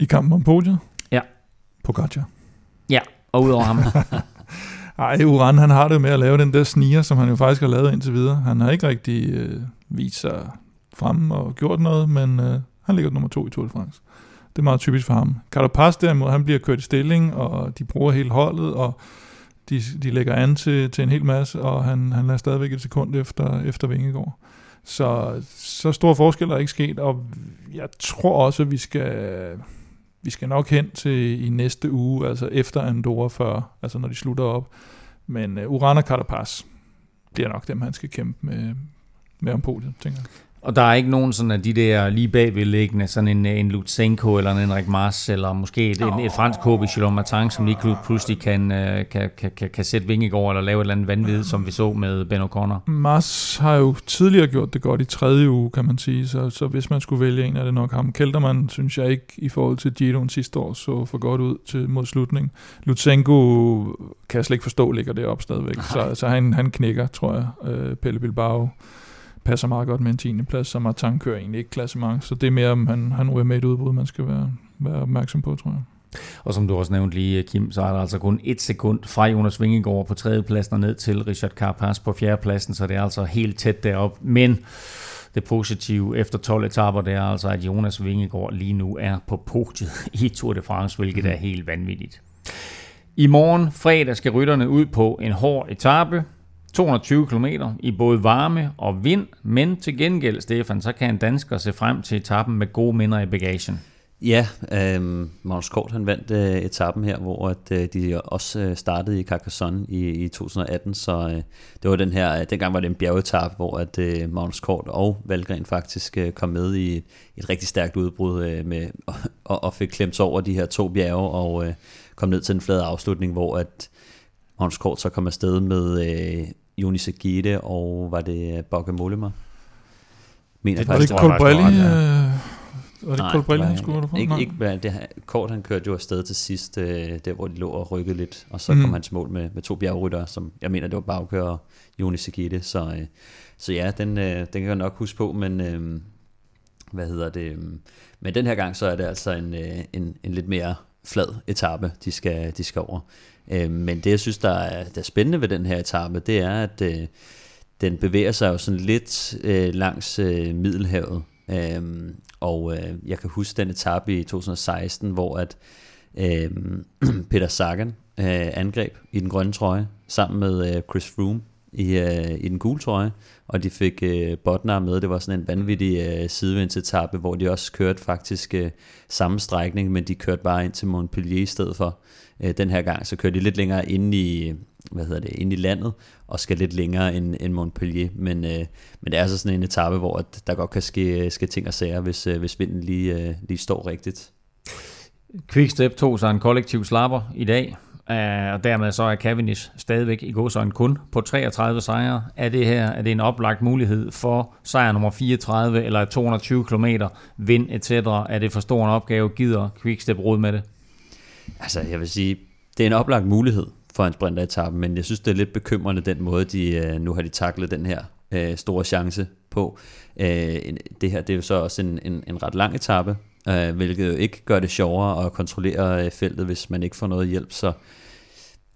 C: I kampen om podiet?
B: Ja.
C: Pogacar.
B: Ja, og udover ham.
C: Ej, Uran han har det med at lave den der sniger, som han jo faktisk har lavet indtil videre. Han har ikke rigtig øh, vist sig frem og gjort noget, men øh, han ligger nummer to i Tour de France. Det er meget typisk for ham. Carapaz derimod, han bliver kørt i stilling, og de bruger hele holdet, og de, de lægger an til, til en hel masse, og han, han lader stadigvæk et sekund efter, efter Vingegaard. Så, så stor forskel er ikke sket, og jeg tror også, at vi skal, vi skal nok hen til i næste uge, altså efter Andorra før, altså når de slutter op. Men øh, Uran og Carapaz bliver nok dem, han skal kæmpe med, med om podiet, tænker jeg.
B: Og der er ikke nogen sådan af de der lige bagvedliggende, sådan en, en Lutsenko eller en Henrik Mars, eller måske et, oh. et, et fransk håb i Chilon Martin, som lige pludselig kan, øh, kan, kan, kan, kan sætte Vingegaard eller lave et eller andet vanvid, som vi så med Ben O'Connor.
C: Mars har jo tidligere gjort det godt i tredje uge, kan man sige, så, så hvis man skulle vælge en, er det nok ham. Kelterman synes jeg ikke i forhold til Giroen sidste år så for godt ud til mod slutning. Lutsenko kan jeg slet ikke forstå, ligger det op stadigvæk, så, så han, han knækker, tror jeg, øh, Pelle Bilbao passer meget godt med en 10. plads, så Martin kører egentlig ikke klassement, så det er mere, om han, han ryger med et udbrud, man skal være, være opmærksom på, tror jeg.
B: Og som du også nævnte lige, Kim, så er der altså kun et sekund fra Jonas Vingegaard på tredjepladsen og ned til Richard Carapaz på fjerdepladsen, så det er altså helt tæt derop. Men det positive efter 12 etaper, det er altså, at Jonas Vingegaard lige nu er på podiet i Tour de France, hvilket er helt vanvittigt. I morgen fredag skal rytterne ud på en hård etape. 220 km i både varme og vind, men til gengæld, Stefan, så kan en dansker se frem til etappen med gode minder i bagagen.
D: Ja, øh, Magnus Kort han vandt øh, etappen her, hvor at, øh, de også øh, startede i Carcassonne i, i 2018, så øh, det var den her, øh, dengang var det en bjergetappe, hvor at øh, Magnus Kort og Valgren faktisk øh, kom med i et, et rigtig stærkt udbrud øh, med, og, og fik klemt over de her to bjerge og øh, kom ned til en flad afslutning, hvor at Magnus Kort så kom afsted med øh, Joni Sagite og var det Bogge Mollema?
C: Mener det, var det ikke Colbrelli? Øh, var det Colbrelli, han skulle på?
D: Ikke, ikke, det, kort han kørte jo afsted til sidst, øh, der hvor de lå og rykkede lidt, og så mm. kom han til mål med, med to bjergrytter, som jeg mener, det var Bauke og Joni Sagite, så, øh, så ja, den, øh, den kan jeg nok huske på, men øh, hvad hedder det, men den her gang, så er det altså en, en, en lidt mere flad etape, de skal, de skal over. Øh, men det, jeg synes, der er, der er spændende ved den her etape, det er, at øh, den bevæger sig jo sådan lidt øh, langs øh, Middelhavet. Øh, og øh, jeg kan huske den etape i 2016, hvor at øh, Peter Sagan øh, angreb i den grønne trøje, sammen med øh, Chris Froome i, øh, i den gule trøje, og de fik øh, Botnar med. Det var sådan en vanvittig øh, sidevindsetappe, hvor de også kørte faktisk øh, samme strækning, men de kørte bare ind til Montpellier i stedet for. Øh, den her gang så kører de lidt længere ind i, hvad hedder det, ind i landet, og skal lidt længere end, end Montpellier. Men, øh, men det er altså sådan en etape, hvor der godt kan ske, ske ting og sager, hvis, øh, hvis vinden lige, øh, lige står rigtigt.
B: Quickstep tog sig en kollektiv slapper i dag. Øh, og dermed så er Cavendish stadigvæk i god en kun på 33 sejre. Er det her er det en oplagt mulighed for sejr nummer 34 eller 220 km, vind etc.? Er det for stor en opgave? Gider Quickstep råd med det?
D: Altså, jeg vil sige, det er en oplagt mulighed for en sprinteretappe, men jeg synes, det er lidt bekymrende den måde, de øh, nu har de taklet den her øh, store chance på. Øh, det her det er jo så også en, en, en ret lang etape, øh, hvilket jo ikke gør det sjovere at kontrollere øh, feltet, hvis man ikke får noget hjælp. Så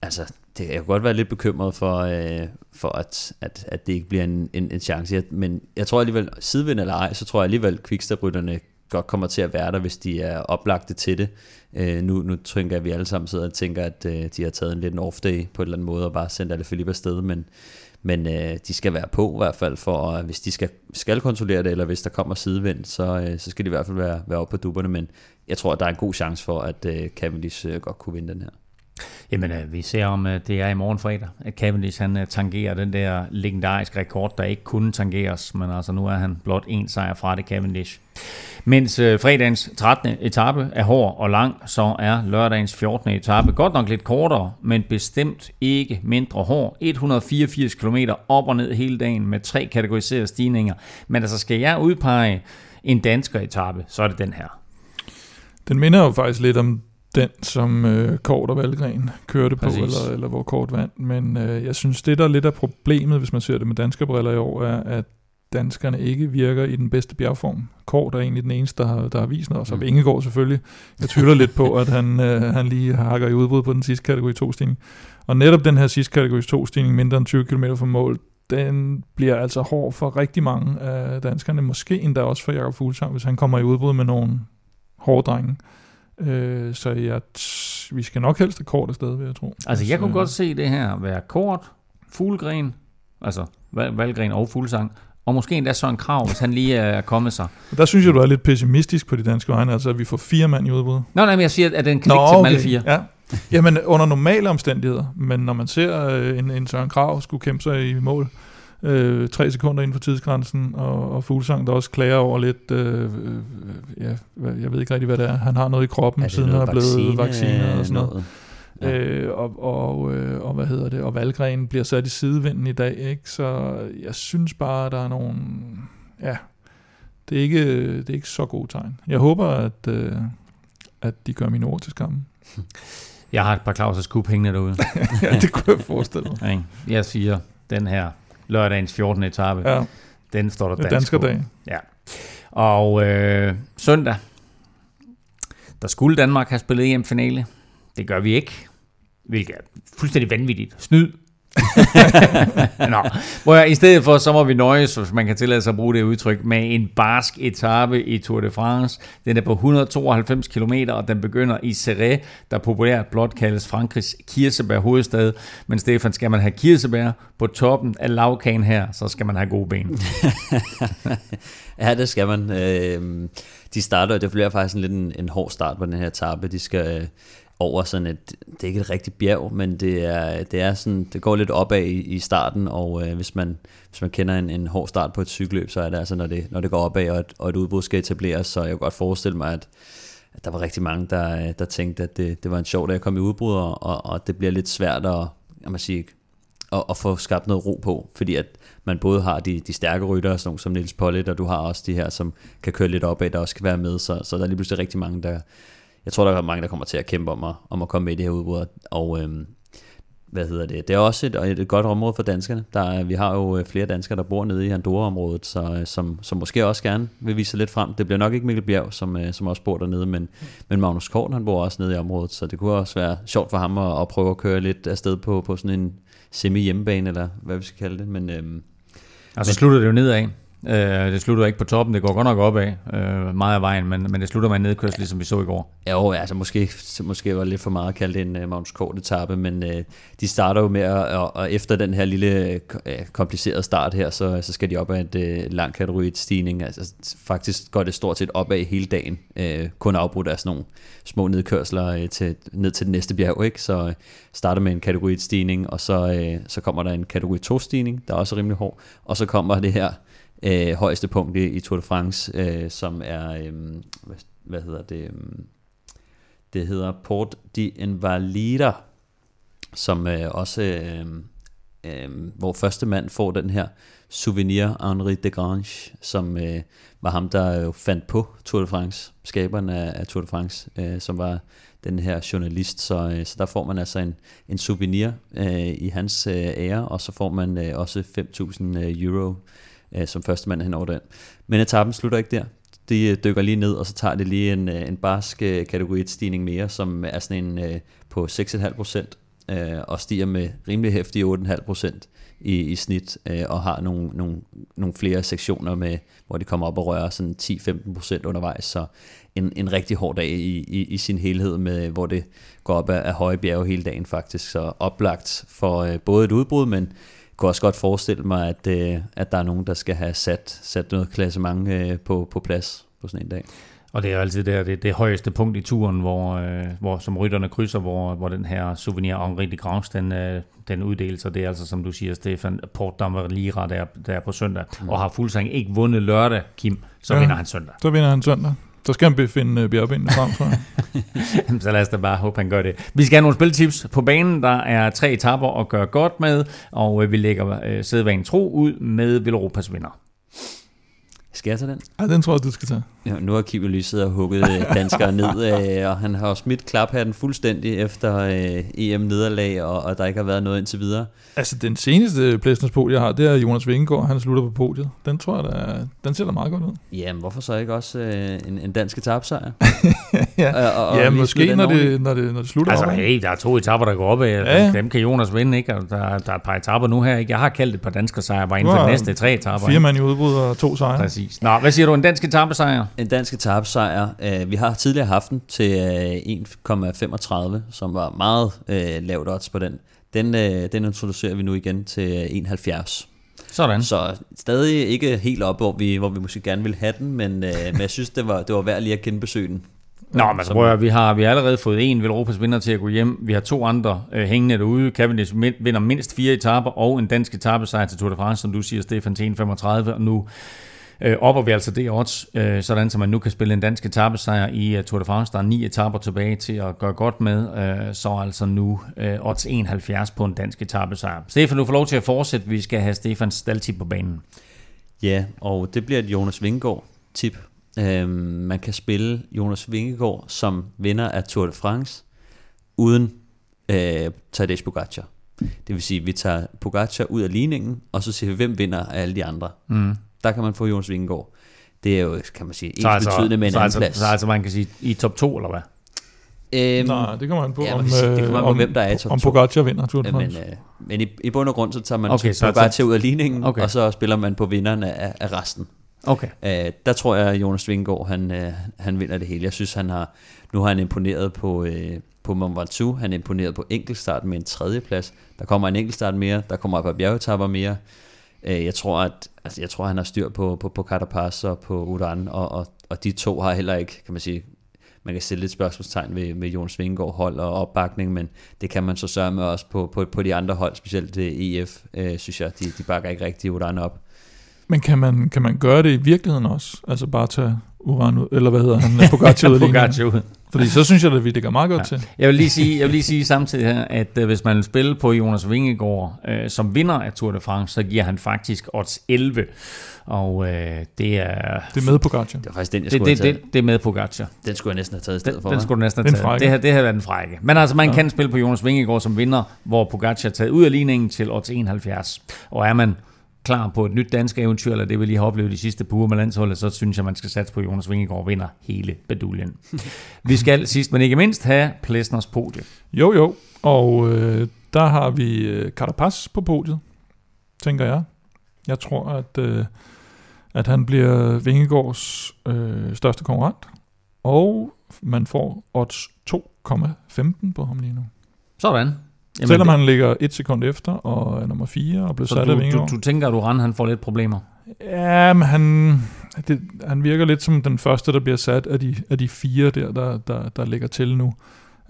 D: altså, det, jeg kan godt være lidt bekymret for, øh, for at, at, at det ikke bliver en, en, en chance. Men jeg tror alligevel, sidevind eller ej, så tror jeg alligevel, at quickstep-rytterne godt kommer til at være der, hvis de er oplagte til det. Øh, nu, nu tænker jeg, at vi alle sammen sidder og tænker, at øh, de har taget en lidt en off-day på en eller anden måde, og bare sendt alle Philippe afsted, men, men øh, de skal være på i hvert fald, for at, hvis de skal, skal kontrollere det, eller hvis der kommer sidevind, så, øh, så skal de i hvert fald være, være oppe på duberne, men jeg tror, at der er en god chance for, at øh, Cavendish øh, godt kunne vinde den her.
B: Jamen, øh, vi ser om øh, det er i morgen fredag, at Cavendish han øh, tangerer den der legendariske rekord, der ikke kunne tangeres, men altså nu er han blot en sejr fra det Cavendish. Mens øh, fredagens 13. etape er hård og lang, så er lørdagens 14. etape godt nok lidt kortere, men bestemt ikke mindre hård. 184 km op og ned hele dagen med tre kategoriserede stigninger. Men altså skal jeg udpege en dansker etape, så er det den her.
C: Den minder jo faktisk lidt om den, som øh, Kort og Valgren kørte på, eller, eller hvor Kort vandt. Men øh, jeg synes, det der er lidt af problemet, hvis man ser det med danske briller i år, er, at danskerne ikke virker i den bedste bjergform. Kort er egentlig den eneste, der har, der har vist noget, og så mm. Ingegaard selvfølgelig. Jeg tvivler lidt på, at han, øh, han lige hakker i udbrud på den sidste kategori 2-stigning. Og netop den her sidste kategori 2-stigning, mindre end 20 km fra mål, den bliver altså hård for rigtig mange af danskerne. Måske endda også for Jakob Fuglsang, hvis han kommer i udbrud med nogle hårde drenge. Øh, så jeg vi skal nok helst have kort afsted, vil jeg tro.
B: Altså, jeg kunne godt se det her være kort, fuglegren, altså valgren og fuglsang, og måske endda en Krav, hvis han lige er kommet sig.
C: Der synes jeg, du er lidt pessimistisk på de danske vegne, altså at vi får fire mand i udbrud.
B: Nå, nej, men jeg siger, at den kan Nå, til okay. alle fire.
C: Ja. Jamen, under normale omstændigheder, men når man ser øh, en, en Søren Krav skulle kæmpe sig i mål, øh, tre sekunder inden for tidsgrænsen, og, og Fuglsang, der også klager over lidt, øh, øh, ja, jeg ved ikke rigtig, hvad det er, han har noget i kroppen, siden han er blevet vaccineret og sådan noget. noget. Ja. Øh, og, og, øh, og hvad hedder det, og Valgren bliver sat i sidevinden i dag, ikke? så jeg synes bare, at der er nogle, ja, det er ikke, det er ikke så gode tegn. Jeg håber, at, øh, at de gør mine ord til skammen.
B: Jeg har et par Claus' kub hængende derude.
C: ja, det kunne jeg forestille mig.
B: Jeg siger, den her lørdagens 14. etape, ja. den står der dansk
C: Danskerdag.
B: Ja. Og øh, søndag, der skulle Danmark have spillet EM-finale. Det gør vi ikke, hvilket er fuldstændig vanvittigt. Snyd. Nå, Må jeg, i stedet for, så må vi nøjes, hvis man kan tillade sig at bruge det udtryk, med en barsk etape i Tour de France. Den er på 192 km, og den begynder i Serré, der populært blot kaldes Frankrigs kirsebær hovedstad. Men Stefan, skal man have kirsebær på toppen af lavkagen her, så skal man have gode ben.
D: ja, det skal man. Øh, de starter, det bliver faktisk en lidt en, en hård start på den her etape. De skal over sådan et, det er ikke et rigtigt bjerg, men det er, det er sådan, det går lidt opad i, i starten, og øh, hvis, man, hvis man kender en, en hård start på et cykelløb, så er det altså, når det, når det går opad, og et, og et udbrud skal etableres, så jeg kan godt forestille mig, at, at der var rigtig mange, der, der tænkte, at det, det var en sjov dag at komme i udbrud, og, og det bliver lidt svært at, jeg må sige, at, at få skabt noget ro på, fordi at man både har de, de stærke ryttere, sådan som Nils Pollitt, og du har også de her, som kan køre lidt opad, der også kan være med, så, så der er lige pludselig rigtig mange, der, jeg tror, der er mange, der kommer til at kæmpe om at, om at komme med i det her udbrud, og øhm, hvad hedder det, det er også et, et godt område for danskerne. Der er, vi har jo øh, flere danskere, der bor nede i Andorra-området, så, øh, som, som måske også gerne vil vise sig lidt frem. Det bliver nok ikke Mikkel Bjerg, som, øh, som også bor dernede, men, men Magnus Kort, han bor også nede i området, så det kunne også være sjovt for ham at, at prøve at køre lidt afsted på, på sådan en semi-hjemmebane, eller hvad vi skal kalde det. Men, øhm,
B: og så men, slutter det jo nedad. Øh, det slutter ikke på toppen, det går godt nok opad øh, meget af vejen, men, men det slutter med en nedkørsel, ligesom vi så i går.
D: Ja, jo, altså måske, måske var det lidt for meget at kalde det en uh, Magnus Kort etape, men uh, de starter jo med, at, og, og efter den her lille uh, komplicerede start her, så, så skal de op ad et uh, lang kategoriet stigning. Altså, faktisk går det stort set opad hele dagen, uh, kun afbrudt af sådan nogle små nedkørsler uh, til, ned til den næste bjerg, ikke? så uh, starter med en kategoriet stigning, og så, uh, så kommer der en kategori 2 stigning, der er også rimelig hård, og så kommer det her øh, højeste punkt i, i Tour de France, øh, som er, øh, hvad, hvad hedder det, øh, det hedder Port de Invalida, som øh, også, øh, øh, hvor første mand får den her souvenir Henri de Grange, som øh, var ham, der jo fandt på Tour de France, skaberen af, af Tour de France, øh, som var den her journalist, så, øh, så der får man altså en, en souvenir øh, i hans øh, ære, og så får man øh, også 5.000 øh, euro øh, som første mand hen over den. Men etappen slutter ikke der. De øh, dykker lige ned, og så tager det lige en, øh, en barsk øh, kategori 1-stigning mere, som er sådan en øh, på 6,5 procent, øh, og stiger med rimelig hæftig 8,5 procent i, i snit, øh, og har nogle, nogle, nogle flere sektioner, med, hvor de kommer op og rører sådan 10-15 procent undervejs, så en, en rigtig hård dag i, i, i sin helhed, med, hvor det går op af, af høje bjerge hele dagen faktisk, så oplagt for øh, både et udbrud, men kunne også godt forestille mig, at, øh, at der er nogen, der skal have sat, sat noget klassement øh, på, på plads på sådan en dag.
B: Og det er altid der, det, det højeste punkt i turen, hvor, øh, hvor som rytterne krydser, hvor, hvor den her souvenir Henri de Grange, den, øh, den uddeles, og det er altså, som du siger, Stefan Port Damarira, der, der er på søndag, mm. og har fuldstændig ikke vundet lørdag, Kim, så ja, vinder han søndag.
C: Så vinder han søndag. Så skal han befinde øh, bjergbenene frem, tror
B: jeg. så lad os da bare håbe, han gør det. Vi skal have nogle spiltips på banen. Der er tre etapper at gøre godt med, og øh, vi lægger øh, sædvanen tro ud med Villeuropas vinder.
D: Skal jeg tage den?
C: Ja, den tror jeg, du skal tage.
D: Ja, nu har Kim lige siddet og hugget øh, danskere ned, øh, og han har smidt klaphatten fuldstændig efter øh, EM-nederlag, og, og der ikke har været noget indtil videre.
C: Altså, den seneste podium, jeg har, det er Jonas Vingegaard, han slutter på podiet. Den tror jeg, der, den ser da meget godt ud.
D: Jamen, hvorfor så ikke også øh, en, en dansk etapsejr?
C: ja, og, og ja måske når det, når, det, når det slutter
B: Altså, op, hey, der er to etapper, der går op af. Ja. Dem kan Jonas vinde, ikke? Og der, der er et par etapper nu her, ikke? Jeg har kaldt et par danske sejre, bare inden for de næste tre etapper.
C: Fire mand i udbrud og to sejre.
B: Præcis. Nå, hvad siger du, en dansk etappesejr?
D: En dansk etappesejr. Øh, vi har tidligere haft den til øh, 1,35, som var meget øh, lavt odds på den. Den, øh, den introducerer vi nu igen til 71.
B: Sådan.
D: Så stadig ikke helt op, hvor vi, hvor vi måske gerne vil have den, men, øh, men jeg synes, det var, det var værd lige at genbesøge den.
B: Nå, men jeg, vi har, vi har allerede fået en Europas vinder til at gå hjem. Vi har to andre øh, hængende derude. Cavendish vinder mindst fire etaper og en dansk etappesejr til Tour de France, som du siger, Stefan, til 35. Og nu øh, opper vi altså det odds, øh, sådan så man nu kan spille en dansk etappesejr i uh, Tour de France. Der er ni etapper tilbage til at gøre godt med, øh, så altså nu øh, odds 71 på en dansk etappesejr. Stefan, du får lov til at fortsætte. Vi skal have Stefans staldtip på banen.
D: Ja, og det bliver et Jonas Vingegaard tip. Øh, man kan spille Jonas Vingegaard som vinder af Tour de France, uden øh, Tadej Pogacar. Det vil sige, at vi tager Pogacar ud af ligningen, og så ser vi, hvem vinder af alle de andre. Mm der kan man få Jonas Vingegaard. Det er jo, kan man sige, ens altså, betydende med en
B: så
D: anden
B: altså,
D: plads.
B: Så altså man kan sige i top 2, eller hvad?
C: Øhm, Nej, det kommer man på, ja, om,
D: sige, det kommer
C: på,
D: hvem der er i top
C: om Pogacar vinder Tour
D: de Men, øh, men i, i bund og grund, så tager man okay, så, Pogacar så, ud af ligningen, okay. og så spiller man på vinderen af, af resten.
B: Okay.
D: Øh, der tror jeg, at Jonas Vingegaard, han, øh, han vinder det hele. Jeg synes, han har, nu har han imponeret på, øh, på Mont Ventoux. Han er imponeret på enkeltstart med en tredjeplads. Der kommer en enkeltstart mere. Der kommer et par bjergetapper mere. Øh, jeg tror, at altså, jeg tror, han har styr på, på, på Carapaz og på Uran, og, og, og de to har heller ikke, kan man sige, man kan sætte lidt spørgsmålstegn ved, med Jonas Vingegaard hold og opbakning, men det kan man så sørge med også på, på, på de andre hold, specielt det EF, øh, synes jeg, de, de bakker ikke rigtig Uran op.
C: Men kan man, kan man gøre det i virkeligheden også? Altså bare tage Uran ud, eller hvad hedder han, Pogacar ud
B: Pogacar ud.
C: Fordi så synes jeg, at vi det gør meget godt ja. til.
B: Jeg vil lige sige, jeg vil lige sige samtidig her, at uh, hvis man vil spille på Jonas Vingegaard uh, som vinder af Tour de France, så giver han faktisk odds 11. Og uh, det er...
C: Det er med Pogacar.
D: Det er faktisk den, jeg
B: skulle det, det, det, det er med Pogacar.
D: Den skulle jeg næsten have taget i stedet
B: den,
D: for.
B: Den skulle du næsten have taget. Det, her, det her været den frække. Men altså, man ja. kan spille på Jonas Vingegaard som vinder, hvor Pogacar er taget ud af ligningen til odds 71. Og er man klar på et nyt dansk eventyr, eller det vi lige har oplevet de sidste par uger med landsholdet, så synes jeg, man skal satse på, at Jonas Vingegaard vinder hele beduljen. vi skal sidst, men ikke mindst, have Plesners podie.
C: Jo, jo, og øh, der har vi øh, Carapaz på podiet, tænker jeg. Jeg tror, at, øh, at han bliver Vingegaards øh, største konkurrent, og man får odds 2,15 på ham lige nu.
B: Sådan.
C: Jamen, Selvom det... han ligger et sekund efter og er nummer 4 og blev sat
B: du,
C: af Vingegaard.
B: Du, du tænker, at Uran han får lidt problemer?
C: Ja, men han, det, han virker lidt som den første, der bliver sat af de, af de fire der, der, der, der ligger til nu.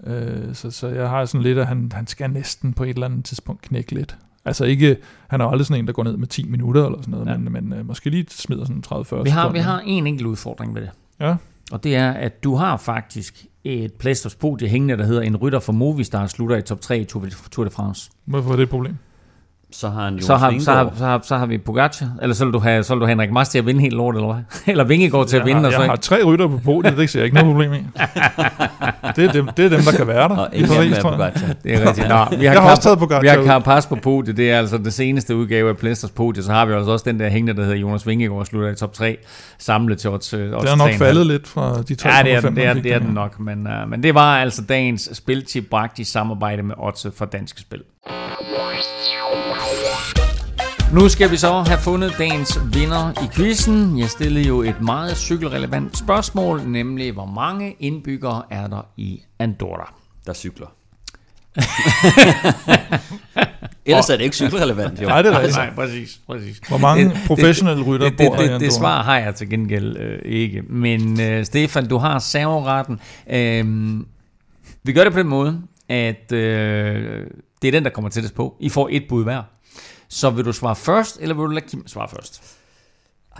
C: Øh, så, så jeg har sådan lidt, at han, han skal næsten på et eller andet tidspunkt knække lidt. Altså ikke, han er aldrig sådan en, der går ned med 10 minutter eller sådan noget, ja. men, men øh, måske lige smider sådan 30-40
B: vi har, Vi har en enkelt udfordring med det.
C: Ja.
B: Og det er, at du har faktisk et Playsters podie hængende, der hedder en rytter for Movistar slutter i top 3 i Tour Tour de France.
C: Hvorfor er det et problem?
D: Så har han Jonas
B: Så har, så, har, så, har, så har vi Pogacar, eller så vil du have, så vil du have Henrik Mas til at vinde helt lort, eller hvad? Eller Vingegaard til at
C: Jeg
B: vinde,
C: har,
B: og så
C: jeg har tre rytter på podiet, det ser jeg ikke noget problem i. Det er dem, det er dem der kan være der
D: Og
C: i Paris, tror jeg.
B: Det er rigtigt. Nå, vi har,
C: Jeg har også
B: Carap-
C: taget Pogacar
B: Vi har. Carapaz på podiet. Det er altså det seneste udgave af Plesters podie. Så har vi altså også den der hængende, der hedder Jonas Vingegaard og slutter i top 3. Samlet til odds, odds
C: Det er nok
B: 3,5.
C: faldet lidt fra de 3,5.
B: Ja, det er, det er, det er den nok. Men, uh, men det var altså dagens spiltip bragt i samarbejde med Odds for Danske Spil. Nu skal vi så have fundet dagens vinder i quizzen. Jeg stillede jo et meget cykelrelevant spørgsmål, nemlig hvor mange indbyggere er der i Andorra?
D: Der cykler. Ellers er det ikke cykelrelevant, jo.
C: Nej, det er rigtigt.
B: Nej, præcis, præcis.
C: Hvor mange
B: Det-
C: professionelle rytter
B: det, det,
C: bor der i
B: det, det,
C: Andorra?
B: det svar har jeg til gengæld øh, ikke. Men øh, Stefan, du har serveretten. Øh, vi gør det på den måde, at øh, det er den, der kommer tættest på. I får et bud hver. Så vil du svare først, eller vil du lade Kim svare først?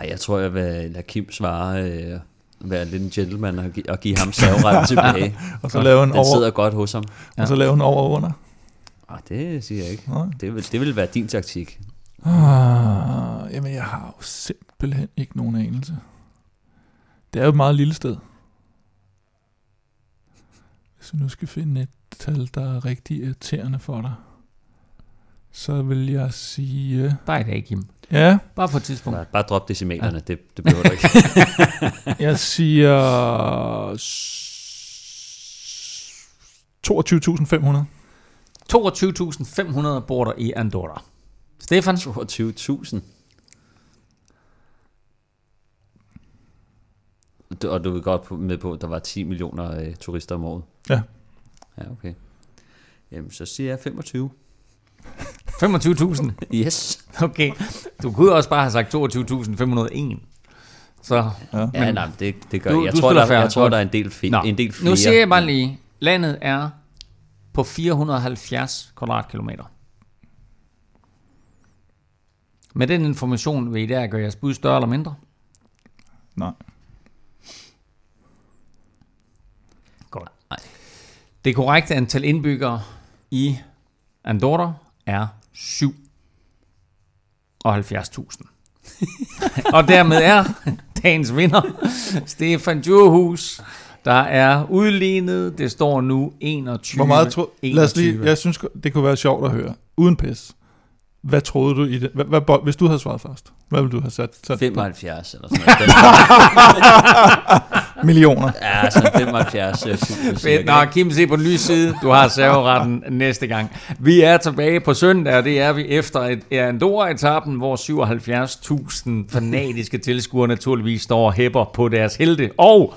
D: Ej, jeg tror, jeg vil lade Kim svare, øh, være lidt en gentleman og, give, og give ham serveretten tilbage.
C: Og så lave en
D: Den
C: over,
D: sidder godt hos ham.
C: og så lave en over og under.
D: Ah, det siger jeg ikke.
C: Nej.
D: Det vil, det vil være din taktik.
C: Ah, jamen, jeg har jo simpelthen ikke nogen anelse. Det er jo et meget lille sted. Hvis vi nu skal finde et tal, der er rigtig irriterende for dig, så vil jeg sige...
B: Bare i dag, Kim.
C: Ja,
B: Bare på et tidspunkt.
D: Bare, bare drop decimalerne, det, det behøver du ikke.
C: jeg siger... s- 22.500.
B: 22.500 bor der i Andorra. Stefan?
D: 22.000. Du- Og du er godt med på, at der var 10 millioner øh, turister om året?
C: Ja.
D: Ja, okay. Jamen, så siger jeg 25.
B: 25.000?
D: Yes.
B: Okay. Du kunne også bare have sagt 22.501. Så
C: Ja.
D: Ja, nej, det, det gør
B: Du-
D: jeg. Jeg
B: du
D: tror, der,
B: fair.
D: jeg tror, der er en del,
B: Nå,
D: en del flere.
B: nu siger jeg bare lige, landet er på 470 kvadratkilometer. Med den information vil I der gøre jeres bud større eller mindre?
C: Nej.
B: Godt.
D: Nej.
B: Det korrekte antal indbyggere i Andorra er 77.000. og dermed er dagens vinder Stefan Djurhus, der er udlignet. Det står nu 21.
C: Hvor meget tro... Lad os lige...
B: 21.
C: Jeg synes, det kunne være sjovt at høre. Uden pis. Hvad troede du i det? Hvad, hvad, hvis du havde svaret først, hvad ville du have sat? sat
D: 75 eller sådan noget.
C: Millioner.
D: ja, sådan 75 øh,
B: Fedt. Nå, Kim, se på den lyse side. Du har serveretten næste gang. Vi er tilbage på søndag, og det er vi efter et Andorra-etappen, hvor 77.000 fanatiske tilskuere naturligvis står og hæpper på deres helte. Og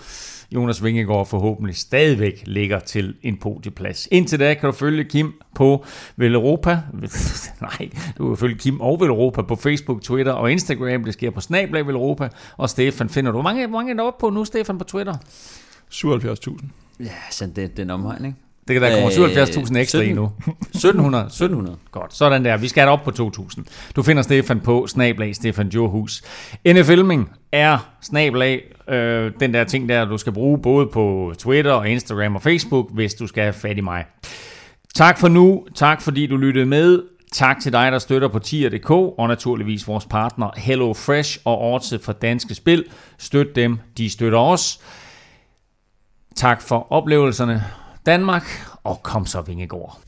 B: Jonas Vingegaard forhåbentlig stadigvæk ligger til en podieplads. Indtil da kan du følge Kim på Vel Europa. Nej, du kan følge Kim og Vel Europa på Facebook, Twitter og Instagram. Det sker på Snablag Vel Europa. Og Stefan finder du. Mange, mange er oppe på nu, Stefan, på Twitter?
C: 77.000.
D: Ja, sådan det, den omhegn, ikke?
B: Det kan der kommer
D: Øh,
B: 77.000 ekstra i
D: 17.
B: nu. 1700.
D: 1700.
B: Godt, sådan der. Vi skal op på 2.000. Du finder Stefan på snablag Stefan Johus. NFL-filming er snablag øh, den der ting der, du skal bruge både på Twitter og Instagram og Facebook, hvis du skal have fat i mig. Tak for nu. Tak fordi du lyttede med. Tak til dig, der støtter på tier.dk, og naturligvis vores partner Hello Fresh og Odds for Danske Spil. Støt dem, de støtter os. Tak for oplevelserne, Danmark, og kom så Vingegaard.